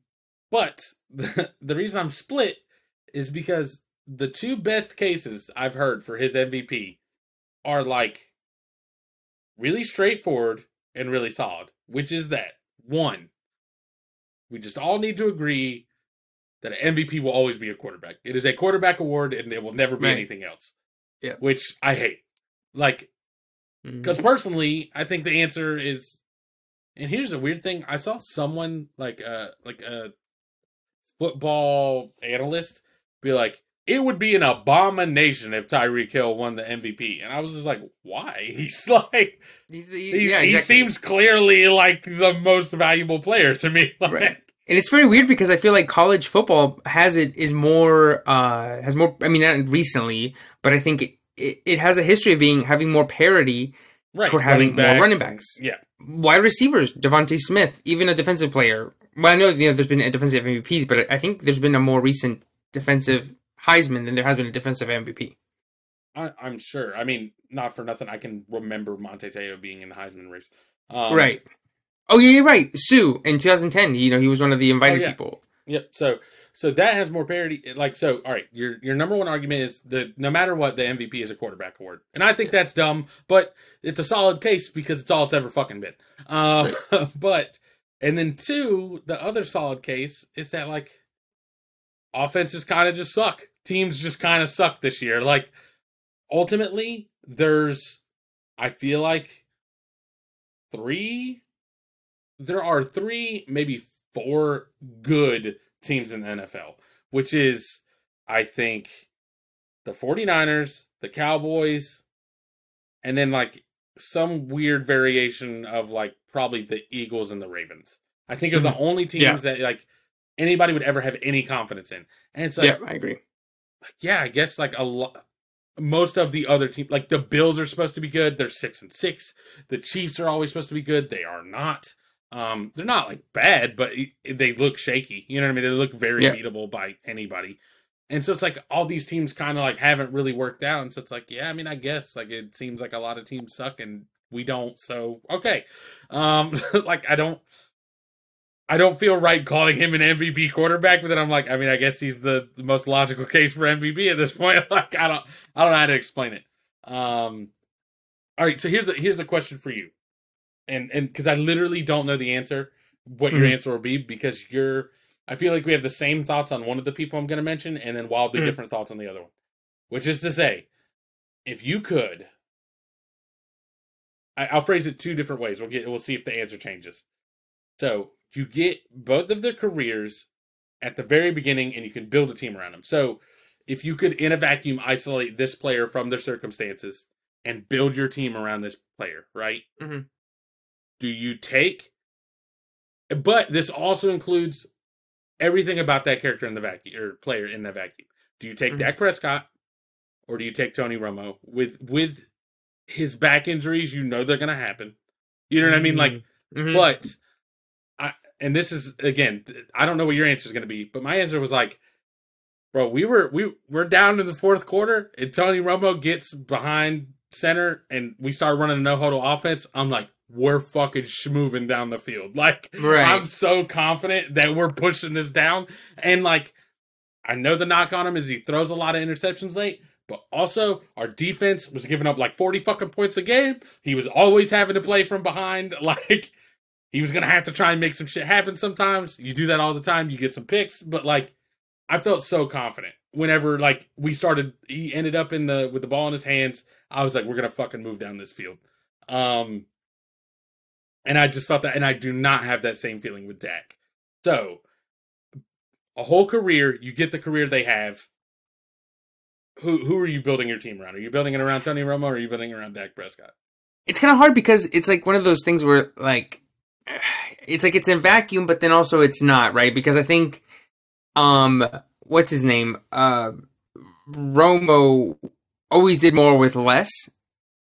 Speaker 1: but the, the reason I'm split is because the two best cases I've heard for his MVP are like really straightforward and really solid, which is that one, we just all need to agree that an MVP will always be a quarterback. It is a quarterback award and it will never be
Speaker 2: Right.
Speaker 1: anything else.
Speaker 2: Yeah.
Speaker 1: Which I hate. Like, because personally, I think the answer is. And here's a weird thing: I saw someone like uh like a football analyst be like, "It would be an abomination if Tyreek Hill won the MVP," and I was just like, "Why?" He's like,
Speaker 2: He's the,
Speaker 1: he,
Speaker 2: yeah,
Speaker 1: he seems clearly like the most valuable player to me. Like,
Speaker 2: Right. And it's very weird because I feel like college football has it is more uh has more I mean not recently, but I think it, it, it has a history of being having more parity
Speaker 1: Right.
Speaker 2: toward having
Speaker 1: running
Speaker 2: more running backs.
Speaker 1: Yeah.
Speaker 2: wide receivers, DeVonta Smith, even a defensive player. Well, I know you know there's been a defensive MVPs, but I think there's been a more recent defensive Heisman than there has been a defensive MVP.
Speaker 1: I, I'm sure. I mean, not for nothing. I can remember Manti Te'o being in the Heisman race. Um,
Speaker 2: right. Oh yeah, you're right. Sue in 2010, you know, he was one of the invited
Speaker 1: Oh, yeah.
Speaker 2: people.
Speaker 1: Yep. So so that has more parity. Like so, all right. Your your number one argument is that no matter what, the MVP is a quarterback award, and I think that's dumb, but it's a solid case because it's all it's ever fucking been. Um, but and then two, the other solid case is that like offenses kind of just suck. Teams just kind of suck this year. Like ultimately, there's I feel like three. There are three, maybe four good teams in the NFL, which is, I think, the 49ers, the Cowboys, and then like some weird variation of like probably the Eagles and the Ravens. I think are the mm-hmm. only teams
Speaker 2: Yeah.
Speaker 1: that like anybody would ever have any confidence in. And it's like,
Speaker 2: yeah, I agree.
Speaker 1: like, yeah, I guess like a lot. Most of the other teams, like the Bills, are supposed to be good. They're six and six. The Chiefs are always supposed to be good. They are not. Um, they're not like bad, but they look shaky. You know what I mean? They look very
Speaker 2: Yeah.
Speaker 1: beatable by anybody. And so it's like all these teams kind of like haven't really worked out. And so it's like, yeah, I mean, I guess like it seems like a lot of teams suck and we don't. So okay, um, like I don't. I don't feel right calling him an MVP quarterback, but then I'm like, I mean, I guess he's the, the most logical case for MVP at this point. Like, I don't, I don't know how to explain it. Um, all right, so here's a here's a question for you, and and because I literally don't know the answer, what your
Speaker 2: Mhm.
Speaker 1: answer will be, because you're, I feel like we have the same thoughts on one of the people I'm going to mention, and then wildly
Speaker 2: Mhm.
Speaker 1: different thoughts on the other one. Which is to say, if you could, I, I'll phrase it two different ways. We'll get, we'll see if the answer changes. So you get both of their careers at the very beginning, and you can build a team around them. So if you could, in a vacuum, isolate this player from their circumstances and build your team around this player, right?
Speaker 2: Mhm.
Speaker 1: Do you take? But this also includes everything about that character in the vacuum or player in that vacuum. Do you take
Speaker 2: Mhm.
Speaker 1: Dak Prescott or do you take Tony Romo with with his back injuries? You know they're going to happen. You know what I mean? Like
Speaker 2: Mhm.
Speaker 1: but I and this is again, I don't know what your answer is going to be, but my answer was like, bro, we were we we're down in the fourth quarter, and Tony Romo gets behind center, and we start running a no huddle offense. I'm like, we're fucking schmoving down the field. Like,
Speaker 2: Right.
Speaker 1: I'm so confident that we're pushing this down, and like, I know the knock on him is he throws a lot of interceptions late. But also, our defense was giving up like 40 fucking points a game. He was always having to play from behind. Like, he was gonna have to try and make some shit happen sometimes. You do that all the time, you get some picks, but like I felt so confident whenever like we started he ended up in the with the ball in his hands, I was like, we're gonna fucking move down this field. Um and I just felt that and I do not have that same feeling with Dak. So a whole career, you get the career they have. Who who are you building your team around? Are you building it around Tony Romo or are you building it around Dak Prescott?
Speaker 2: it's kind of hard because it's like one of those things where like it's like it's in vacuum but then also it's not right because i think um what's his name uh romo always did more with less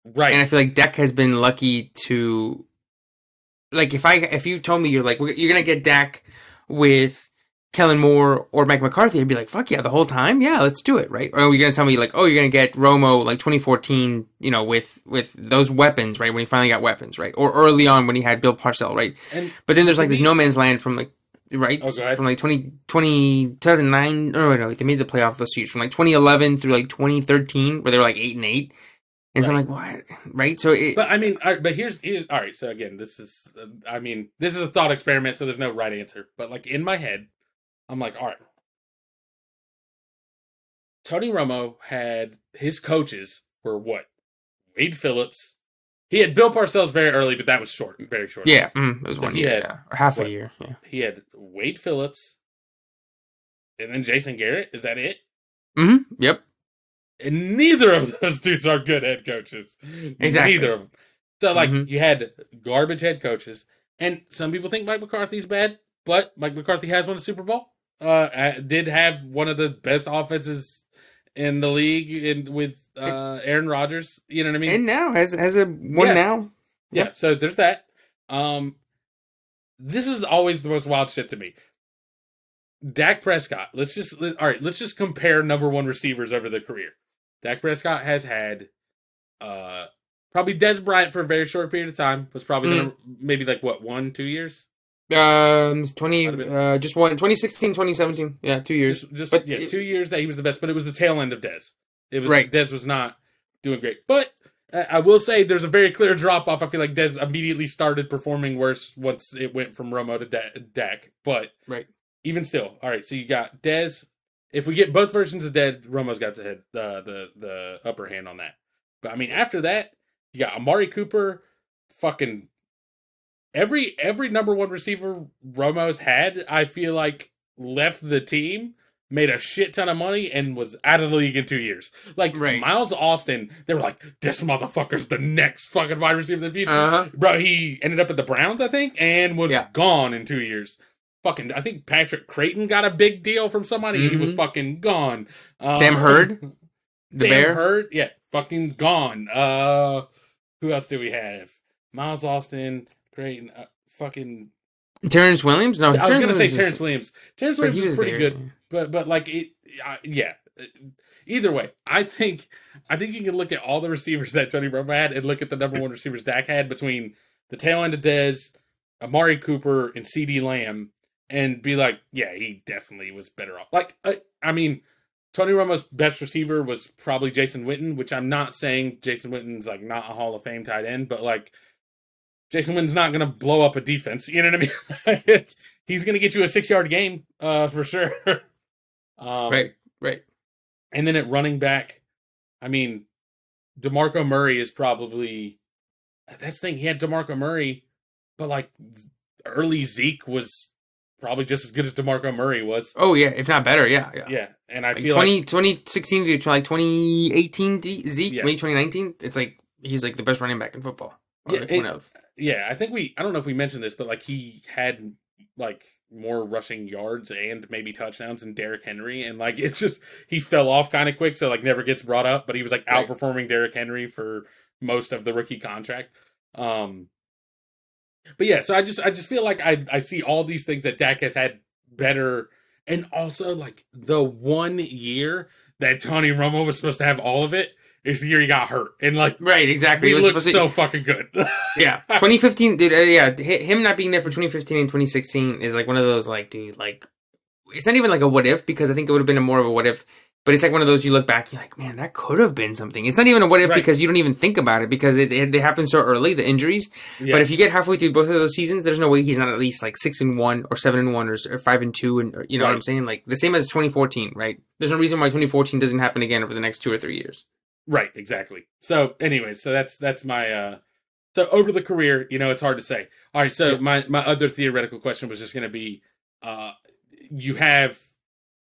Speaker 1: Right.
Speaker 2: and i feel like Dak has been lucky to like if i if you told me you're like you're gonna get Dak with Kellen Moore or Mike McCarthy, I'd be like, fuck yeah, the whole time? Yeah, let's do it, right? Or you're gonna tell me like, oh, you're gonna get Romo like 2014, you know, with with those weapons, right? When he finally got weapons, right? Or early on when he had Bill Parcell, right?
Speaker 1: and
Speaker 2: But then there's like this no man's land from like right
Speaker 1: Oh, go ahead.
Speaker 2: from like 20, 20 2009 no, no no they made the playoff those years from like 2011 through like 2013 where they were like 8 and 8 and so I'm like what right so it,
Speaker 1: But I mean, right, but here's here's all right. So again, this is uh, I mean, this is a thought experiment, so there's no right answer. But like in my head, I'm like, all right. Tony Romo had his coaches were what? Wade Phillips. He had Bill Parcells very early, but that was short, very short.
Speaker 2: yeah mm, it was
Speaker 1: So
Speaker 2: one year
Speaker 1: had,
Speaker 2: yeah, or half
Speaker 1: what,
Speaker 2: a year yeah
Speaker 1: He had Wade Phillips, and then Jason Garrett. Is that it?
Speaker 2: Mm-hmm. yep
Speaker 1: And neither of those dudes are good head coaches.
Speaker 2: Exactly.
Speaker 1: Neither of them. So like
Speaker 2: Mhm.
Speaker 1: you had garbage head coaches, and some people think Mike McCarthy's bad, but Mike McCarthy has won a Super Bowl. Uh, did have one of the best offenses in the league in with uh Aaron Rodgers. You know what I mean?
Speaker 2: And now has has a one
Speaker 1: Yeah.
Speaker 2: now.
Speaker 1: Yeah, so there's that. Um this is always the most wild shit to me. Dak Prescott. Let's just let, all right, let's just compare number 1 receivers over their career. Dak Prescott has had uh probably Dez Bryant for a very short period of time. Was probably gonna maybe like what, 1 2 years?
Speaker 2: Um, twenty. Uh, just one. 2016, 2017. Yeah, two years.
Speaker 1: Just, just
Speaker 2: But
Speaker 1: yeah,
Speaker 2: it-
Speaker 1: 2 years that he was the best, but it was the tail end of Dez. It was
Speaker 2: Right.
Speaker 1: Dez was not doing great. But I will say there's a very clear drop off. I feel like Dez immediately started performing worse once it went from Romo to da- Dak. But
Speaker 2: Right.
Speaker 1: even still, all right. So you got Dez. If we get both versions of dead, Romo's got the head, the the the upper hand on that. But I mean, after that, you got Amari Cooper, fucking every every number one receiver Romo's had. I feel like left the team, made a shit ton of money, and was out of the league in two years. Like
Speaker 2: Right.
Speaker 1: Miles Austin, they were like, this motherfucker's the next fucking wide receiver of the future.
Speaker 2: Uh huh.
Speaker 1: Bro, he ended up at the Browns, I think, and was
Speaker 2: Yeah.
Speaker 1: gone in two years. Fucking, I think Patrick Crayton got a big deal from somebody. He was
Speaker 2: Mhm.
Speaker 1: fucking gone. Uh,
Speaker 2: Sam Hurd, the
Speaker 1: Sam
Speaker 2: bear.
Speaker 1: Hurd, yeah, fucking gone. Uh, who else do we have? Miles Austin, Creighton, uh, fucking.
Speaker 2: Terrence Williams. No,
Speaker 1: I was
Speaker 2: Terrence
Speaker 1: gonna say
Speaker 2: Williams
Speaker 1: Terrence
Speaker 2: was-
Speaker 1: Williams. Terrence Williams was
Speaker 2: was
Speaker 1: pretty
Speaker 2: there.
Speaker 1: good, but but like it, uh, yeah. Either way, I think I think you can look at all the receivers that Tony Romo had and look at the number one receivers Dak had between the tail end of Dez, Amari Cooper, and CeeDee Lamb, and be like, yeah, he definitely was better off. Like, I, I mean, Tony Romo's best receiver was probably Jason Witten, which I'm not saying Jason Witten's like not a Hall of Fame tight end, but like Jason Witten's not going to blow up a defense. You know what I mean? He's going to get you a six yard game uh, for sure. um,
Speaker 2: Right. Right.
Speaker 1: and then at running back, I mean, DeMarco Murray is probably that's the thing. He had DeMarco Murray, but like early Zeke was probably just as good as DeMarco Murray was.
Speaker 2: Oh yeah, if not better. Yeah. Yeah.
Speaker 1: Yeah, and I
Speaker 2: Like
Speaker 1: feel
Speaker 2: 20,
Speaker 1: like
Speaker 2: 2016 to like 2018 D- Zeke,
Speaker 1: Yeah.
Speaker 2: maybe 2019. It's like he's like the best running back in football.
Speaker 1: Yeah,
Speaker 2: like
Speaker 1: it- yeah, I think we I don't know if we mentioned this, but like he had like more rushing yards and maybe touchdowns than Derrick Henry, and like it's just he fell off kind of quick, so like never gets brought up. But he was like
Speaker 2: Right.
Speaker 1: outperforming Derrick Henry for most of the rookie contract. Um, but yeah, so I just I just feel like I I see all these things that Dak has had better, and also like the one year that Tony Romo was supposed to have all of it is the year he got hurt, and like
Speaker 2: Right. Exactly.
Speaker 1: he
Speaker 2: was
Speaker 1: looked
Speaker 2: supposed to-
Speaker 1: so fucking good.
Speaker 2: yeah 2015 dude uh, yeah him not being there for 2015 and 2016 is like one of those like dude like it's not even like a what if because i think it would have been a more of a what if but it's like one of those you look back you're like man that could have been something it's not even a what if
Speaker 1: Right.
Speaker 2: because you don't even think about it because it, it, it happened so early the injuries
Speaker 1: Yeah.
Speaker 2: but if you get halfway through both of those seasons there's no way he's not at least like six and one or seven and one or, or five and two and or, you know what i'm saying like the same as 2014 right there's no reason why 2014 doesn't happen again over the next two or three years
Speaker 1: Right, exactly. So, anyways, so that's that's my uh so over the career, you know, it's hard to say. All right, so
Speaker 2: Yeah.
Speaker 1: my my other theoretical question was just going to be uh you have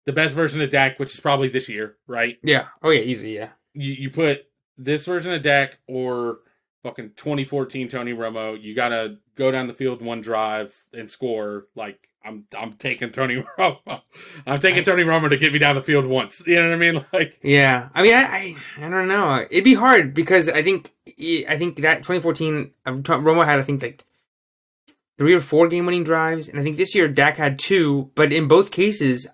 Speaker 1: the best version of Dak, which is probably this year, right?
Speaker 2: yeah oh yeah easy yeah
Speaker 1: You you put this version of Dak or fucking 2014 Tony Romo, you got to go down the field one drive and score like I'm I'm taking Tony Romo. I'm taking
Speaker 2: I-
Speaker 1: Tony Romo to get me down the field once. You know what I mean? Like
Speaker 2: Yeah, I mean, I, I, I don't know. It'd be hard because I think I think that 2014 uh, Romo had I think like three or four game winning drives, and I think this year Dak had two. But in both cases,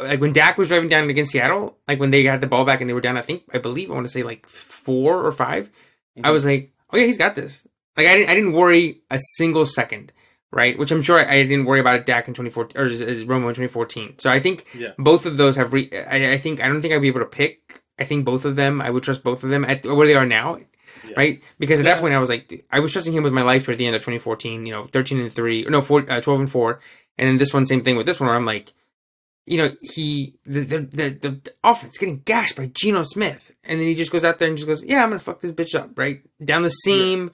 Speaker 2: like when Dak was driving down against Seattle, like when they got the ball back and they were down, I think I believe I want to say like four or 5 I
Speaker 1: Mhm.
Speaker 2: was like, oh yeah, he's got this. Like I didn't, I didn't worry a single second, right? Which I'm sure I, I didn't worry about Dak in 2014 or is- is Romo in 2014. So I think
Speaker 1: yeah.
Speaker 2: both of those have re- I, I think I don't think I'd be able to pick. I think both of them. I would trust both of them at where they are now,
Speaker 1: Yeah.
Speaker 2: right? Because at
Speaker 1: Yeah.
Speaker 2: that point I was like, I was trusting him with my life at the end of 2014. You know, 13 and three, or no, four, uh, 12 and four, and then this one, same thing with this one. Where I'm like, you know, he the the, the the offense getting gashed by Geno Smith, and then he just goes out there and just goes, yeah, I'm gonna fuck this bitch up, right? Down the seam.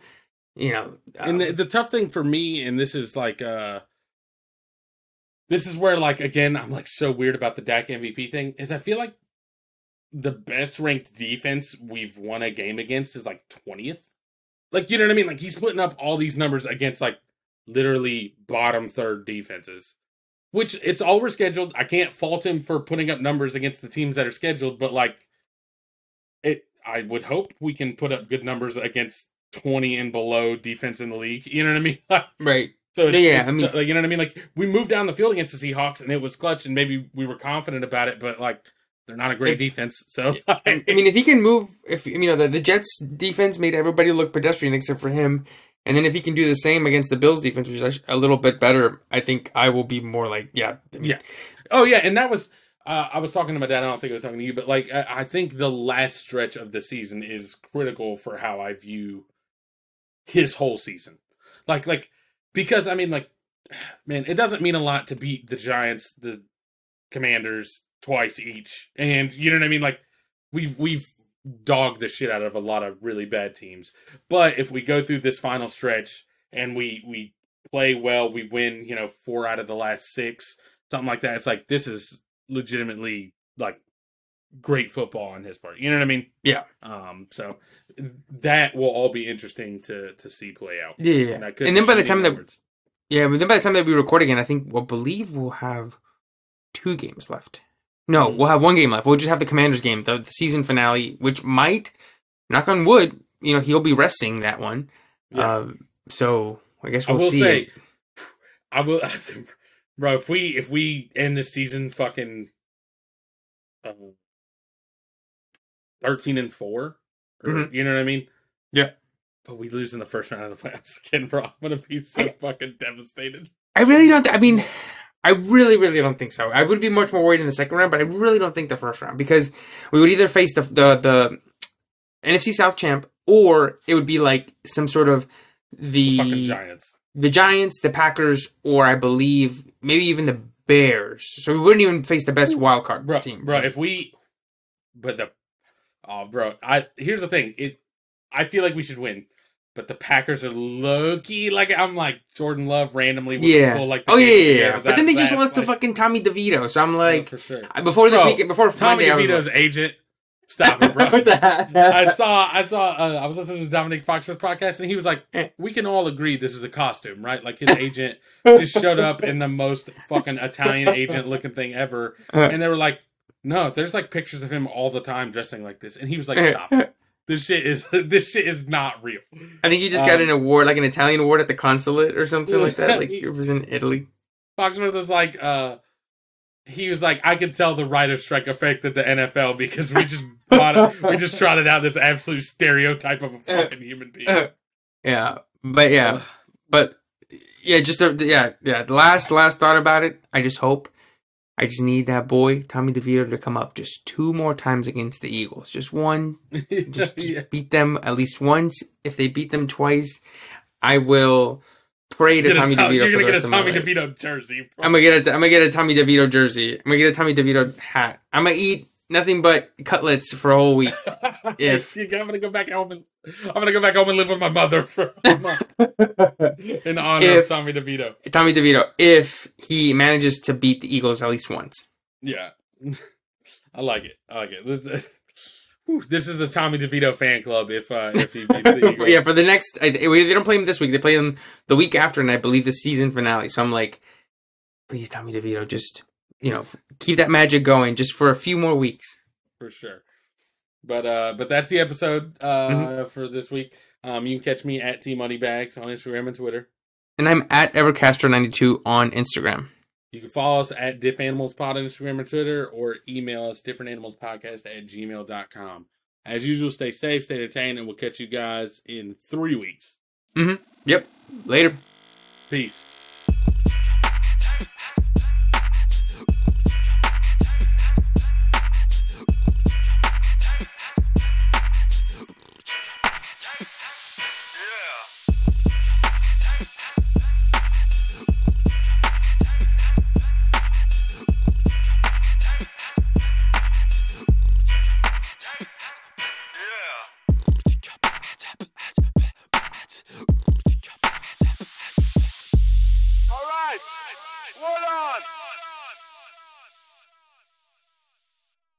Speaker 2: You know,
Speaker 1: and the,
Speaker 2: um,
Speaker 1: the tough thing for me and this is like uh this is where like again i'm like so weird about the dak mvp thing is i feel like the best ranked defense we've won a game against is like 20th like you know what i mean? Like he's putting up all these numbers against like literally bottom third defenses which it's all rescheduled. I can't fault him for putting up numbers against the teams that are scheduled, but like it I would hope we can put up good numbers against 20 and below defense in the league. You know what I mean?
Speaker 2: Right.
Speaker 1: so it's,
Speaker 2: Yeah,
Speaker 1: it's,
Speaker 2: I mean-
Speaker 1: like you know what I mean? Like we moved down the field against the Seahawks and it was clutch and maybe we were confident about it, but like they're not a great
Speaker 2: If-
Speaker 1: defense. So
Speaker 2: I mean, if he can move, if you know the, the Jets defense made everybody look pedestrian except for him, and then if he can do the same against the Bills defense, which is a little bit better, I think I will be more like, yeah, I mean,
Speaker 1: Yeah. Oh yeah, and that was uh, I was talking to my dad. I don't think I was talking to you, but like I, I think the last stretch of the season is critical for how I view his whole season. Like like because I mean like man, it doesn't mean a lot to beat the Giants, the Commanders twice each, and you know what I mean. Like we've we've dogged the shit out of a lot of really bad teams, but if we go through this final stretch and we we play well, we win, you know, four out of the last six something like that. It's like this is legitimately like great football on his part. You know what I mean?
Speaker 2: Yeah.
Speaker 1: Um. So that will all be interesting to to see play out.
Speaker 2: yeah, yeah.
Speaker 1: And,
Speaker 2: And then by the time that yeah, but then by the time that we record again, I think we'll believe we'll have two games left. No,
Speaker 1: Mhm.
Speaker 2: we'll have one game left. We'll just have the Commanders game, the, the season finale, which might, knock on wood, you know, he'll be resting that one.
Speaker 1: Yeah.
Speaker 2: Um, so I guess we'll
Speaker 1: will
Speaker 2: see.
Speaker 1: say, I will, bro. If we if we end this season fucking uh, thirteen and four, or,
Speaker 2: Mhm.
Speaker 1: you know what I mean?
Speaker 2: Yeah.
Speaker 1: But we lose in the first round of the playoffs again, bro. I'm gonna be so
Speaker 2: I-
Speaker 1: fucking devastated.
Speaker 2: I really don't. Th- I mean, I really, really don't think so. I would be much more worried in the second round, but I really don't think the first round because we would either face the the, the NFC South champ or it would be like some sort of the
Speaker 1: Fucking Giants.
Speaker 2: the Giants, the Packers, or I believe maybe even the Bears. So we wouldn't even face the best wild card
Speaker 1: bro,
Speaker 2: team.
Speaker 1: bro. If we, but the, oh, bro. I here's the thing. It, I feel like we should win, but the Packers are low key. Like I'm like Jordan Love randomly. With
Speaker 2: Yeah.
Speaker 1: People, like
Speaker 2: oh yeah, yeah, yeah. But then they just lost to fucking Tommy DeVito. So I'm
Speaker 1: Oh,
Speaker 2: like,
Speaker 1: for sure.
Speaker 2: Before this
Speaker 1: Bro,
Speaker 2: weekend, before
Speaker 1: Tommy
Speaker 2: Monday, I was
Speaker 1: DeVito's
Speaker 2: like,
Speaker 1: agent. Stop it, bro.
Speaker 2: what the heck?
Speaker 1: I saw, I saw, uh, I was listening to Domonique Foxworth podcast, and he was like,
Speaker 2: Eh.
Speaker 1: "We can all agree this is a costume, right? Like his agent just showed up in the most fucking Italian agent looking thing ever, and they were like, "No, there's like pictures of him all the time dressing like this," and he was like, "Stop it! This shit is this shit is not real."
Speaker 2: I think he just got
Speaker 1: Um,
Speaker 2: an award, like an Italian award at the consulate or something like that. Like it was in Italy.
Speaker 1: Foxworth was like, uh, he was like, I could tell the writer's strike affected the NFL because we just brought it, we just trotted out this absolute stereotype of a fucking human being.
Speaker 2: Yeah, but yeah, but yeah, just a, yeah, yeah. The last last thought about it. I just hope. I just need that boy Tommy DeVito to come up just two more times against the Eagles. Just one, just, just
Speaker 1: Yeah.
Speaker 2: beat them at least once. If they beat them twice, I will pray to Tommy
Speaker 1: Tom-
Speaker 2: DeVito
Speaker 1: You're gonna get a Tommy. DeVito jersey. bro.
Speaker 2: I'm gonna get a I'm gonna get a Tommy DeVito jersey. I'm gonna get a Tommy DeVito hat. I'm gonna eat nothing but cutlets for a whole week. if-
Speaker 1: I'm gonna go back home and I'm gonna go back home and live with my mother for a month in honor
Speaker 2: If-
Speaker 1: of Tommy DeVito.
Speaker 2: Tommy DeVito, if he manages to beat the Eagles at least once.
Speaker 1: Yeah, I like it. I like it. This, Whew, this is the Tommy DeVito fan club. If uh, if he beats the Eagles,
Speaker 2: yeah, for the next, I, they don't play him this week. They play him the week after, and I believe the season finale. So I'm like, please, Tommy DeVito, just you know, keep that magic going just for a few more weeks.
Speaker 1: for sure. But uh, but that's the episode uh
Speaker 2: Mm-hmm.
Speaker 1: for this week. Um, you can catch me at T Moneybags on Instagram and Twitter.
Speaker 2: And I'm at Evercaster92 on Instagram.
Speaker 1: You can follow us at Diff Animals Pod on Instagram and Twitter, or email us differentanimalspodcast at gmail.com. As usual, stay safe, stay entertained, and we'll catch you guys in three weeks.
Speaker 2: Yep. Later.
Speaker 1: Peace.